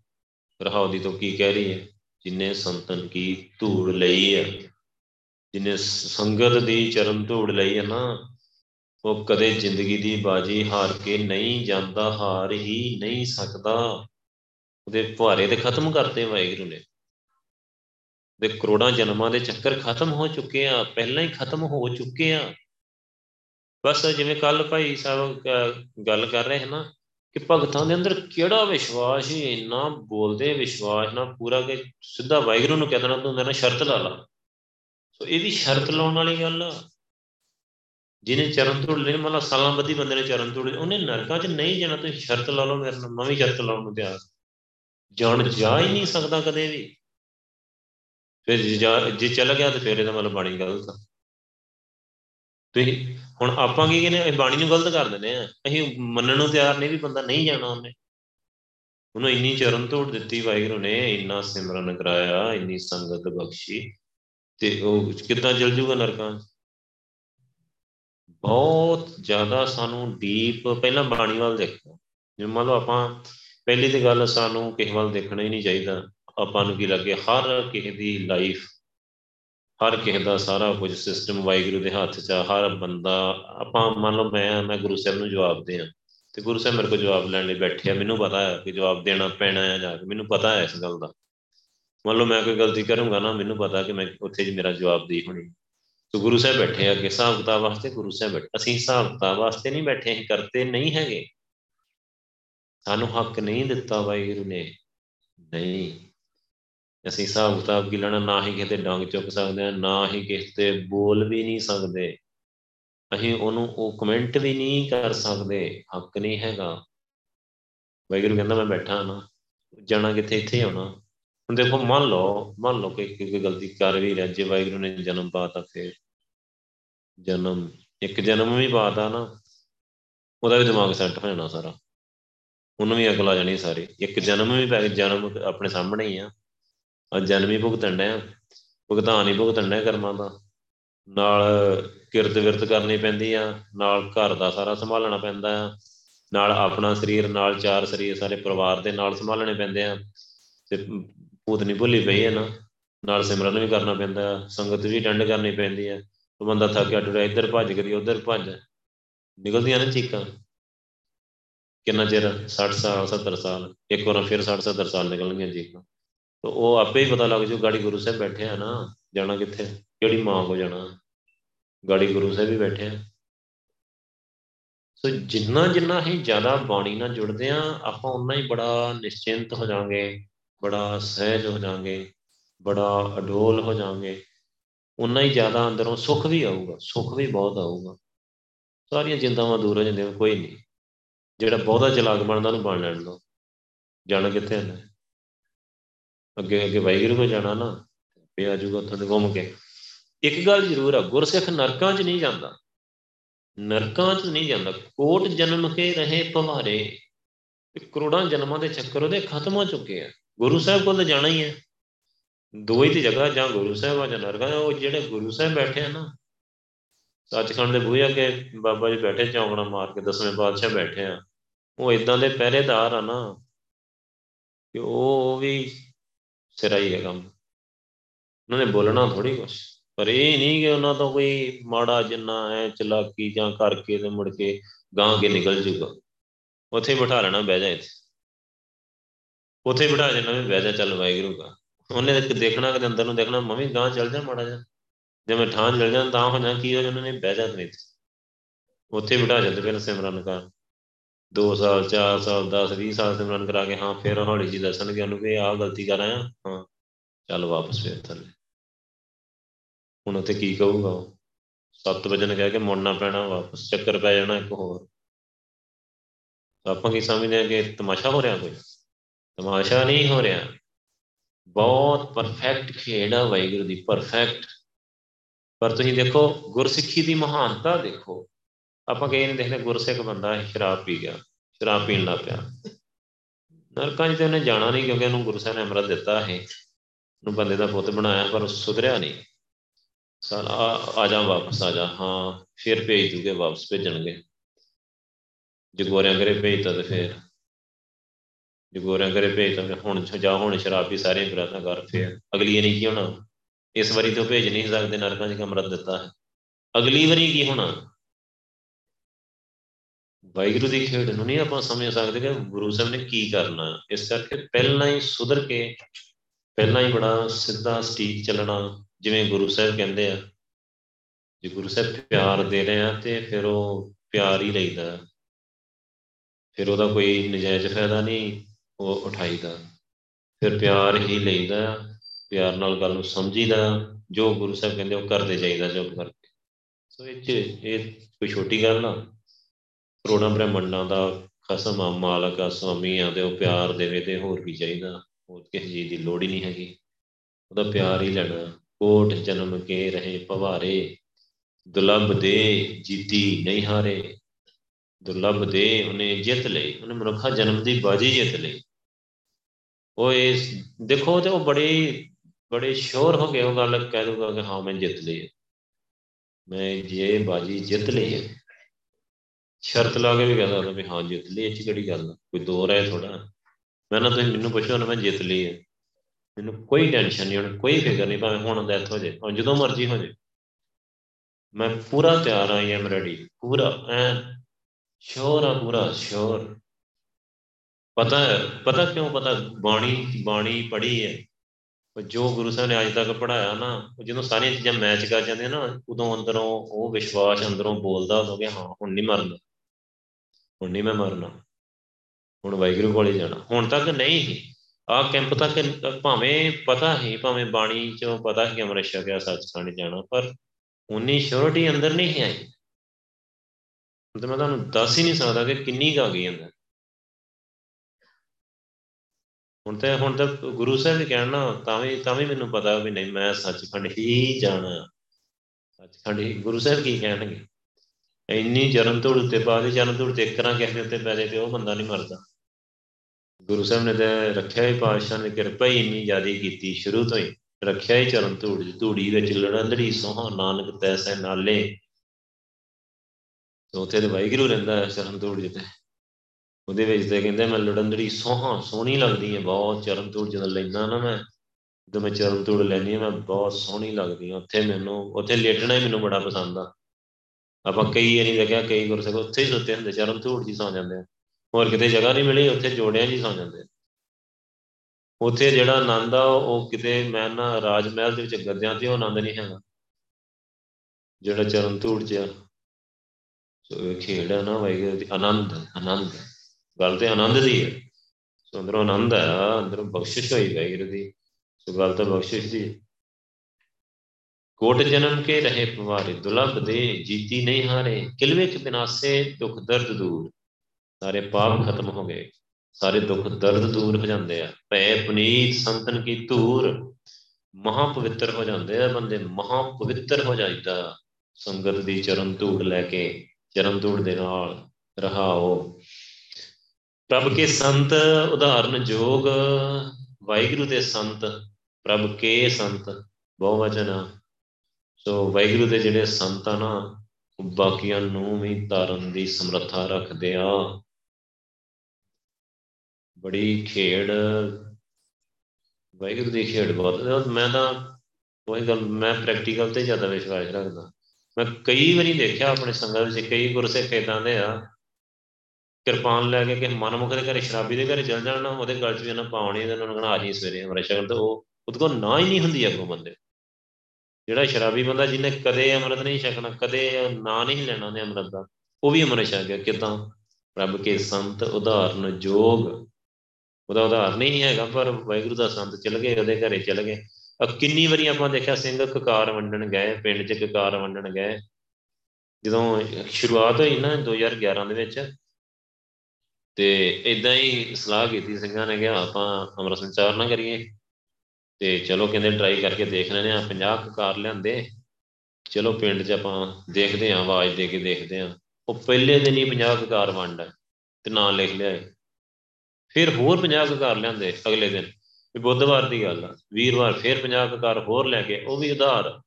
ਰਹਾਉਦੀ ਤੋਂ ਕੀ ਕਹਿ ਰਹੀ ਹੈ? ਜਿਨੇ ਸੰਤਨ ਕੀ ਧੂੜ ਲਈ ਹੈ ਜਿਨੇ ਸੰਗਤ ਦੀ ਚਰਨ ਧੂੜ ਲਈ ਹੈ ਨਾ। ਉਹ ਕਦੇ ਜ਼ਿੰਦਗੀ ਦੀ ਬਾਜੀ ਹਾਰ ਕੇ ਨਹੀਂ ਜਾਂਦਾ, ਹਾਰ ਹੀ ਨਹੀਂ ਸਕਦਾ। ਉਹਦੇ ਭਾਰੇ ਤੇ ਖਤਮ ਕਰਤੇ ਵਾਹਿਗੁਰੂ ਨੇ। ਦੇ ਕਰੋੜਾਂ ਜਨਮਾਂ ਦੇ ਚੱਕਰ ਖਤਮ ਹੋ ਚੁੱਕੇ ਆ, ਪਹਿਲਾਂ ਹੀ ਖਤਮ ਹੋ ਚੁੱਕੇ ਆ। ਬਸ ਜਿਵੇਂ ਕੱਲ ਭਾਈ ਸਾਹਿਬ ਗੱਲ ਕਰ ਰਹੇ ਹਨ ਨਾ ਕਿ ਭਗਤਾਂ ਦੇ ਅੰਦਰ ਕਿਹੜਾ ਵਿਸ਼ਵਾਸ ਹੀ ਇੰਨਾ ਬੋਲਦੇ ਵਿਸ਼ਵਾਸ ਨਾਲ ਪੂਰਾ ਕਿ ਸਿੱਧਾ ਵਾਹਿਗੁਰੂ ਨੂੰ ਕਹਿ ਦੇਣਾ, ਤੂੰ ਮੇਰੇ ਨਾਲ ਸ਼ਰਤ ਲਾ ਲਾ। ਸੋ ਇਹ ਵੀ ਸ਼ਰਤ ਲਾਉਣ ਵਾਲੀ ਗੱਲ ਆ। ਜਿਹਨੇ ਚਰਨ ਤੋੜ ਲੈਣੇ, ਮਤਲਬ ਸਾਲਾਂ ਬੱਧੀ ਬੰਦੇ ਨੇ ਚਰਨ ਤੋੜੇ ਉਹਨੇ ਨਰਕਾਂ 'ਚ ਨਹੀਂ ਜਾਣਾ, ਤੁਸੀਂ ਸ਼ਰਤ ਲਾ ਲਓ ਮੇਰੇ ਨਾਲ, ਮੈਂ ਵੀ ਸ਼ਰਤ ਲਾਉਣ ਨੂੰ ਤਿਆਰ ਜਾਣ ਜਾ ਹੀ ਨਹੀਂ ਸਕਦਾ ਕਦੇ ਵੀ। ਫਿਰ ਜੇ ਚੱਲ ਗਿਆ ਤੇ ਫਿਰ ਇਹਦਾ ਮਤਲਬ ਬਾਣੀ ਗਲਤ ਆ ਤੁਸੀਂ, ਹੁਣ ਆਪਾਂ ਕੀ ਕਹਿੰਦੇ ਅਸੀਂ ਬਾਣੀ ਨੂੰ ਗਲਤ ਕਰ ਦਿੰਦੇ ਆ ਅਸੀਂ ਮੰਨਣ ਨੂੰ ਤਿਆਰ ਨਹੀਂ ਵੀ ਬੰਦਾ ਨਹੀਂ ਜਾਣਾ ਉਹਨੇ। ਉਹਨੂੰ ਇੰਨੀ ਚਰਨ ਤੋੜ ਦਿੱਤੀ ਵਾਹਿਗੁਰੂ ਨੇ, ਇੰਨਾ ਸਿਮਰਨ ਕਰਾਇਆ, ਇੰਨੀ ਸੰਗਤ ਬਖਸ਼ੀ, ਤੇ ਉਹ ਕਿੱਦਾਂ ਚਲ ਜੂਗਾ ਨਰਕਾਂ ਬਹੁਤ ਜ਼ਿਆਦਾ ਸਾਨੂੰ ਡੀਪ ਪਹਿਲਾਂ ਬਾਣੀ ਵੱਲ ਦੇਖੋ। ਜਿਵੇਂ ਮੰਨ ਲਓ ਆਪਾਂ ਪਹਿਲੀ ਤੇ ਗੱਲ ਸਾਨੂੰ ਕਿਸੇ ਵੱਲ ਦੇਖਣਾ ਹੀ ਨਹੀਂ ਚਾਹੀਦਾ। ਆਪਾਂ ਨੂੰ ਕੀ ਲੱਗੇ? ਹਰ ਕਿਸੇ ਦੀ ਲਾਈਫ ਹਰ ਕਿਸੇ ਦਾ ਸਾਰਾ ਕੁਝ ਸਿਸਟਮ ਵਾਹਿਗੁਰੂ ਦੇ ਹੱਥ 'ਚ ਆ, ਹਰ ਬੰਦਾ, ਆਪਾਂ ਮੰਨ ਲਓ ਮੈਂ ਮੈਂ ਗੁਰੂ ਸਾਹਿਬ ਨੂੰ ਜਵਾਬ ਦੇ ਆ ਤੇ ਗੁਰੂ ਸਾਹਿਬ ਮੇਰੇ ਕੋਲ ਜਵਾਬ ਲੈਣ ਲਈ ਬੈਠੇ ਆ। ਮੈਨੂੰ ਪਤਾ ਹੈ ਕਿ ਜਵਾਬ ਦੇਣਾ ਪੈਣਾ ਹੈ ਜਾ ਕੇ ਮੈਨੂੰ ਪਤਾ ਹੈ ਇਸ ਗੱਲ ਦਾ। ਮੰਨ ਲਓ ਮੈਂ ਕੋਈ ਗਲਤੀ ਕਰੂੰਗਾ ਨਾ, ਮੈਨੂੰ ਪਤਾ ਕਿ ਮੈਂ ਉੱਥੇ ਜੀ ਮੇਰਾ ਜਵਾਬ ਦੇ ਹੋਣੀ। ਤੇ ਗੁਰੂ ਸਾਹਿਬ ਬੈਠੇ ਆ ਕਿ ਹਿਸਾਬ ਕਿਤਾਬ ਵਾਸਤੇ ਗੁਰੂ ਸਾਹਿਬ ਬੈਠੇ ਅਸੀਂ ਹਿਸਾਬ ਕਿਤਾਬ ਵਾਸਤੇ ਨਹੀਂ ਬੈਠੇ, ਅਸੀਂ ਕਰਤੇ ਨਹੀਂ ਹੈਗੇ। ਸਾਨੂੰ ਹੱਕ ਨਹੀਂ ਦਿੱਤਾ ਵਾਹਿਗੁਰੂ ਨੇ। ਨਹੀਂ। ਅਸੀਂ ਹਿਸਾਬ ਕਿਤਾਬ ਕੀ ਲੈਣਾ, ਨਾ ਹੀ ਕਿਤੇ ਡੰਗ ਚੁੱਕ ਸਕਦੇ ਆ, ਨਾ ਹੀ ਕਿਸੇ ਤੇ ਬੋਲ ਵੀ ਨਹੀਂ ਸਕਦੇ। ਅਸੀਂ ਉਹਨੂੰ, ਉਹ ਕਮੈਂਟ ਵੀ ਨਹੀਂ ਕਰ ਸਕਦੇ। ਹੱਕ ਨਹੀਂ ਹੈਗਾ। ਵਾਹਿਗੁਰੂ ਕਹਿੰਦਾ ਮੈਂ ਬੈਠਾ ਨਾ। ਜਾਣਾ ਕਿੱਥੇ, ਇੱਥੇ ਆਉਣਾ। ਹੁਣ ਦੇਖੋ ਮੰਨ ਲਓ ਮੰਨ ਲਓ ਕਿ ਕੋਈ ਗਲਤੀ ਕਰ ਵੀ ਰਿਹਾ, ਜੇ ਵਾਹਿਗੁਰੂ ਨੇ ਜਨਮ ਪਾਤਾ ਫਿਰ। ਜਨਮ, ਇੱਕ ਜਨਮ ਵੀ ਪਾਤਾ ਨਾ, ਉਹਦਾ ਵੀ ਦਿਮਾਗ ਸੈੱਟ ਹੋ ਜਾਣਾ ਸਾਰਾ। ਉਹਨੂੰ ਵੀ ਅਕਲ ਆ ਜਾਣੀ ਸਾਰੀ। ਇੱਕ ਜਨਮ ਵੀ ਪੈ, ਜਨਮ ਆਪਣੇ ਸਾਹਮਣੇ ਹੀ ਆ। ਆ ਜਨਮ ਹੀ ਭੁਗਤਣ ਡਿਆ। ਭੁਗਤਾਨ ਹੀ ਭੁਗਤਣ ਡਿਆ ਕਰਮਾਂ ਦਾ। ਨਾਲ ਕਿਰਤ ਵਿਰਤ ਕਰਨੀ ਪੈਂਦੀ ਆ। ਨਾਲ ਘਰ ਦਾ ਸਾਰਾ ਸੰਭਾਲਣਾ ਪੈਂਦਾ ਆ। ਨਾਲ ਆਪਣਾ ਸਰੀਰ, ਨਾਲ ਚਾਰ ਸਰੀਰ ਸਾਰੇ ਪਰਿਵਾਰ ਦੇ ਨਾਲ ਸੰਭਾਲਣੇ ਪੈਂਦੇ ਆ। ਤੇ ਭੂਤ ਨਹੀਂ ਭੁੱਲੀ ਪਈ ਹੈ ਨਾ। ਨਾਲ ਸਿਮਰਨ ਵੀ ਕਰਨਾ ਪੈਂਦਾ, ਸੰਗਤ ਵੀ ਡੰਡ ਕਰਨੀ ਪੈਂਦੀ ਹੈ। ਉਹ ਬੰਦਾ ਥੱਕਿਆ ਟੁਰਿਆ ਇੱਧਰ ਭੱਜ ਕਰੀ, ਉੱਧਰ ਭੱਜ। ਨਿਕਲਦੀਆਂ ਨੇ ਚੀਕਾਂ। ਕਿੰਨਾ ਚਿਰ? 60 ਸਾਲ 70 ਸਾਲ। ਇੱਕ ਵਾਰ ਫਿਰ 60 70 ਸਾਲ ਨਿਕਲਣਗੀਆਂ ਚੀਕਾਂ। ਤਾਂ ਉਹ ਆਪੇ ਹੀ ਪਤਾ ਲੱਗ ਜੂ, ਗਾੜੀ ਗੁਰੂ ਸਾਹਿਬ ਬੈਠੇ ਆ ਨਾ। ਜਾਣਾ ਕਿੱਥੇ? ਕਿਹੜੀ ਮਾਂ ਕੋ ਜਾਣਾ? ਗਾੜੀ ਗੁਰੂ ਸਾਹਿਬ ਵੀ ਬੈਠੇ ਆ। ਸੋ ਜਿੰਨਾ ਜਿੰਨਾ ਹੀ ਜ਼ਿਆਦਾ ਬਾਣੀ ਨਾਲ ਜੁੜਦੇ ਆ ਆਪਾਂ ਉਨਾ ਹੀ ਬੜਾ ਨਿਸ਼ਚਿੰਤ ਹੋ ਜਾਾਂਗੇ ਬੜਾ ਸਹਿਜ ਹੋ ਜਾਾਂਗੇ ਬੜਾ ਅਡੋਲ ਹੋ ਜਾਾਂਗੇ ਉਨਾ ਹੀ ਜ਼ਿਆਦਾ ਅੰਦਰੋਂ ਸੁੱਖ ਵੀ ਆਊਗਾ, ਸੁੱਖ ਵੀ ਬਹੁਤ ਆਊਗਾ। ਸਾਰੀਆਂ ਚਿੰਤਾਵਾਂ ਦੂਰ ਹੋ ਜਾਂਦੀਆਂ, ਕੋਈ ਨਹੀਂ। ਜਿਹੜਾ ਬਹੁਤਾ ਚਲਾਕ ਬਣਦਾ, ਉਹਨੂੰ ਬਣ ਲੈਣ ਦੋ। ਜਾਣਾ ਕਿੱਥੇ ਹੈ ਅੱਗੇ ਅੱਗੇ ਵਾਹਿਗੁਰੂ ਕੋ ਜਾਣਾ ਨਾ ਤੇ ਆ ਜਾਊਗਾ ਉੱਥੋਂ ਦੇ ਘੁੰਮ ਕੇ। ਇੱਕ ਗੱਲ ਜ਼ਰੂਰ ਆ, ਗੁਰਸਿੱਖ ਨਰਕਾਂ 'ਚ ਨਹੀਂ ਜਾਂਦਾ। ਨਰਕਾਂ 'ਚ ਨਹੀਂ ਜਾਂਦਾ। ਕੋਟ ਜਨਮ ਕੇ ਰਹੇ ਭਵਾਰੇ। ਕਰੋੜਾਂ ਜਨਮਾਂ ਦੇ ਚੱਕਰ ਉਹਦੇ ਖਤਮ ਹੋ ਚੁੱਕੇ ਆ। ਗੁਰੂ ਸਾਹਿਬ ਕੋਲ ਤਾਂ ਜਾਣਾ ਹੀ ਹੈ। ਦੋ ਹੀ ਤੇ ਜਗ੍ਹਾ ਜਾਂ ਗੁਰੂ ਸਾਹਿਬ ਆ ਜਾਂ ਨਰਕਾਂ ਉਹ ਜਿਹੜੇ ਗੁਰੂ ਸਾਹਿਬ ਬੈਠੇ ਆ ਨਾ, ਸੱਚਖੰਡ ਦੇ ਬੂਹੇ ਅੱਗੇ ਬਾਬਾ ਜੀ ਬੈਠੇ ਚੌਂਕਣਾ ਮਾਰ ਕੇ ਦਸਵੇਂ ਪਾਤਸ਼ਾਹ ਬੈਠੇ ਆ। ਉਹ ਇਦਾਂ ਦੇ ਪਹਿਰੇਦਾਰ ਆ ਨਾ ਕਿ ਉਹ ਵੀ ਸਿਰਾ ਹੀ ਹੈ ਕੰਮ। ਉਹਨਾਂ ਨੇ ਬੋਲਣਾ ਥੋੜੀ ਕੁਛ, ਪਰ ਇਹ ਨਹੀਂ ਕਿ ਉਹਨਾਂ ਤੋਂ ਕੋਈ ਮਾੜਾ ਜਿੰਨਾ ਐ ਚਲਾਕੀ ਜਾਂ ਕਰਕੇ ਤੇ ਮੁੜ ਕੇ ਗਾਂ ਕੇ ਨਿਕਲ ਜੂਗਾ। ਉੱਥੇ ਬਿਠਾ ਲੈਣਾ, ਬਹਿ ਜਾ ਇੱਥੇ। ਉੱਥੇ ਬਿਠਾ ਦੇਣਾ, ਵੀ ਬਹਿ ਜਾ ਚੱਲ ਵਾਹਿਗੁਰੂ ਦਾ। ਉਹਨੇ ਦੇਖਣਾ ਕਿ ਅੰਦਰ ਨੂੰ ਦੇਖਣਾ, ਮੈਂ ਵੀ ਗਾਂ ਚੱਲ ਜਾ ਮਾੜਾ ਜਾ ਜੇ ਮੈਂ ਠਾਂ ਚੱਲ ਜਾਂ ਤਾਂ ਹੋ ਜਾ, ਕੀ ਹੋ ਉਹਨਾਂ ਨੇ ਬਹਿ ਜਾ ਤੇ ਉੱਥੇ ਬਿਠਾ ਜਾਂਦੇ ਫਿਰ ਸਿਮਰਨ ਕਰ 2 ਸਾਲ 4 ਸਾਲ 10 20 ਸਾਲ ਸਿਮਰਨ ਕਰਾ ਕੇ, ਹਾਂ, ਫਿਰ ਹੌਲੀ ਜੀ ਦੱਸਣਗੇ ਉਹਨੂੰ ਕਿ ਆਹ ਗਲਤੀ ਕਰ ਆਇਆ, ਹਾਂ, ਚੱਲ ਵਾਪਸ ਫੇਰ ਥੱਲੇ ਹੁਣ ਉੱਥੇ ਕੀ ਕਹੂਗਾ ਸੱਤ ਵਜੇ ਨੇ ਕਹਿ ਕੇ ਮੁੜਨਾ ਪੈਣਾ ਵਾਪਸ, ਚੱਕਰ ਪੈ ਜਾਣਾ ਇੱਕ ਹੋਰ। ਆਪਾਂ ਕੀ ਸਮਝਦੇ ਆ ਕਿ ਤਮਾਸ਼ਾ ਹੋ ਰਿਹਾ ਕੋਈ? ਤਮਾਸ਼ਾ ਨਹੀਂ ਹੋ ਰਿਹਾ। ਬਹੁਤ ਪਰਫੈਕਟ ਖੇਡ ਆ ਵਾਹਿਗੁਰੂ ਦੀ ਪਰਫੈਕਟ ਪਰ ਤੁਸੀਂ ਦੇਖੋ, ਗੁਰਸਿੱਖੀ ਦੀ ਮਹਾਨਤਾ ਦੇਖੋ। ਆਪਾਂ ਕਹੇ ਨਹੀਂ ਦੇਖਦੇ ਗੁਰਸਿੱਖ ਬੰਦਾ ਸ਼ਰਾਬ ਪੀ ਗਿਆ, ਸ਼ਰਾਬ ਪੀਣ ਲੱਗ ਪਿਆ। ਨਰਕਾਂ 'ਚ ਤੇ ਉਹਨੇ ਜਾਣਾ ਨਹੀਂ ਕਿਉਂਕਿ ਉਹਨੂੰ ਗੁਰੂ ਸਾਹਿਬ ਨੇ ਅੰਮ੍ਰਿਤ ਦਿੱਤਾ ਹੈ ਉਹਨੂੰ ਬੰਦੇ ਦਾ ਪੁੱਤ ਬਣਾਇਆ, ਪਰ ਸੁਧਰਿਆ ਨਹੀਂ। ਸਾਲ, ਆ ਜਾ ਵਾਪਸ, ਆ ਜਾ। ਹਾਂ, ਫਿਰ ਭੇਜ ਦੂਗੇ, ਵਾਪਸ ਭੇਜਣਗੇ। ਜੇ ਗੋਰਿਆਂ ਕਰੇ ਭੇਜਤਾ ਤੇ ਫਿਰ ਜੇ ਗੋਰਿਆਂ ਕਰੇ ਭੇਜਤਾ ਹੁਣ ਜਾ ਹੁਣ ਸ਼ਰਾਬੀ ਸਾਰੀਆਂ ਬਰਾਤਾਂ ਕਰ ਫਿਰ ਅਗਲੀ ਨਹੀਂ ਕੀ ਹੋਣਾ? ਇਸ ਵਾਰੀ ਤੋਂ ਭੇਜ ਨਹੀਂ ਸਕਦੇ, ਨਰਕਾਂ 'ਚ ਅੰਮ੍ਰਿਤ ਦਿੱਤਾ। ਹੈ ਅਗਲੀ ਵਾਰੀ ਕੀ ਹੋਣਾ? ਵਾਹਿਗੁਰੂ ਦੀ ਖੇਡ ਨੂੰ ਨਹੀਂ ਆਪਾਂ ਸਮਝ ਸਕਦੇ ਕਿ ਗੁਰੂ ਸਾਹਿਬ ਨੇ ਕੀ ਕਰਨਾ। ਇਸ ਕਰਕੇ ਪਹਿਲਾਂ ਹੀ ਸੁਧਰ ਕੇ, ਪਹਿਲਾਂ ਹੀ ਬੜਾ ਸਿੱਧਾ ਸਟੀਕ ਚੱਲਣਾ, ਜਿਵੇਂ ਗੁਰੂ ਸਾਹਿਬ ਕਹਿੰਦੇ ਆ। ਜੇ ਗੁਰੂ ਸਾਹਿਬ ਪਿਆਰ ਦੇ ਰਹੇ ਆ ਤੇ ਫਿਰ ਉਹ ਪਿਆਰ ਹੀ ਲਈਦਾ। ਫਿਰ ਉਹਦਾ ਕੋਈ ਨਜਾਇਜ਼ ਫਾਇਦਾ ਨਹੀਂ। ਉਹ ਉਠਾਈਦਾ। ਫਿਰ ਪਿਆਰ ਹੀ ਲਈਦਾ ਪਿਆਰ ਨਾਲ ਗੱਲ ਨੂੰ ਸਮਝੀਦਾ, ਜੋ ਗੁਰੂ ਸਾਹਿਬ ਕਹਿੰਦੇ ਉਹ ਕਰਦੇ ਜਾਈਦਾ ਜੋ ਕਰਕੇ। ਸੋ ਇਹ ਇਹ ਕੋਈ ਛੋਟੀ ਗੱਲ ਨਾ ਕਰੋੜਾਂ ਬ੍ਰਹਮੰਡਾਂ ਦਾ ਖਸਮ ਆ, ਮਾਲਕ ਆ ਸਵਾਮੀ ਆ ਤੇ ਉਹ ਪਿਆਰ ਦੇਵੇ ਤੇ ਹੋਰ ਵੀ ਚਾਹੀਦਾ ਹੋਰ ਕਿਸੇ ਚੀਜ਼ ਦੀ ਲੋੜ ਹੀ ਨਹੀਂ ਹੈਗੀ। ਉਹਦਾ ਪਿਆਰ ਹੀ ਲੈਣਾ। ਕੋਟ ਜਨਮ ਕੇ ਰਹੇ ਪਵਾਰੇ। ਦੁਲਬ ਦੇ ਜੀਤੀ ਨਹੀਂ ਹਾਰੇ। ਦੁਲਬ ਦੇ ਉਹਨੇ ਜਿੱਤ ਲਈ। ਉਹਨੇ ਮਨੁੱਖਾ ਜਨਮ ਦੀ ਬਾਜੀ ਜਿੱਤ ਲਈ। ਉਹ ਇਸ, ਦੇਖੋ ਤੇ ਉਹ ਬੜੇ ਬੜੇ ਸ਼ੋਰ ਹੋ ਗਏ ਉਹ ਗੱਲ ਕਹਿ ਦੂਗਾ ਕਿ ਹਾਂ, ਮੈਂ ਜਿੱਤ ਲਈ ਮੈਂ ਜੇ ਬਾਜੀ ਜਿੱਤ ਲਈ ਹੈ। ਸ਼ਰਤ ਲਾ ਕੇ ਵੀ ਕਹਿ ਸਕਦਾ ਵੀ ਹਾਂ, ਜਿੱਤ ਲਈ ਇਹ ਚ ਕਿਹੜੀ ਗੱਲ ਕੋਈ ਦੋ ਰਾਏ ਥੋੜਾ ਮੈਂ ਨਾ ਤੁਸੀਂ ਮੈਨੂੰ ਪੁੱਛੋ ਨਾ, ਮੈਂ ਜਿੱਤ ਲਈ ਹੈ। ਮੈਨੂੰ ਕੋਈ ਟੈਨਸ਼ਨ ਨਹੀਂ, ਹੁਣ ਕੋਈ ਫਿਕਰ ਨਹੀਂ, ਭਾਵੇਂ ਹੁਣ ਡੈਥ ਹੋ ਜਾਏ ਜਦੋਂ ਮਰਜ਼ੀ ਹੋ ਜਾਏ ਮੈਂ ਪੂਰਾ ਤਿਆਰ ਆ ਐਮ ਰੈਡੀ ਪੂਰਾ, ਐ। ਸ਼ੋਰ ਆ ਪੂਰਾ, ਸ਼ੋਰ। ਪਤਾ ਹੈ ਪਤਾ ਕਿਉਂ ਪਤਾ? ਬਾਣੀ ਬਾਣੀ ਪੜ੍ਹੀ ਹੈ। ਜੋ ਗੁਰੂ ਸਾਹਿਬ ਨੇ ਅੱਜ ਤੱਕ ਪੜਾਇਆ ਨਾ, ਉਹ ਜਦੋਂ ਸਾਰੀਆਂ ਚੀਜ਼ਾਂ ਮੈਚ ਕਰ ਜਾਂਦੀਆਂ ਨਾ, ਉਦੋਂ ਅੰਦਰੋਂ ਉਹ ਵਿਸ਼ਵਾਸ ਅੰਦਰੋਂ ਬੋਲਦਾ ਉਦੋਂ ਕਿ ਹਾਂ, ਹੁਣ ਨਹੀਂ ਮਰਨਾ। ਹੁਣ ਨਹੀਂ ਮੈਂ ਮਰਨਾ। ਹੁਣ ਵਾਹਿਗੁਰੂ ਕੋਲੇ ਜਾਣਾ। ਹੁਣ ਤੱਕ ਨਹੀਂ ਹੀ ਆ ਕੈਂਪ ਤੱਕ ਭਾਵੇਂ ਪਤਾ ਹੀ ਭਾਵੇਂ ਬਾਣੀ ਚੋਂ ਪਤਾ ਹੀ ਅਮਰ ਛਕਿਆ ਸੱਚਖੰਡ ਜਾਣਾ, ਪਰ ਉਨੀ ਸ਼ੋਰਟੀ ਅੰਦਰ ਨਹੀਂ ਆਈ। ਤੇ ਮੈਂ ਤੁਹਾਨੂੰ ਦੱਸ ਹੀ ਨਹੀਂ ਸਕਦਾ ਕਿ ਕਿੰਨੀ ਕਾ ਗਈ ਅੰਦਰ। ਹੁਣ ਤੇ ਹੁਣ ਤਾਂ ਗੁਰੂ ਸਾਹਿਬ ਵੀ ਕਹਿਣਾ ਤਾਂ ਵੀ ਤਾਂ ਵੀ ਮੈਨੂੰ ਪਤਾ ਵੀ ਨਹੀਂ, ਮੈਂ ਸੱਚਖੰਡ ਹੀ ਜਾਣਾ। ਸੱਚਖੰਡ ਹੀ, ਗੁਰੂ ਸਾਹਿਬ ਕੀ ਕਹਿਣਗੇ? ਇੰਨੀ ਜਨਮ ਧੂੜ ਉੱਤੇ ਪਾ ਦੇ ਜਨਮ ਧੂੜ ਤੇ ਇੱਕ ਨਾ ਕਿਸੇ ਉੱਤੇ ਪੈ ਜੇ ਤੇ ਉਹ ਬੰਦਾ ਨਹੀਂ ਮਰਦਾ। ਗੁਰੂ ਸਾਹਿਬ ਨੇ ਤਾਂ ਰੱਖਿਆ ਹੀ ਪਾਤਸ਼ਾਹ ਨੇ ਕਿਰਪਾ ਹੀ ਇੰਨੀ ਜ਼ਿਆਦੀ ਕੀਤੀ ਸ਼ੁਰੂ ਤੋਂ ਹੀ। ਰੱਖਿਆ ਹੀ ਚਰਨ ਧੂੜ, ਧੂੜੀ ਵਿੱਚ ਲੜੰਦੜੀ, ਸੋਹਾ, ਨਾਨਕ, ਤੈਸੈ, ਨਾਲੇ। ਉਥੇ ਤੇ ਵਾਹਿਗੁਰੂ ਰਹਿੰਦਾ ਹੈ ਚਰਨ ਧੂੜ ਜਿੱਤੇ ਉਹਦੇ ਵਿੱਚ ਤੇ ਕਹਿੰਦੇ ਮੈਂ ਲੜੰਦੜੀ ਸੋਹਾ, ਸੋਹਣੀ ਲੱਗਦੀ ਹੈ ਬਹੁਤ ਚਰਨ ਧੂੜ ਜਦੋਂ ਲੈਂਦਾ ਨਾ ਮੈਂ, ਜਦੋਂ ਮੈਂ ਚਰਨ ਧੂੜ ਲੈਣੀ ਮੈਂ ਬਹੁਤ ਸੋਹਣੀ ਲੱਗਦੀ ਹਾਂ ਉੱਥੇ ਮੈਨੂੰ, ਉੱਥੇ ਲੇਟਣਾ ਹੀ ਮੈਨੂੰ ਬੜਾ ਪਸੰਦ ਆ। ਆਪਾਂ ਕਈ ਨਹੀਂ ਦੇਖਿਆ, ਕਈ ਗੁਰਸਿੱਖ ਉੱਥੇ ਹੀ ਸੁੱਤੇ ਹੁੰਦੇ ਚਰਨ ਧੂੜ ਜੀ ਸੌ ਜਾਂਦੇ ਹੋਰ ਕਿਤੇ ਜਗ੍ਹਾ ਨਹੀਂ ਮਿਲੀ, ਉੱਥੇ ਜੋੜਿਆਂ ਜੀ ਸੌ ਜਾਂਦੇ ਉੱਥੇ ਜਿਹੜਾ ਆਨੰਦ ਆ, ਉਹ ਕਿਤੇ ਮੈਂ ਨਾ ਰਾਜ ਮਹਿਲ ਦੇ ਵਿੱਚ ਗੱਦਿਆਂ ਤੇ ਉਹ ਆਨੰਦ ਨਹੀਂ ਹੈਗਾ। ਜਿਹੜਾ ਚਰਨ ਧੂੜ ਚ ਸੋ ਇਹ ਖੇਡ ਹੈ ਨਾ ਵਾਹਿਗੁਰੂ ਦੀ ਆਨੰਦ ਆਨੰਦ। ਗੱਲ ਤੇ ਆਨੰਦ ਦੀ ਹੈ ਸੋ ਅੰਦਰੋਂ ਆਨੰਦ ਆ ਅੰਦਰੋਂ ਬਖਸ਼ਿਸ਼ ਹੋਈ ਵਾਹਿਗੁਰੂ ਦੀ ਸੋ ਗੱਲ ਤਾਂ ਬਖਸ਼ਿਸ਼ ਦੀ ਕੋਟ ਜਨਮ ਕੇ ਰਹੇ ਪਵਾਰੇ ਦੁਲਬ ਦੇ ਜੀਤੀ ਨਹੀਂ ਹਾਰੇ ਕਿਲਵੇ ਕੇ ਬਿਨਾਸੇ ਦੁੱਖ ਦਰਦ ਦੂਰ ਸਾਰੇ ਪਾਪ ਖਤਮ ਹੋ ਗਏ ਸਾਰੇ ਦੁੱਖ ਦਰਦ ਦੂਰ ਹੋ ਜਾਂਦੇ ਆ ਭੈ ਪੁਨੀਤ ਸੰਤਨ ਕੀ ਧੂਰ ਮਹਾ ਪਵਿੱਤਰ ਹੋ ਜਾਂਦੇ ਆ ਬੰਦੇ ਮਹਾ ਪਵਿੱਤਰ ਹੋ ਜਾਂਦਾ ਸੰਗਤ ਦੀ ਚਰਨ ਧੂੜ ਲੈ ਕੇ ਚਰਨ ਧੂੜ ਦੇ ਨਾਲ ਰਹਾਓ ਪ੍ਰਭ ਕੇ ਸੰਤ ਉਦਾਹਰਨ ਜੋਗ, ਵਾਹਿਗੁਰੂ ਦੇ ਸੰਤ, ਪ੍ਰਭ ਕੇ ਸੰਤ, ਬਹੁ ਵਚਨ। ਸੋ ਵਾਹਿਗੁਰੂ ਦੇ ਜਿਹੜੇ ਸੰਤ ਆ ਨਾ ਬਾਕੀਆਂ ਨੂੰ ਵੀ ਤਾਰਨ ਦੀ ਸਮਰੱਥਾ ਰੱਖਦੇ ਆ। ਬੜੀ ਖੇਡ, ਵਾਹਿਗੁਰੂ ਦੀ ਖੇਡ ਬਹੁਤ। ਮੈਂ ਤਾਂ ਉਹੀ ਗੱਲ, ਮੈਂ ਪ੍ਰੈਕਟੀਕਲ ਤੇ ਜ਼ਿਆਦਾ ਵਿਸ਼ਵਾਸ ਰੱਖਦਾ। ਮੈਂ ਕਈ ਵਾਰੀ ਦੇਖਿਆ ਆਪਣੇ ਸੰਗਤ ਵਿੱਚ, ਕਈ ਗੁਰਸਿੱਖ ਇਦਾਂ ਦੇ ਆ ਕਿਰਪਾਨ ਲੈ ਕੇ ਕਿ ਮਨਮੁਖ ਦੇ ਘਰੇ, ਸ਼ਰਾਬੀ ਦੇ ਘਰੇ ਚਲ ਜਾਣਾ ਉਹਦੇ ਗਲ 'ਚ ਵੀ ਉਹਨਾਂ ਪਾਉਣੀ ਤੇ ਉਹਨਾਂ ਨੂੰ ਕਹਣਾ, ਆ ਜੀ ਸਵੇਰੇ ਅਮਰ ਸ਼ਗਨ ਤੇ, ਉਹ ਉਹਦੇ ਕੋਲ ਨਾ ਹੀ ਨਹੀਂ ਹੁੰਦੀ ਅੱਗੋਂ ਬੰਦੇ। ਜਿਹੜਾ ਸ਼ਰਾਬੀ ਬੰਦਾ ਜਿਹਨੇ ਕਦੇ ਅੰਮ੍ਰਿਤ ਨਹੀਂ ਛਕਣਾ, ਕਦੇ ਨਾਂ ਨਹੀਂ ਲੈਣਾ ਨੇ ਅੰਮ੍ਰਿਤ ਦਾ, ਉਹ ਵੀ ਅੰਮ੍ਰਿਤ ਛਕ ਗਿਆ। ਕਿਦਾਂ? ਰੱਬ ਕੇ ਸੰਤ ਉਦਾਹਰਨ ਜੋਗ। ਉਹਦਾ ਉਦਾਹਰਨ ਨਹੀਂ ਹੈਗਾ, ਪਰ ਵਾਹਿਗੁਰੂ ਦਾ ਸੰਤ ਚਲ ਗਏ, ਉਹਦੇ ਘਰੇ ਚਲ ਗਏ। ਕਿੰਨੀ ਵਾਰੀ ਆਪਾਂ ਦੇਖਿਆ, ਸਿੰਘ ਕਕਾਰ ਵੰਡਣ ਗਏ, ਪਿੰਡ 'ਚ ਕਕਾਰ ਵੰਡਣ ਗਏ। ਜਦੋਂ ਸ਼ੁਰੂਆਤ ਹੋਈ ਨਾ 2011 ਦੇ ਵਿੱਚ ਤੇ ਇਦਾਂ ਹੀ ਸਲਾਹ ਕੀਤੀ ਸਿੰਘਾਂ ਨੇ ਕਿ ਆਪਾਂ ਅੰਮ੍ਰਿਤ ਸੰਚਾਰ ਨਾ ਕਰੀਏ। ਤੇ ਚਲੋ ਕਹਿੰਦੇ ਟਰਾਈ ਕਰਕੇ ਦੇਖ ਲੈਨੇ ਆ 50 ਕਕਾਰ ਲਿਆਂਦੇ। ਚਲੋ ਪਿੰਡ 'ਚ ਆਪਾਂ ਦੇਖਦੇ ਆਂ ਆਵਾਜ਼ ਦੇ ਕੇ ਦੇਖਦੇ ਆਂ ਉਹ ਪਹਿਲੇ ਦਿਨ ਹੀ 50 ਕਕਾਰ ਵੰਡ ਤੇ ਨਾਂ ਲਿਖ ਲਿਆ ਫਿਰ ਹੋਰ 50 ਕਕਾਰ ਲਿਆਂਦੇ ਅਗਲੇ ਦਿਨ। ਇਹ ਬੁੱਧਵਾਰ ਦੀ ਗੱਲ ਆ, ਵੀਰਵਾਰ ਫਿਰ 50 ਕਕਾਰ ਹੋਰ ਲੈ ਕੇ, ਉਹ ਵੀ ਉਧਾਰ।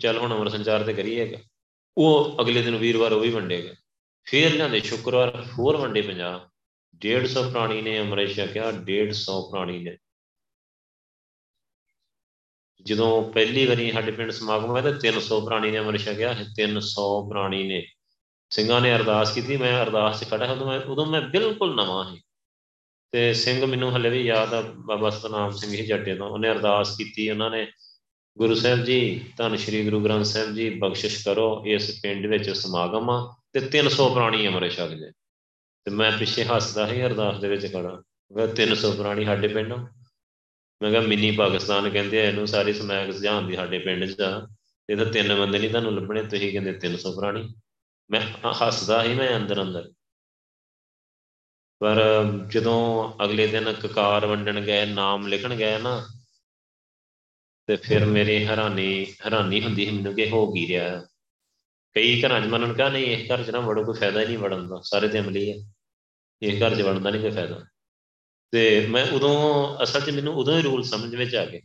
ਚੱਲ ਹੁਣ ਅਮਰ ਸੰਚਾਰ ਤੇ ਕਰੀਏਗਾ ਉਹ ਅਗਲੇ ਦਿਨ ਵੀਰਵਾਰ ਉਹ ਵੀ ਵੰਡੇਗਾ। ਫਿਰ ਲਿਆਂਦੇ ਸ਼ੁੱਕਰਵਾਰ ਹੋਰ ਵੰਡੇ 50 150 ਪ੍ਰਾਣੀ ਨੇ ਅੰਮ੍ਰਿਤ ਛਕਿਆ 150 ਪ੍ਰਾਣੀ ਨੇ। ਜਦੋਂ ਪਹਿਲੀ ਵਾਰੀ ਸਾਡੇ ਪਿੰਡ ਸਮਾਗਮ ਹੋਇਆ ਤਾਂ 300 ਪ੍ਰਾਣੀ ਨੇ ਅੰਮ੍ਰਿਤ ਛਕਿਆ 300 ਪ੍ਰਾਣੀ ਨੇ। ਸਿੰਘਾਂ ਨੇ ਅਰਦਾਸ ਕੀਤੀ, ਮੈਂ ਅਰਦਾਸ 'ਚ ਖੜਾ ਉਦੋਂ ਮੈਂ ਉਦੋਂ ਮੈਂ ਬਿਲਕੁਲ ਨਵਾਂ ਸੀ। ਤੇ ਸਿੰਘ ਮੈਨੂੰ ਹਲੇ ਵੀ ਯਾਦ ਆ, ਬਾਬਾ ਸਤਨਾਮ ਸਿੰਘ ਜੀ ਜੱਟੇ ਤੋਂ। ਉਹਨੇ ਅਰਦਾਸ ਕੀਤੀ, ਉਹਨਾਂ ਨੇ ਗੁਰੂ ਸਾਹਿਬ ਜੀ, ਧੰਨ ਸ਼੍ਰੀ ਗੁਰੂ ਗ੍ਰੰਥ ਸਾਹਿਬ ਜੀ, ਬਖਸ਼ਿਸ਼ ਕਰੋ, ਇਸ ਪਿੰਡ ਵਿੱਚ ਸਮਾਗਮ ਆ। ਤੇ 300 ਪ੍ਰਾਣੀ ਅਮਰ ਛਕ ਜੇ ਤੇ ਮੈਂ ਪਿੱਛੇ ਹੱਸਦਾ ਸੀ ਅਰਦਾਸ ਦੇ ਵਿੱਚ ਖੜਾ ਮੈਂ 300 ਪ੍ਰਾਣੀ ਸਾਡੇ ਪਿੰਡ ਮੈਂ ਕਿਹਾ, ਮਿੰਨੀ ਪਾਕਿਸਤਾਨ ਕਹਿੰਦੇ ਆ, ਇਹਨੂੰ ਸਾਰੀ ਸਮੈਕ ਸਜਾਉਣ ਦੀ ਸਾਡੇ ਪਿੰਡ 'ਚ ਆ। ਇਹ ਤਾਂ ਤਿੰਨ ਬੰਦੇ ਨਹੀਂ ਤੁਹਾਨੂੰ ਲੱਭਣੇ, ਤੁਸੀਂ ਕਹਿੰਦੇ 300 ਪ੍ਰਾਣੀ। ਮੈਂ ਹੱਸਦਾ ਸੀ ਮੈਂ ਅੰਦਰ ਅੰਦਰ। ਪਰ ਜਦੋਂ ਅਗਲੇ ਦਿਨ ਕਕਾਰ ਵੰਡਣ ਗਏ, ਨਾਮ ਲਿਖਣ ਗਏ ਨਾ, ਤੇ ਫਿਰ ਮੇਰੇ ਹੈਰਾਨੀ ਹੈਰਾਨੀ ਹੁੰਦੀ ਸੀ ਮੈਨੂੰ ਕਿ ਹੋ ਕੀ ਰਿਹਾ। ਕਈ ਘਰਾਂ 'ਚ ਮੰਨਣ ਕਹਾ ਨਹੀਂ, ਇਸ ਘਰ 'ਚ ਨਾ ਵੜੋ, ਕੋਈ ਫਾਇਦਾ ਹੀ ਨਹੀਂ ਵੜਨ ਦਾ, ਸਾਰੇ ਤੇ ਅਮਲੀ ਹੈ ਇਸ ਘਰ 'ਚ ਵੜਨ ਦਾ ਨਹੀਂ ਕੋਈ ਫਾਇਦਾ। ਤੇ ਮੈਂ ਉਦੋਂ, ਅਸਲ 'ਚ ਮੈਨੂੰ ਉਦੋਂ ਹੀ ਰੂਲ ਸਮਝ ਵਿੱਚ ਆ ਗਏ।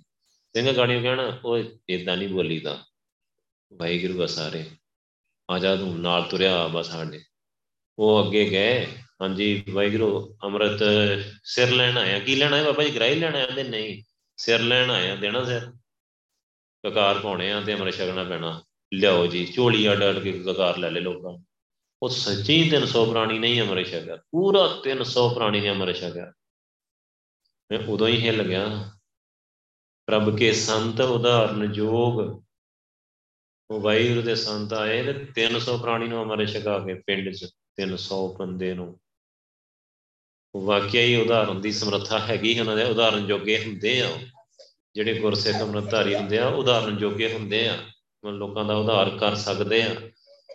ਸਿੰਘ ਗਾੜੀ ਕਹਿਣਾ ਉਹ ਇਦਾਂ ਨਹੀਂ ਬੋਲੀਦਾ ਵਾਹਿਗੁਰੂ ਦਾ ਸਾਰੇ। ਆ ਜਾ ਤੂੰ, ਨਾਲ ਤੁਰਿਆ ਬਸ ਸਾਡੇ। ਉਹ ਅੱਗੇ ਗਏ। ਹਾਂਜੀ, ਵਾਹਿਗੁਰੂ, ਅੰਮ੍ਰਿਤ ਸਿਰ ਲੈਣ ਆਇਆ। ਕੀ ਲੈਣਾ ਹੈ ਬਾਬਾ ਜੀ? ਗ੍ਰਾਈ ਲੈਣਾ ਆਂਦੇ ਨਹੀਂ। ਸਿਰ ਲੈਣ ਆਇਆ, ਦੇਣਾ ਸਿਰ। ਕਕਾਰ ਪਾਉਣੇ ਆ ਤੇ ਅੰਮ੍ਰਿਤ ਛਕਣਾ ਪੈਣਾ। ਲਿਆਓ ਜੀ ਝੋਲੀ ਅੱਡ ਅੱਡ ਕੇ ਕਕਾਰ ਲੈ ਲੈ ਲੋਕਾਂ ਉਹ ਸੱਚੀ 300 ਪ੍ਰਾਣੀ ਨਹੀਂ ਅੰਮ੍ਰਿਤ ਛਕਿਆ ਪੂਰਾ 300 ਪ੍ਰਾਣੀ ਨੇ ਅੰਮ੍ਰਿਤ ਛਕਿਆ ਮੈਂ ਉਦੋਂ ਹੀ ਹਿੱਲ ਗਿਆ। ਪ੍ਰਭ ਕੇ ਸੰਤ ਉਦਾਹਰਨ ਜੋਗ। ਉਹ ਵਾਹਿਗੁਰੂ ਦੇ ਸੰਤ ਆਏ ਤੇ 300 ਪ੍ਰਾਣੀ ਨੂੰ ਅੰਮ੍ਰਿਤ ਛਕਾ ਕੇ ਪਿੰਡ 'ਚ 300 ਬੰਦੇ ਨੂੰ। ਵਾਕਿਆ ਹੀ ਉਦਾਹਰਨ ਦੀ ਸਮਰੱਥਾ ਹੈਗੀ ਉਹਨਾਂ ਦੇ। ਉਦਾਹਰਨ ਜੋਗੇ ਹੁੰਦੇ ਆ ਜਿਹੜੇ ਗੁਰਸਿੱਖ ਅੰਮ੍ਰਿਤਧਾਰੀ ਹੁੰਦੇ ਆ, ਉਦਾਹਰਨ ਜੋਗੇ ਹੁੰਦੇ ਆ। ਮਨ ਲੋਕਾਂ ਦਾ ਉਧਾਰ ਕਰ ਸਕਦੇ ਆ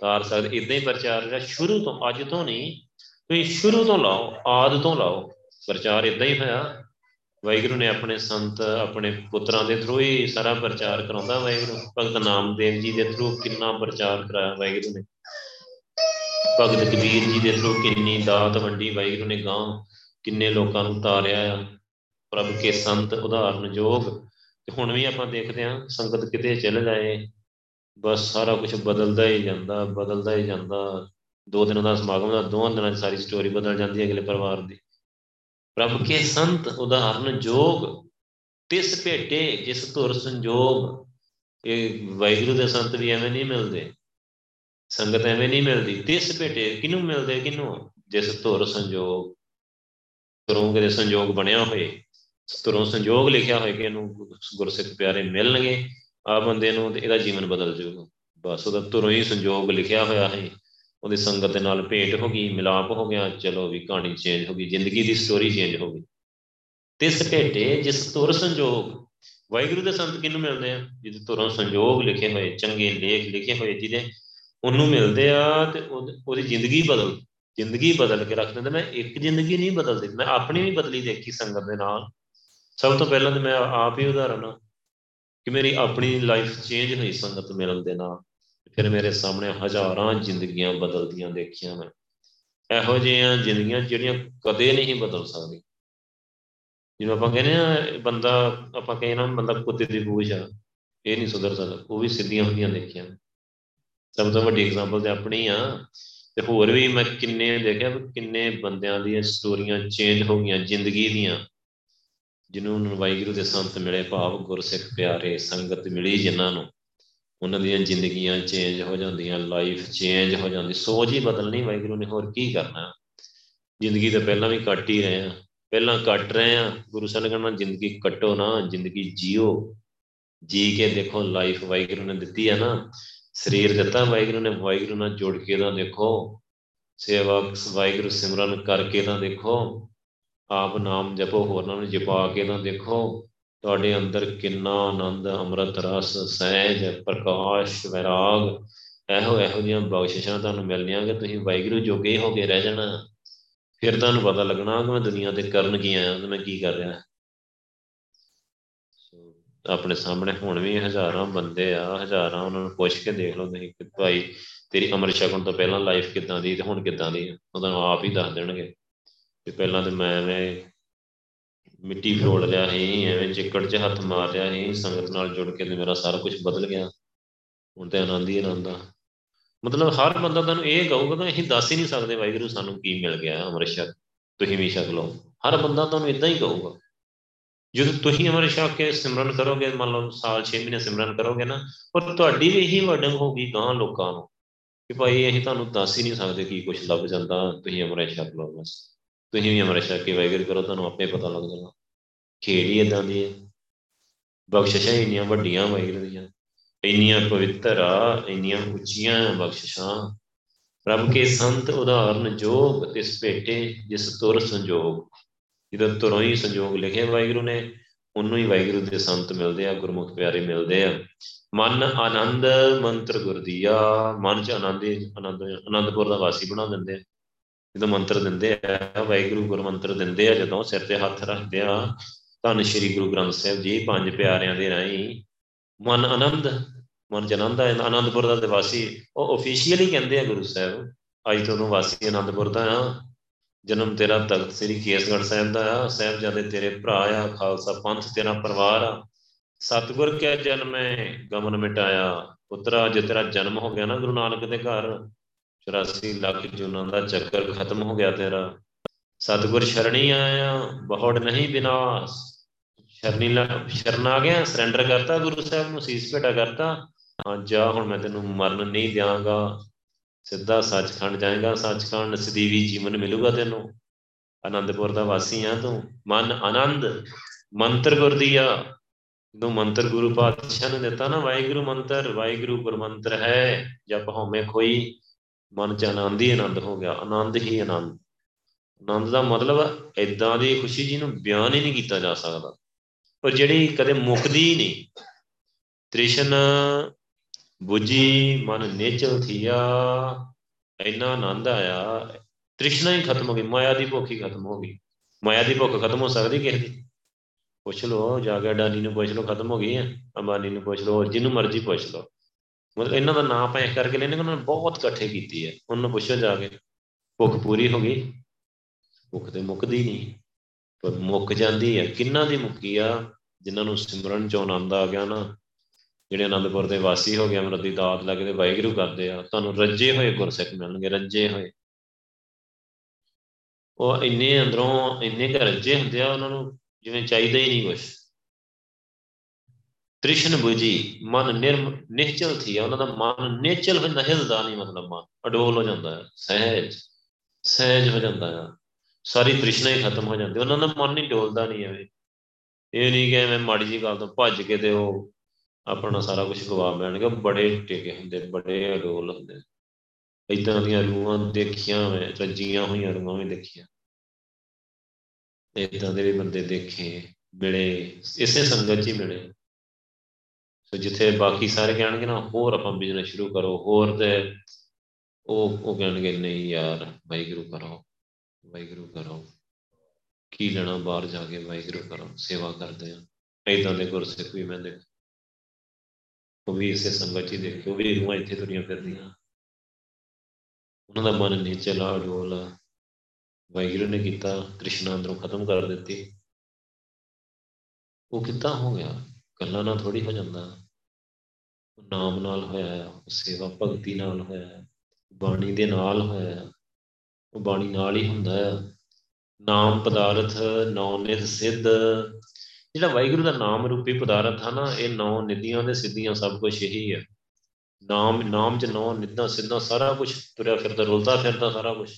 ਕਰ ਸਕਦੇ ਇਦਾਂ ਹੀ ਪ੍ਰਚਾਰ ਜਿਹੜਾ ਸ਼ੁਰੂ ਤੋਂ, ਅੱਜ ਤੋਂ ਨਹੀਂ, ਤੁਸੀਂ ਸ਼ੁਰੂ ਤੋਂ ਲਾਓ, ਆਦ ਤੋਂ ਲਾਓ, ਪ੍ਰਚਾਰ ਇਦਾਂ ਹੀ ਹੋਇਆ। ਵਾਹਿਗੁਰੂ ਨੇ ਆਪਣੇ ਸੰਤ, ਆਪਣੇ ਪੁੱਤਰਾਂ ਦੇ ਥਰੂ ਹੀ ਸਾਰਾ ਪ੍ਰਚਾਰ ਕਰਾਉਂਦਾ ਵਾਹਿਗੁਰੂ। ਭਗਤ ਨਾਮਦੇਵ ਜੀ ਦੇ ਥਰੂ ਕਿੰਨਾ ਪ੍ਰਚਾਰ ਕਰਾਇਆ ਵਾਹਿਗੁਰੂ ਨੇ। ਭਗਤ ਕਬੀਰ ਜੀ ਦੇ ਥਰੂ ਕਿੰਨੀ ਦਾਤ ਵੰਡੀ ਵਾਹਿਗੁਰੂ ਨੇ ਗਾਂ ਕਿੰਨੇ ਲੋਕਾਂ ਨੂੰ ਤਾਰਿਆ ਆ। ਪ੍ਰਭ ਕੇ ਸੰਤ ਉਦਾਹਰਨ ਜੋਗ ਤੇ ਹੁਣ ਵੀ ਆਪਾਂ ਦੇਖਦੇ ਹਾਂ, ਸੰਗਤ ਕਿਤੇ ਚੱਲ ਜਾਏ ਬਸ ਸਾਰਾ ਕੁਝ ਬਦਲਦਾ ਹੀ ਜਾਂਦਾ, ਬਦਲਦਾ ਹੀ ਜਾਂਦਾ। ਦੋ ਦਿਨਾਂ ਦਾ ਸਮਾਗਮ ਦਾ ਦੋਹਾਂ ਦਿਨਾਂ 'ਚ ਸਾਰੀ ਸਟੋਰੀ ਬਦਲ ਜਾਂਦੀ ਹੈ ਅਗਲੇ ਪਰਿਵਾਰ ਦੀ। ਪ੍ਰਭ ਕੇ ਸੰਤ ਉਦਾਹਰਨ ਜੋਗ, ਤਿਸ ਭੇਟੇ ਜਿਸ ਧੁਰ ਸੰਜੋਗ। ਇਹ ਵਾਹਿਗੁਰੂ ਦੇ ਸੰਤ ਵੀ ਐਵੇਂ ਨਹੀਂ ਮਿਲਦੇ। ਸੰਗਤ ਐਵੇਂ ਨਹੀਂ ਮਿਲਦੀ। ਤਿਸ ਭੇਟੇ ਕਿਨੂੰ ਮਿਲਦੇ ਕਿਨੂੰ ਜਿਸ ਧੁਰ ਸੰਜੋਗ। ਧੁਰੋਂ ਦੇ ਸੰਜੋਗ ਬਣਿਆ ਹੋਏ। ਧੁਰੋਂ ਸੰਜੋਗ ਲਿਖਿਆ ਹੋਇਆ ਕਿ ਇਹਨੂੰ ਗੁਰਸਿੱਖ ਪਿਆਰੇ ਮਿਲਣਗੇ। ਆ ਬੰਦੇ ਨੂੰ ਤੇ ਇਹਦਾ ਜੀਵਨ ਬਦਲ ਜਾਊਗਾ ਬਸ ਉਹਦਾ ਧੁਰੋਂ ਹੀ ਸੰਜੋਗ ਲਿਖਿਆ ਹੋਇਆ ਹੈ ਉਹਦੀ ਸੰਗਤ ਦੇ ਨਾਲ ਭੇਟ ਹੋ ਗਈ, ਮਿਲਾਪ ਹੋ ਗਿਆ, ਚਲੋ ਵੀ ਕਹਾਣੀ ਚੇਂਜ ਹੋ ਗਈ, ਜ਼ਿੰਦਗੀ ਦੀ ਸਟੋਰੀ ਚੇਂਜ ਹੋ ਗਈ। ਤਿਸ ਭੇਟੇ ਜਿਸ ਧੁਰ ਸੰਜੋਗ, ਵਾਹਿਗੁਰੂ ਦੇ ਸੰਤ ਕਿਹਨੂੰ ਮਿਲਦੇ ਆ? ਜਿਹਦੇ ਧੁਰੋਂ ਸੰਜੋਗ ਲਿਖੇ ਹੋਏ, ਚੰਗੇ ਲੇਖ ਲਿਖੇ ਹੋਏ, ਜਿਹਦੇ ਉਹਨੂੰ ਮਿਲਦੇ ਆ ਤੇ ਉਹਦੀ ਜ਼ਿੰਦਗੀ ਬਦਲ ਜ਼ਿੰਦਗੀ ਬਦਲ ਕੇ ਰੱਖ ਦਿੰਦਾ। ਮੈਂ ਇੱਕ ਜ਼ਿੰਦਗੀ ਨਹੀਂ ਬਦਲਦੀ, ਮੈਂ ਆਪਣੀ ਵੀ ਬਦਲੀ ਦੇਖੀ ਸੰਗਤ ਦੇ ਨਾਲ। ਸਭ ਤੋਂ ਪਹਿਲਾਂ ਤੇ ਮੈਂ ਆਪ ਹੀ ਉਦਾਹਰਨ ਕਿ ਮੇਰੀ ਆਪਣੀ ਲਾਈਫ ਚੇਂਜ ਹੋਈ ਸੰਗਤ ਮਿਲਣ ਦੇ ਨਾਲ ਫਿਰ ਮੇਰੇ ਸਾਹਮਣੇ ਹਜ਼ਾਰਾਂ ਜ਼ਿੰਦਗੀਆਂ ਬਦਲਦੀਆਂ ਦੇਖੀਆਂ ਮੈਂ। ਇਹੋ ਜਿਹੀਆਂ ਜ਼ਿੰਦਗੀਆਂ ਜਿਹੜੀਆਂ ਕਦੇ ਨਹੀਂ ਬਦਲ ਸਕਦੀਆਂ। ਜਿਵੇਂ ਆਪਾਂ ਕਹਿੰਦੇ ਆ, ਬੰਦਾ, ਆਪਾਂ ਕਹਿੰਦੇ ਨਾ, ਬੰਦਾ ਕੁੱਤੇ ਦੀ ਬੂਝ ਆ, ਇਹ ਨਹੀਂ ਸੁਧਰ ਸਕਦਾ, ਉਹ ਵੀ ਸਿੱਧੀਆਂ ਹੁੰਦੀਆਂ ਦੇਖੀਆਂ। ਸਭ ਤੋਂ ਵੱਡੀ ਐਗਜ਼ਾਮਪਲ ਤੇ ਆਪਣੀ ਆ, ਤੇ ਹੋਰ ਵੀ ਮੈਂ ਕਿੰਨੇ ਦੇਖਿਆ, ਕਿੰਨੇ ਬੰਦਿਆਂ ਦੀਆਂ ਸਟੋਰੀਆਂ ਚੇਂਜ ਹੋ ਗਈਆਂ ਜ਼ਿੰਦਗੀ ਦੀਆਂ। ਜਿਹਨੂੰ ਵਾਹਿਗੁਰੂ ਦੇ ਸੰਤ ਮਿਲੇ, ਭਾਵ ਗੁਰਸਿੱਖ ਪਿਆਰੇ ਸੰਗਤ ਮਿਲੀ ਜਿਨ੍ਹਾਂ ਨੂੰ। ਉਹਨਾਂ ਦੀਆਂ ਜ਼ਿੰਦਗੀਆਂ ਚੇਂਜ ਹੋ ਜਾਂਦੀਆਂ ਲਾਈਫ ਚੇਂਜ ਹੋ ਜਾਂਦੀ, ਸੋਚ ਹੀ ਬਦਲਣੀ, ਵਾਹਿਗੁਰੂ ਨੇ ਹੋਰ ਕੀ ਕਰਨਾ। ਜ਼ਿੰਦਗੀ ਤਾਂ ਪਹਿਲਾਂ ਵੀ ਕੱਟ ਹੀ ਰਹੇ ਆ ਪਹਿਲਾਂ ਕੱਟ ਰਹੇ ਆ ਗੁਰੂ ਸਾਹਿਬ ਨੇ ਕਹਿੰਦਾ ਜ਼ਿੰਦਗੀ ਕੱਟੋ ਨਾ, ਜ਼ਿੰਦਗੀ ਜੀਓ। ਜੀ ਕੇ ਦੇਖੋ ਲਾਈਫ ਵਾਹਿਗੁਰੂ ਨੇ ਦਿੱਤੀ ਆ ਨਾ। ਸਰੀਰ ਦਿੱਤਾ ਵਾਹਿਗੁਰੂ ਨੇ, ਵਾਹਿਗੁਰੂ ਨਾਲ ਜੁੜ ਕੇ ਤਾਂ ਦੇਖੋ। ਸੇਵਾ ਵਾਹਿਗੁਰੂ ਸਿਮਰਨ ਕਰਕੇ ਤਾਂ ਦੇਖੋ। ਆਪ ਨਾਮ ਜਪੋ ਹੋਰਨਾਂ ਨੂੰ ਜਪਾ। ਕੇ ਤਾਂ ਦੇਖੋ, ਤੁਹਾਡੇ ਅੰਦਰ ਕਿੰਨਾ ਆਨੰਦ, ਅੰਮ੍ਰਿਤ, ਰਸ, ਸਹਿਜ, ਪ੍ਰਕਾਸ਼, ਵਿਰਾਗ, ਇਹੋ ਇਹੋ ਜਿਹੀਆਂ ਬਖਸ਼ਿਸ਼ਾਂ ਤੁਹਾਨੂੰ ਮਿਲਣੀਆਂ ਕਿ ਤੁਸੀਂ ਵਾਹਿਗੁਰੂ ਜੋਗੇ ਹੋ ਕੇ ਰਹਿ ਜਾਣਾ। ਫਿਰ ਤੁਹਾਨੂੰ ਪਤਾ ਲੱਗਣਾ ਕਿ ਮੈਂ ਦੁਨੀਆ ਤੇ ਕਰਨ ਕੀ ਆਇਆ ਤੇ ਮੈਂ ਕੀ ਕਰ ਰਿਹਾ। ਆਪਣੇ ਸਾਹਮਣੇ ਹੁਣ ਵੀ ਹਜ਼ਾਰਾਂ ਬੰਦੇ ਆ, ਹਜ਼ਾਰਾਂ ਉਹਨਾਂ ਨੂੰ ਪੁੱਛ ਕੇ ਦੇਖ ਲਓ ਤੁਸੀਂ ਕਿ ਭਾਈ ਤੇਰੀ ਅਮਰ ਸ਼ਕਨ ਤੋਂ ਪਹਿਲਾਂ ਲਾਈਫ ਕਿਦਾਂ ਦੀ ਤੇ ਹੁਣ ਕਿਦਾਂ ਦੀ ਉਹ ਤੁਹਾਨੂੰ ਆਪ ਹੀ ਦੱਸ ਦੇਣਗੇ। ਕਿ ਪਹਿਲਾਂ ਤੇ ਮੈਂ ਐਵੇਂ ਮਿੱਟੀ ਫਰੋੜ ਲਿਆ ਸੀ, ਐਵੇਂ ਚਿੱਕੜ 'ਚ ਹੱਥ ਮਾਰ ਲਿਆ ਸੀ, ਸੰਗਤ ਨਾਲ ਜੁੜ ਕੇ ਤੇ ਮੇਰਾ ਸਾਰਾ ਕੁਝ ਬਦਲ ਗਿਆ। ਹੁਣ ਤੇ ਆਨੰਦ ਹੀ ਆਨੰਦ ਆ। ਮਤਲਬ ਹਰ ਬੰਦਾ ਤੁਹਾਨੂੰ ਇਹ ਕਹੂਗਾ ਕਿ ਅਸੀਂ ਦੱਸ ਹੀ ਨਹੀਂ ਸਕਦੇ ਵਾਹਿਗੁਰੂ ਸਾਨੂੰ ਕੀ ਮਿਲ ਗਿਆ ਅਮਰ ਸ਼ਕ ਤੁਸੀਂ ਵੀ ਛਕ ਲਓ। ਹਰ ਬੰਦਾ ਤੁਹਾਨੂੰ ਇਦਾਂ ਹੀ ਕਹੂਗਾ। ਜਦੋਂ ਤੁਸੀਂ ਅਮਰ ਛਕ ਕੇ ਸਿਮਰਨ ਕਰੋਗੇ, ਮੰਨ ਲਓ ਸਾਲ 6 ਮਹੀਨੇ ਸਿਮਰਨ ਕਰੋਗੇ ਨਾ ਔਰ ਤੁਹਾਡੀ ਵੀ ਇਹੀ ਵਡੰਗ ਹੋਗੀ ਗਾਂ ਲੋਕਾਂ ਨੂੰ ਕਿ ਭਾਈ ਅਸੀਂ ਤੁਹਾਨੂੰ ਦੱਸ ਹੀ ਨਹੀਂ ਸਕਦੇ ਕੀ ਕੁਝ ਲੱਭ ਜਾਂਦਾ, ਤੁਸੀਂ ਅਮਰ ਛਕ ਲਓ ਬਸ। ਤੁਸੀਂ ਵੀ ਅਮਰ ਛਕ ਕੇ ਵਾਹਿਗੁਰੂ ਕਰੋ, ਤੁਹਾਨੂੰ ਆਪੇ ਪਤਾ ਲੱਗ ਜਾਣਾ। ਖੇਡ ਹੀ ਇਦਾਂ ਦੀ ਹੈ। ਬਖਸ਼ਿਸ਼ਾਂ ਇੰਨੀਆਂ ਵੱਡੀਆਂ ਵਾਹਿਗੁਰੂ ਦੀਆਂ। ਇੰਨੀਆਂ ਪਵਿੱਤਰ ਆ, ਇੰਨੀਆਂ ਉੱਚੀਆਂ ਬਖਸ਼ਿਸ਼ਾਂ। ਰੱਬ ਕੇ ਸੰਤ ਉਦਾਹਰਨ ਜੋਗ ਤਿਸ ਭੇਟੇ, ਜਿਸ ਤੁਰ ਸੰਜੋਗ। ਜਿਹਦਾ ਤੁਰੋਂ ਹੀ ਸੰਜੋਗ ਲਿਖੇ ਵਾਹਿਗੁਰੂ ਨੇ, ਉਹਨੂੰ ਹੀ ਵਾਹਿਗੁਰੂ ਦੇ ਸੰਤ ਮਿਲਦੇ ਆ, ਗੁਰਮੁਖ ਪਿਆਰੇ ਮਿਲਦੇ ਆ। ਮਨ ਆਨੰਦ ਮੰਤਰ ਗੁਰਦੀਆ ਮਨ ਚ ਆਨੰਦ ਆਨੰਦ, ਆਨੰਦਪੁਰ ਦਾ ਵਾਸੀ ਬਣਾ ਦਿੰਦੇ ਆ। ਜਦੋਂ ਮੰਤਰ ਦਿੰਦੇ ਆ, ਵਾਹਿਗੁਰੂ ਗੁਰ ਮੰਤਰ ਦਿੰਦੇ ਆ, ਜਦੋਂ ਸਿਰ ਤੇ ਹੱਥ ਰੱਖਦੇ ਆ, ਧੰਨ ਸ਼੍ਰੀ ਗੁਰੂ ਗ੍ਰੰਥ ਸਾਹਿਬ ਜੀ, ਪੰਜ ਪਿਆਰਿਆਂ ਦੇ ਰਾਹੀਂ ਮਨ ਆਨੰਦ, ਮਨ ਚ ਆਨੰਦ ਹੈ ਆਨੰਦਪੁਰ ਦਾ ਤੇ ਵਾਸੀ ਉਹ ਅਫੀਸ਼ੀਅਲੀ ਕਹਿੰਦੇ ਆ ਗੁਰੂ ਸਾਹਿਬ, ਅੱਜ ਤੋਂ ਨੂੰ ਵਾਸੀ ਆਨੰਦਪੁਰ ਦਾ ਆ। ਜਨਮ ਤੇਰਾ ਤਖਤ ਸ੍ਰੀ ਕੇਸਗੜ੍ਹ ਸਾਹਿਬ ਦਾ ਆ, ਸਾਹਿਬਜ਼ਾਦੇ ਤੇਰੇ ਭਰਾ ਆ, ਖਾਲਸਾ ਪੰਥ ਤੇਰਾ ਪਰਿਵਾਰ ਆ। ਸਤਗੁਰ ਕਿਆ ਜਨਮੈ ਗਮਨ ਮਿਟਾਇਆ, ਪੁੱਤਰਾ ਜੇ ਤੇਰਾ ਜਨਮ ਹੋ ਗਿਆ ਨਾ ਗੁਰੂ ਨਾਨਕ ਦੇ ਘਰ। 84 ਲੱਖ ਜੁਨਾਂ ਦਾ ਚੱਕਰ ਖਤਮ ਹੋ ਗਿਆ ਤੇਰਾ। ਸਤਗੁਰ ਸ਼ਰਣੀ ਆਇਆ, ਬਹੁੜ ਨਹੀਂ ਬਿਨਾਸ਼। ਸ਼ਰਨੀ ਸ਼ਰਨ ਆ ਗਿਆ ਸਰੈਂਡਰ ਕਰਤਾ ਗੁਰੂ ਸਾਹਿਬ ਨੂੰ, ਸੀਸ ਭੇਟਾ ਕਰਤਾ। ਹਾਂ, ਜਾ, ਹੁਣ ਮੈਂ ਤੈਨੂੰ ਮਰਨ ਨਹੀਂ ਦਿਆਂਗਾ। ਸਿੱਧਾ ਸੱਚਖੰਡ ਜਾਏਗਾ, ਸੱਚਖੰਡ ਸਦੀਵੀ ਜੀਵਨ ਮਿਲੂਗਾ ਤੈਨੂੰ। ਆਨੰਦਪੁਰ ਦਾ ਵਾਸੀ ਆ ਤੂੰ। ਮਨ ਆਨੰਦ, ਮੰਤਰ ਗੁਰਦੀਆ ਜਦੋਂ ਮੰਤਰ ਗੁਰੂ ਪਾਤਸ਼ਾਹ ਨੇ ਦਿੱਤਾ ਨਾ, ਵਾਹਿਗੁਰੂ ਮੰਤਰ, ਵਾਹਿਗੁਰੂ ਗੁਰਮੰਤਰ ਹੈ, ਜਪ ਹਉਮੈ ਕੋਈ ਮਨ ਚ ਆਨੰਦ ਹੀ ਆਨੰਦ ਹੋ ਗਿਆ, ਆਨੰਦ ਹੀ ਆਨੰਦ। ਆਨੰਦ ਦਾ ਮਤਲਬ ਇਦਾਂ ਦੀ ਖੁਸ਼ੀ ਜਿਹਨੂੰ ਬਿਆਨ ਹੀ ਨਹੀਂ ਕੀਤਾ ਜਾ ਸਕਦਾ। ਪਰ ਜਿਹੜੀ ਕਦੇ ਮੁੱਕਦੀ ਨਹੀਂ। ਤ੍ਰਿਸ਼ਨ, ਬੁਝੀ, ਮਨ ਨੇਚਲ ਥੀਆ, ਇੰਨਾ ਆਨੰਦ ਆਇਆ। ਤ੍ਰਿਸ਼ਨਾ ਹੀ ਖਤਮ ਹੋ ਗਈ, ਮਾਇਆ ਦੀ ਭੁੱਖ ਹੀ ਖਤਮ ਹੋ ਗਈ। ਮਾਇਆ ਦੀ ਭੁੱਖ ਖਤਮ ਹੋ ਸਕਦੀ ਕਿਸੇ ਦੀ? ਪੁੱਛ ਲਓ, ਜਾ ਕੇ ਡਾਨੀ ਨੂੰ ਪੁੱਛ ਲਓ, ਖਤਮ ਹੋ ਗਈ ਹੈ? ਅੰਬਾਨੀ ਨੂੰ ਪੁੱਛ ਲਓ, ਜਿਹਨੂੰ ਮਰਜ਼ੀ ਪੁੱਛ ਲਓ। ਮਤਲਬ ਇਹਨਾਂ ਦਾ ਨਾਮ ਆਪਾਂ ਇਸ ਕਰਕੇ ਲੈਣੇ ਉਹਨਾਂ ਨੇ ਬਹੁਤ ਇਕੱਠੇ ਕੀਤੀ ਹੈ। ਉਹਨਾਂ ਨੂੰ ਪੁੱਛੋ ਜਾ ਕੇ, ਭੁੱਖ ਪੂਰੀ ਹੋ ਗਈ? ਭੁੱਖ ਤੇ ਮੁੱਕਦੀ ਨਹੀਂ। ਪਰ ਮੁੱਕ ਜਾਂਦੀ ਹੈ। ਕਿੰਨਾ ਦੀ ਮੁੱਕੀ ਆ? ਜਿਨ੍ਹਾਂ ਨੂੰ ਸਿਮਰਨ ਚੋਂ ਆਨੰਦ ਆ ਗਿਆ ਨਾ, ਜਿਹੜੇ ਆਨੰਦਪੁਰ ਦੇ ਵਾਸੀ ਹੋ ਗਏ, ਅਮਰਤ ਦੀ ਦਾਤ ਲੱਗ ਕੇ ਵਾਹਿਗੁਰੂ ਕਰਦੇ ਆ, ਤੁਹਾਨੂੰ ਰੱਜੇ ਹੋਏ ਗੁਰਸਿੱਖ ਮਿਲਣਗੇ, ਰੱਜੇ ਹੋਏ। ਉਹ ਇੰਨੇ ਅੰਦਰੋਂ ਇੰਨੇ ਘਰ ਰੱਜੇ ਹੁੰਦੇ ਆ, ਉਹਨਾਂ ਨੂੰ ਜਿਵੇਂ ਚਾਹੀਦਾ ਹੀ ਨਹੀਂ ਕੁਝ ਤ੍ਰਿਸ਼ਨ 부ਜੀ ਮਨ ਨਿਰਮ ਨਿਹਚਲ ਥੀ ਉਹਨਾਂ ਦਾ ਮਨ ਨਿਹਚਲ ਹੁੰਦਾ ਹਿਲਦਾ ਨਹੀਂ ਮਤਲਬ ਮਨ, ਅਡੋਲ ਹੋ ਜਾਂਦਾ ਹੈ ਸਹਿਜ ਸਹਿਜ ਹੋ ਜਾਂਦਾ ਹੈ ਸਾਰੀ ਤ੍ਰਿਸ਼ਨਾ ਹੀ ਖਤਮ ਹੋ ਜਾਂਦੀ, ਉਹਨਾਂ ਦਾ ਮਨ ਨਹੀਂ ਡੋਲਦਾ ਨਹੀਂ ਐਵੇਂ। ਇਹ ਨਹੀਂ ਕਿ ਮੈਂ ਮਾੜੀ ਜੀ ਗੱਲ ਤੋਂ ਭੱਜ ਕੇ ਤੇ ਉਹ ਆਪਣਾ ਸਾਰਾ ਕੁਝ ਗਵਾ ਬੈਣਗੇ ਬੜੇ ਟਿਕੇ ਹੁੰਦੇ, ਬੜੇ ਅਡੋਲ ਹੁੰਦੇ। ਇਦਾਂ ਦੀਆਂ ਰੂਹਾਂ ਦੇਖੀਆਂ ਮੈਂ, ਰੱਜੀਆਂ ਹੋਈਆਂ ਰੂਹਾਂ ਵੀ ਦੇਖੀਆਂ। ਇਦਾਂ ਦੇ ਵੀ ਬੰਦੇ ਦੇਖੇ, ਮਿਲੇ, ਇਸੇ ਸੰਗਤ 'ਚ ਹੀ ਮਿਲੇ। ਸੋ ਜਿੱਥੇ ਬਾਕੀ ਸਾਰੇ ਕਹਿਣਗੇ ਨਾ, ਹੋਰ ਆਪਾਂ ਬਿਜ਼ਨਸ ਸ਼ੁਰੂ ਕਰੋ, ਹੋਰ ਤੇ ਉਹ ਉਹ ਕਹਿਣਗੇ, ਨਹੀਂ ਯਾਰ, ਵਾਹਿਗੁਰੂ ਕਰੋ ਵਾਹਿਗੁਰੂ ਕਰੋ। ਕੀ ਲੈਣਾ ਬਾਹਰ ਜਾ ਕੇ, ਵਾਹਿਗੁਰੂ ਕਰੋ, ਸੇਵਾ ਕਰਦੇ ਆ। ਇਦਾਂ ਦੇ ਗੁਰਸਿੱਖ ਵੀ ਮੈਂ ਦੇਖ ਉਹ ਵੀ ਇਸੇ ਸੰਗਤ 'ਚ ਦੇਖੇ ਉਹ ਵੀ ਰੂਹਾਂ ਇੱਥੇ ਦੁਨੀਆ ਫਿਰਦੀਆਂ। ਉਹਨਾਂ ਦਾ ਮਨ ਨਹੀਂ ਚਲਾ, ਡੋਲ। ਵਾਹਿਗੁਰੂ ਨੇ ਕੀਤਾ ਤ੍ਰਿਸ਼ਨਾ ਅੰਦਰੋਂ ਖਤਮ ਕਰ ਦਿੱਤੀ। ਉਹ ਕਿੱਦਾਂ ਹੋ ਗਿਆ? ਗੱਲਾਂ ਨਾਲ ਥੋੜੀ ਹੋ ਜਾਂਦਾ। ਨਾਮ ਨਾਲ ਹੋਇਆ ਸੇਵਾ ਭਗਤੀ ਨਾਲ ਹੋਇਆ, ਬਾਣੀ ਦੇ ਨਾਲ ਹੋਇਆ, ਉਹ ਬਾਣੀ ਨਾਲ ਹੀ ਹੁੰਦਾ ਹੈ ਨਾਮ ਪਦਾਰਥ ਨੌ ਨਿਧ ਸਿੱਧ, ਜਿਹੜਾ ਵਾਹਿਗੁਰੂ ਦਾ ਨਾਮ ਰੂਪੀ ਪਦਾਰਥ ਹੈ ਨਾ, ਇਹ ਨੌ ਨਿਧੀਆਂ ਦੇ ਸਿੱਧੀਆਂ ਸਭ ਕੁਝ ਇਹੀ ਹੈ ਨਾਮ ਨਾਮ ਚ ਨੌ ਨਿਧਾਂ, ਸਿੱਧਾਂ ਸਾਰਾ ਕੁਝ ਤੁਰਿਆ ਫਿਰਦਾ, ਰੁਲਦਾ ਫਿਰਦਾ ਸਾਰਾ ਕੁਝ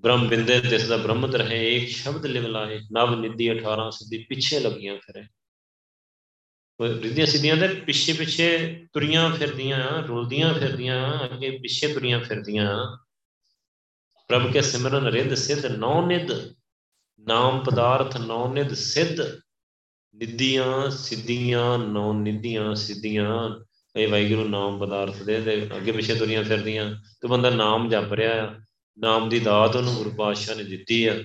ਬ੍ਰਹਮ ਬਿੰਦੇ ਤਿਸ ਦਾ ਬ੍ਰਹਮਤ ਰਹੇ, ਇੱਕ ਸ਼ਬਦ ਲਿਵ ਲਾਏ ਨਵ ਨਿਧੀ 18 ਸਿੱਧੀ ਪਿੱਛੇ ਲੱਗੀਆਂ ਫਿਰੇ। ਰਿੱਧੀਆਂ ਸਿੱਧੀਆਂ ਦੇ ਪਿੱਛੇ ਪਿੱਛੇ ਤੁਰੀਆਂ ਫਿਰਦੀਆਂ, ਰੁਲਦੀਆਂ ਫਿਰਦੀਆਂ, ਅੱਗੇ ਪਿੱਛੇ ਤੁਰੀਆਂ ਫਿਰਦੀਆਂ। ਪ੍ਰਭ ਕੇ ਸਿਮਰਨ ਰਿੱਧ ਸਿੱਧ, ਨੌ ਨਿਧ। ਨਾਮ ਪਦਾਰਥ ਨੌ ਨਿਧ ਸਿੱਧ। ਨਿੱਧੀਆਂ ਸਿੱਧੀਆਂ, ਨੌ ਨਿੱਧੀਆਂ ਸਿੱਧੀਆਂ। ਇਹ ਵਾਹਿਗੁਰੂ ਨਾਮ ਪਦਾਰਥ ਦੇ ਤੇ ਅੱਗੇ ਪਿੱਛੇ ਦੁਨੀਆਂ ਫਿਰਦੀਆਂ। ਤੇ ਬੰਦਾ ਨਾਮ ਜਪ ਰਿਹਾ ਆ। ਨਾਮ ਦੀ ਦਾਤ ਉਹਨੂੰ ਗੁਰੂ ਪਾਤਸ਼ਾਹ ਨੇ ਦਿੱਤੀ ਆ।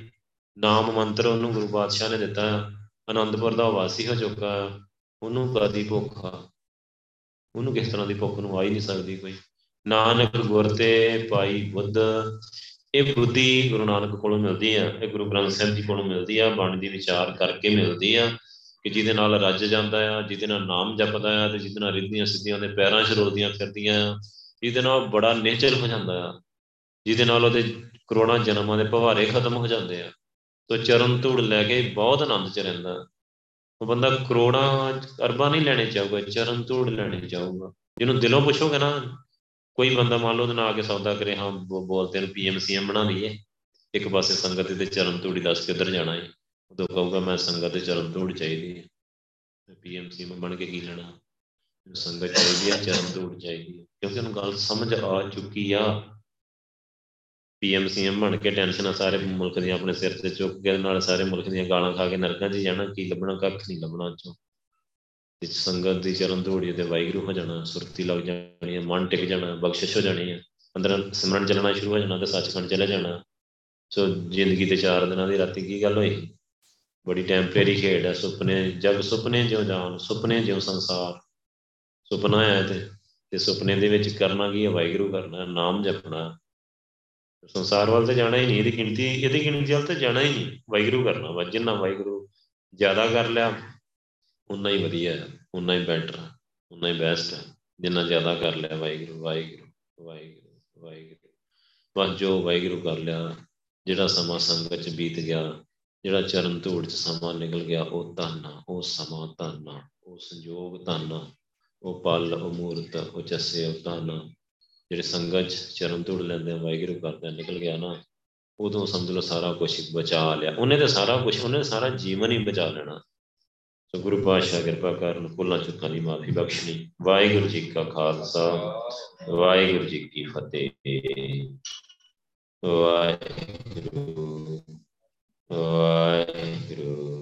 ਨਾਮ ਮੰਤਰ ਉਹਨੂੰ ਗੁਰੂ ਪਾਤਸ਼ਾਹ ਨੇ ਦਿੱਤਾ। ਆ ਆਨੰਦਪੁਰ ਦਾ ਵਾਸੀ ਹੋ ਚੁੱਕਾ। ਉਹਨੂੰ ਕਾਦੀ ਭੁੱਖ ਆ। ਉਹਨੂੰ ਕਿਸ ਤਰ੍ਹਾਂ ਦੀ ਭੁੱਖ ਨੂੰ ਆ ਹੀ ਨਹੀਂ ਸਕਦੀ ਕੋਈ। ਨਾਨਕ ਗੁਰ ਤੇ ਪਾਈ ਬੁੱਧ, ਇਹ ਬੁੱਧੀ ਗੁਰੂ ਨਾਨਕ ਕੋਲੋਂ ਮਿਲਦੀ ਆ, ਇਹ ਗੁਰੂ ਗ੍ਰੰਥ ਸਾਹਿਬ ਜੀ ਕੋਲੋਂ ਮਿਲਦੀ ਆ, ਬਾਣੀ ਦੀ ਵਿਚਾਰ ਕਰਕੇ ਮਿਲਦੀ ਆ, ਕਿ ਜਿਹਦੇ ਨਾਲ ਰੱਜ ਜਾਂਦਾ ਆ, ਜਿਹਦੇ ਨਾਲ ਨਾਮ ਜਪਦਾ ਆ, ਤੇ ਜਿਹਦੇ ਨਾਲ ਰਿੱਧੀਆਂ ਸਿੱਧੀਆਂ ਦੇ ਪੈਰਾਂ 'ਚ ਰੋਲਦੀਆਂ ਫਿਰਦੀਆਂ ਆ, ਜਿਹਦੇ ਨਾਲ ਬੜਾ ਨੇਚਰ ਹੋ ਜਾਂਦਾ ਆ, ਜਿਹਦੇ ਨਾਲ ਉਹਦੇ ਕਰੋੜਾਂ ਜਨਮਾਂ ਦੇ ਭਵਾਰੇ ਖਤਮ ਹੋ ਜਾਂਦੇ ਆ, ਤੋ ਚਰਨ ਧੂੜ ਲੈ ਕੇ ਬਹੁਤ ਆਨੰਦ ਚ ਰਹਿੰਦਾ। ਉਹ ਬੰਦਾ ਕਰੋੜਾਂ ਅਰਬਾਂ ਨਹੀਂ ਲੈਣੇ ਚਾਹੂਗਾ, ਚਰਨ ਧੂੜ ਲੈਣੇ ਚਾਹੂਗਾ। ਜਿਹਨੂੰ ਦਿਲੋਂ ਪੁੱਛੋਗੇ ਨਾ, ਕੋਈ ਬੰਦਾ ਮੰਨ ਲਓ ਉਹਦੇ ਨਾਲ ਆ ਕੇ ਸੌਦਾ ਕਰੇ, ਹਾਂ ਬੋਲਦੇ ਨੂੰ ਪੀਐਮਸੀਐਮ ਬਣਾ ਲਈਏ। ਇੱਕ ਪਾਸੇ ਸੰਗਤ ਦੇ ਚਰਨ ਧੂੜੀ ਦੱਸ ਕਿੱਧਰ ਜਾਣਾ ਹੈ ਉਦੋਂ ਕਹੂਗਾ, ਮੈਂ ਸੰਗਤ ਦੇ ਚਰਨ ਧੂੜ ਚਾਹੀਦੀ ਹੈ ਪੀਐਮਸੀਐਮ ਬਣ ਕੇ ਕੀ ਲੈਣਾ? ਸੰਗਤ ਚਾਹੀਦੀ ਹੈ ਚਰਨ ਧੂੜ ਚਾਹੀਦੀ ਹੈ ਕਿਉਂਕਿ ਉਹਨੂੰ ਗੱਲ ਸਮਝ ਆ ਚੁੱਕੀ ਆ। ਪੀਐਮਸੀਐਮ ਬਣ ਕੇ ਟੈਨਸ਼ਨ ਸਾਰੇ ਮੁਲਕ ਦੀਆਂ ਆਪਣੇ ਸਿਰ ਤੇ ਚੁੱਕ ਕੇ, ਨਾਲ ਸਾਰੇ ਮੁਲਕ ਦੀਆਂ ਗਾਲਾਂ ਖਾ ਕੇ ਨਰਕਾਂ 'ਚ ਜਾਣਾ, ਕੀ ਲੱਭਣਾ, ਕੱਖ ਨਹੀਂ ਲੱਭਣਾ ਚੋਂ ਤੇ ਸੰਗਤ ਦੀ ਚਰਨ ਧੂੜੀ ਤੇ ਵਾਹਿਗੁਰੂ ਹੋ ਜਾਣਾ, ਸੁਰਤੀ ਲੱਗ ਜਾਣੀ ਹੈ ਮਨ ਟਿਕ ਜਾਣਾ, ਬਖਸ਼ਿਸ਼ ਹੋ ਜਾਣੀ ਹੈ ਅੰਦਰ ਸਿਮਰਨ ਚੱਲਣਾ ਸ਼ੁਰੂ ਹੋ ਜਾਣਾ ਤੇ ਸੱਚਖੰਡ ਚਲੇ ਜਾਣਾ। ਸੋ ਜ਼ਿੰਦਗੀ ਤੇ ਚਾਰ ਦਿਨਾਂ ਦੀ ਰਾਤੀ ਕੀ ਗੱਲ ਹੋਈ? ਬੜੀ ਟੈਂਪਰੇਰੀ ਖੇਡ ਹੈ ਸੁਪਨੇ, ਜਗ ਸੁਪਨੇ ਜਿਉ ਜਾਨ, ਸੁਪਨੇ ਜਿਉ ਸੰਸਾਰ। ਸੁਪਨਾ ਆਇਆ ਤੇ ਤੇ ਸੁਪਨੇ ਦੇ ਵਿੱਚ ਕਰਨਾ ਕੀ ਹੈ ਵਾਹਿਗੁਰੂ ਕਰਨਾ, ਨਾਮ ਜਪਣਾ। ਸੰਸਾਰ ਵੱਲ ਤੇ ਜਾਣਾ ਹੀ ਨਹੀਂ, ਇਹਦੀ ਗਿਣਤੀ ਇਹਦੀ ਗਿਣਤੀ ਵੱਲ ਤੇ ਜਾਣਾ ਹੀ ਨਹੀਂ, ਵਾਹਿਗੁਰੂ ਕਰਨਾ ਵਾ, ਜਿੰਨਾ ਵਾਹਿਗੁਰੂ ਜ਼ਿਆਦਾ ਕਰ ਲਿਆ ਉਨਾ ਹੀ ਵਧੀਆ ਹੈ ਉਨਾ ਹੀ ਬੈਟਰ ਉਨਾ ਹੀ ਬੈਸਟ ਹੈ ਜਿੰਨਾ ਜ਼ਿਆਦਾ ਕਰ ਲਿਆ ਵਾਹਿਗੁਰੂ ਵਾਹਿਗੁਰੂ ਵਾਹਿਗੁਰੂ ਵਾਹਿਗੁਰੂ। ਬਸ ਜੋ ਵਾਹਿਗੁਰੂ ਕਰ ਲਿਆ, ਜਿਹੜਾ ਸਮਾਂ ਸੰਗਤ ਚ ਬੀਤ ਗਿਆ, ਜਿਹੜਾ ਚਰਨ ਧੂੜ ਚ ਸਮਾਂ ਨਿਕਲ ਗਿਆ, ਉਹ ਧੰਨਾ ਉਹ ਸਮਾਂ ਧੰਨਾ ਉਹ ਸੰਜੋਗ ਧੰਨਾ ਉਹ ਪਲ, ਉਹ ਮੂਰਤ, ਉਹ ਚੱਸੇ ਉਹ ਧੰਨਾ ਜਿਹੜੇ ਸੰਗਤ ਚਰਨ ਤੋੜ ਲੈਂਦੇ ਵਾਹਿਗੁਰੂ ਕਰਦੇ ਨਿਕਲ ਗਿਆ ਨਾ, ਉਦੋਂ ਸਮਝ ਲਓ ਸਾਰਾ ਕੁਝ ਬਚਾ ਲਿਆ। ਉਹਨੇ ਤੇ ਸਾਰਾ ਕੁਝ ਉਹਨੇ ਸਾਰਾ ਜੀਵਨ ਹੀ ਬਚਾ ਲੈਣਾ। ਸੋ ਗੁਰੂ ਪਾਤਸ਼ਾਹ ਕਿਰਪਾ ਕਰਨ ਕੁੱਲਾਂ ਚੁੱਕਾਂ ਦੀ ਮਾਫੀ ਬਖਸ਼ਣੀ। ਵਾਹਿਗੁਰੂ ਜੀ ਕਾ ਖਾਲਸਾ, ਵਾਹਿਗੁਰੂ ਜੀ ਕੀ ਫਤਿਹ। ਵਾਹਿਗੁਰੂ ਵਾਹਿਗੁਰੂ।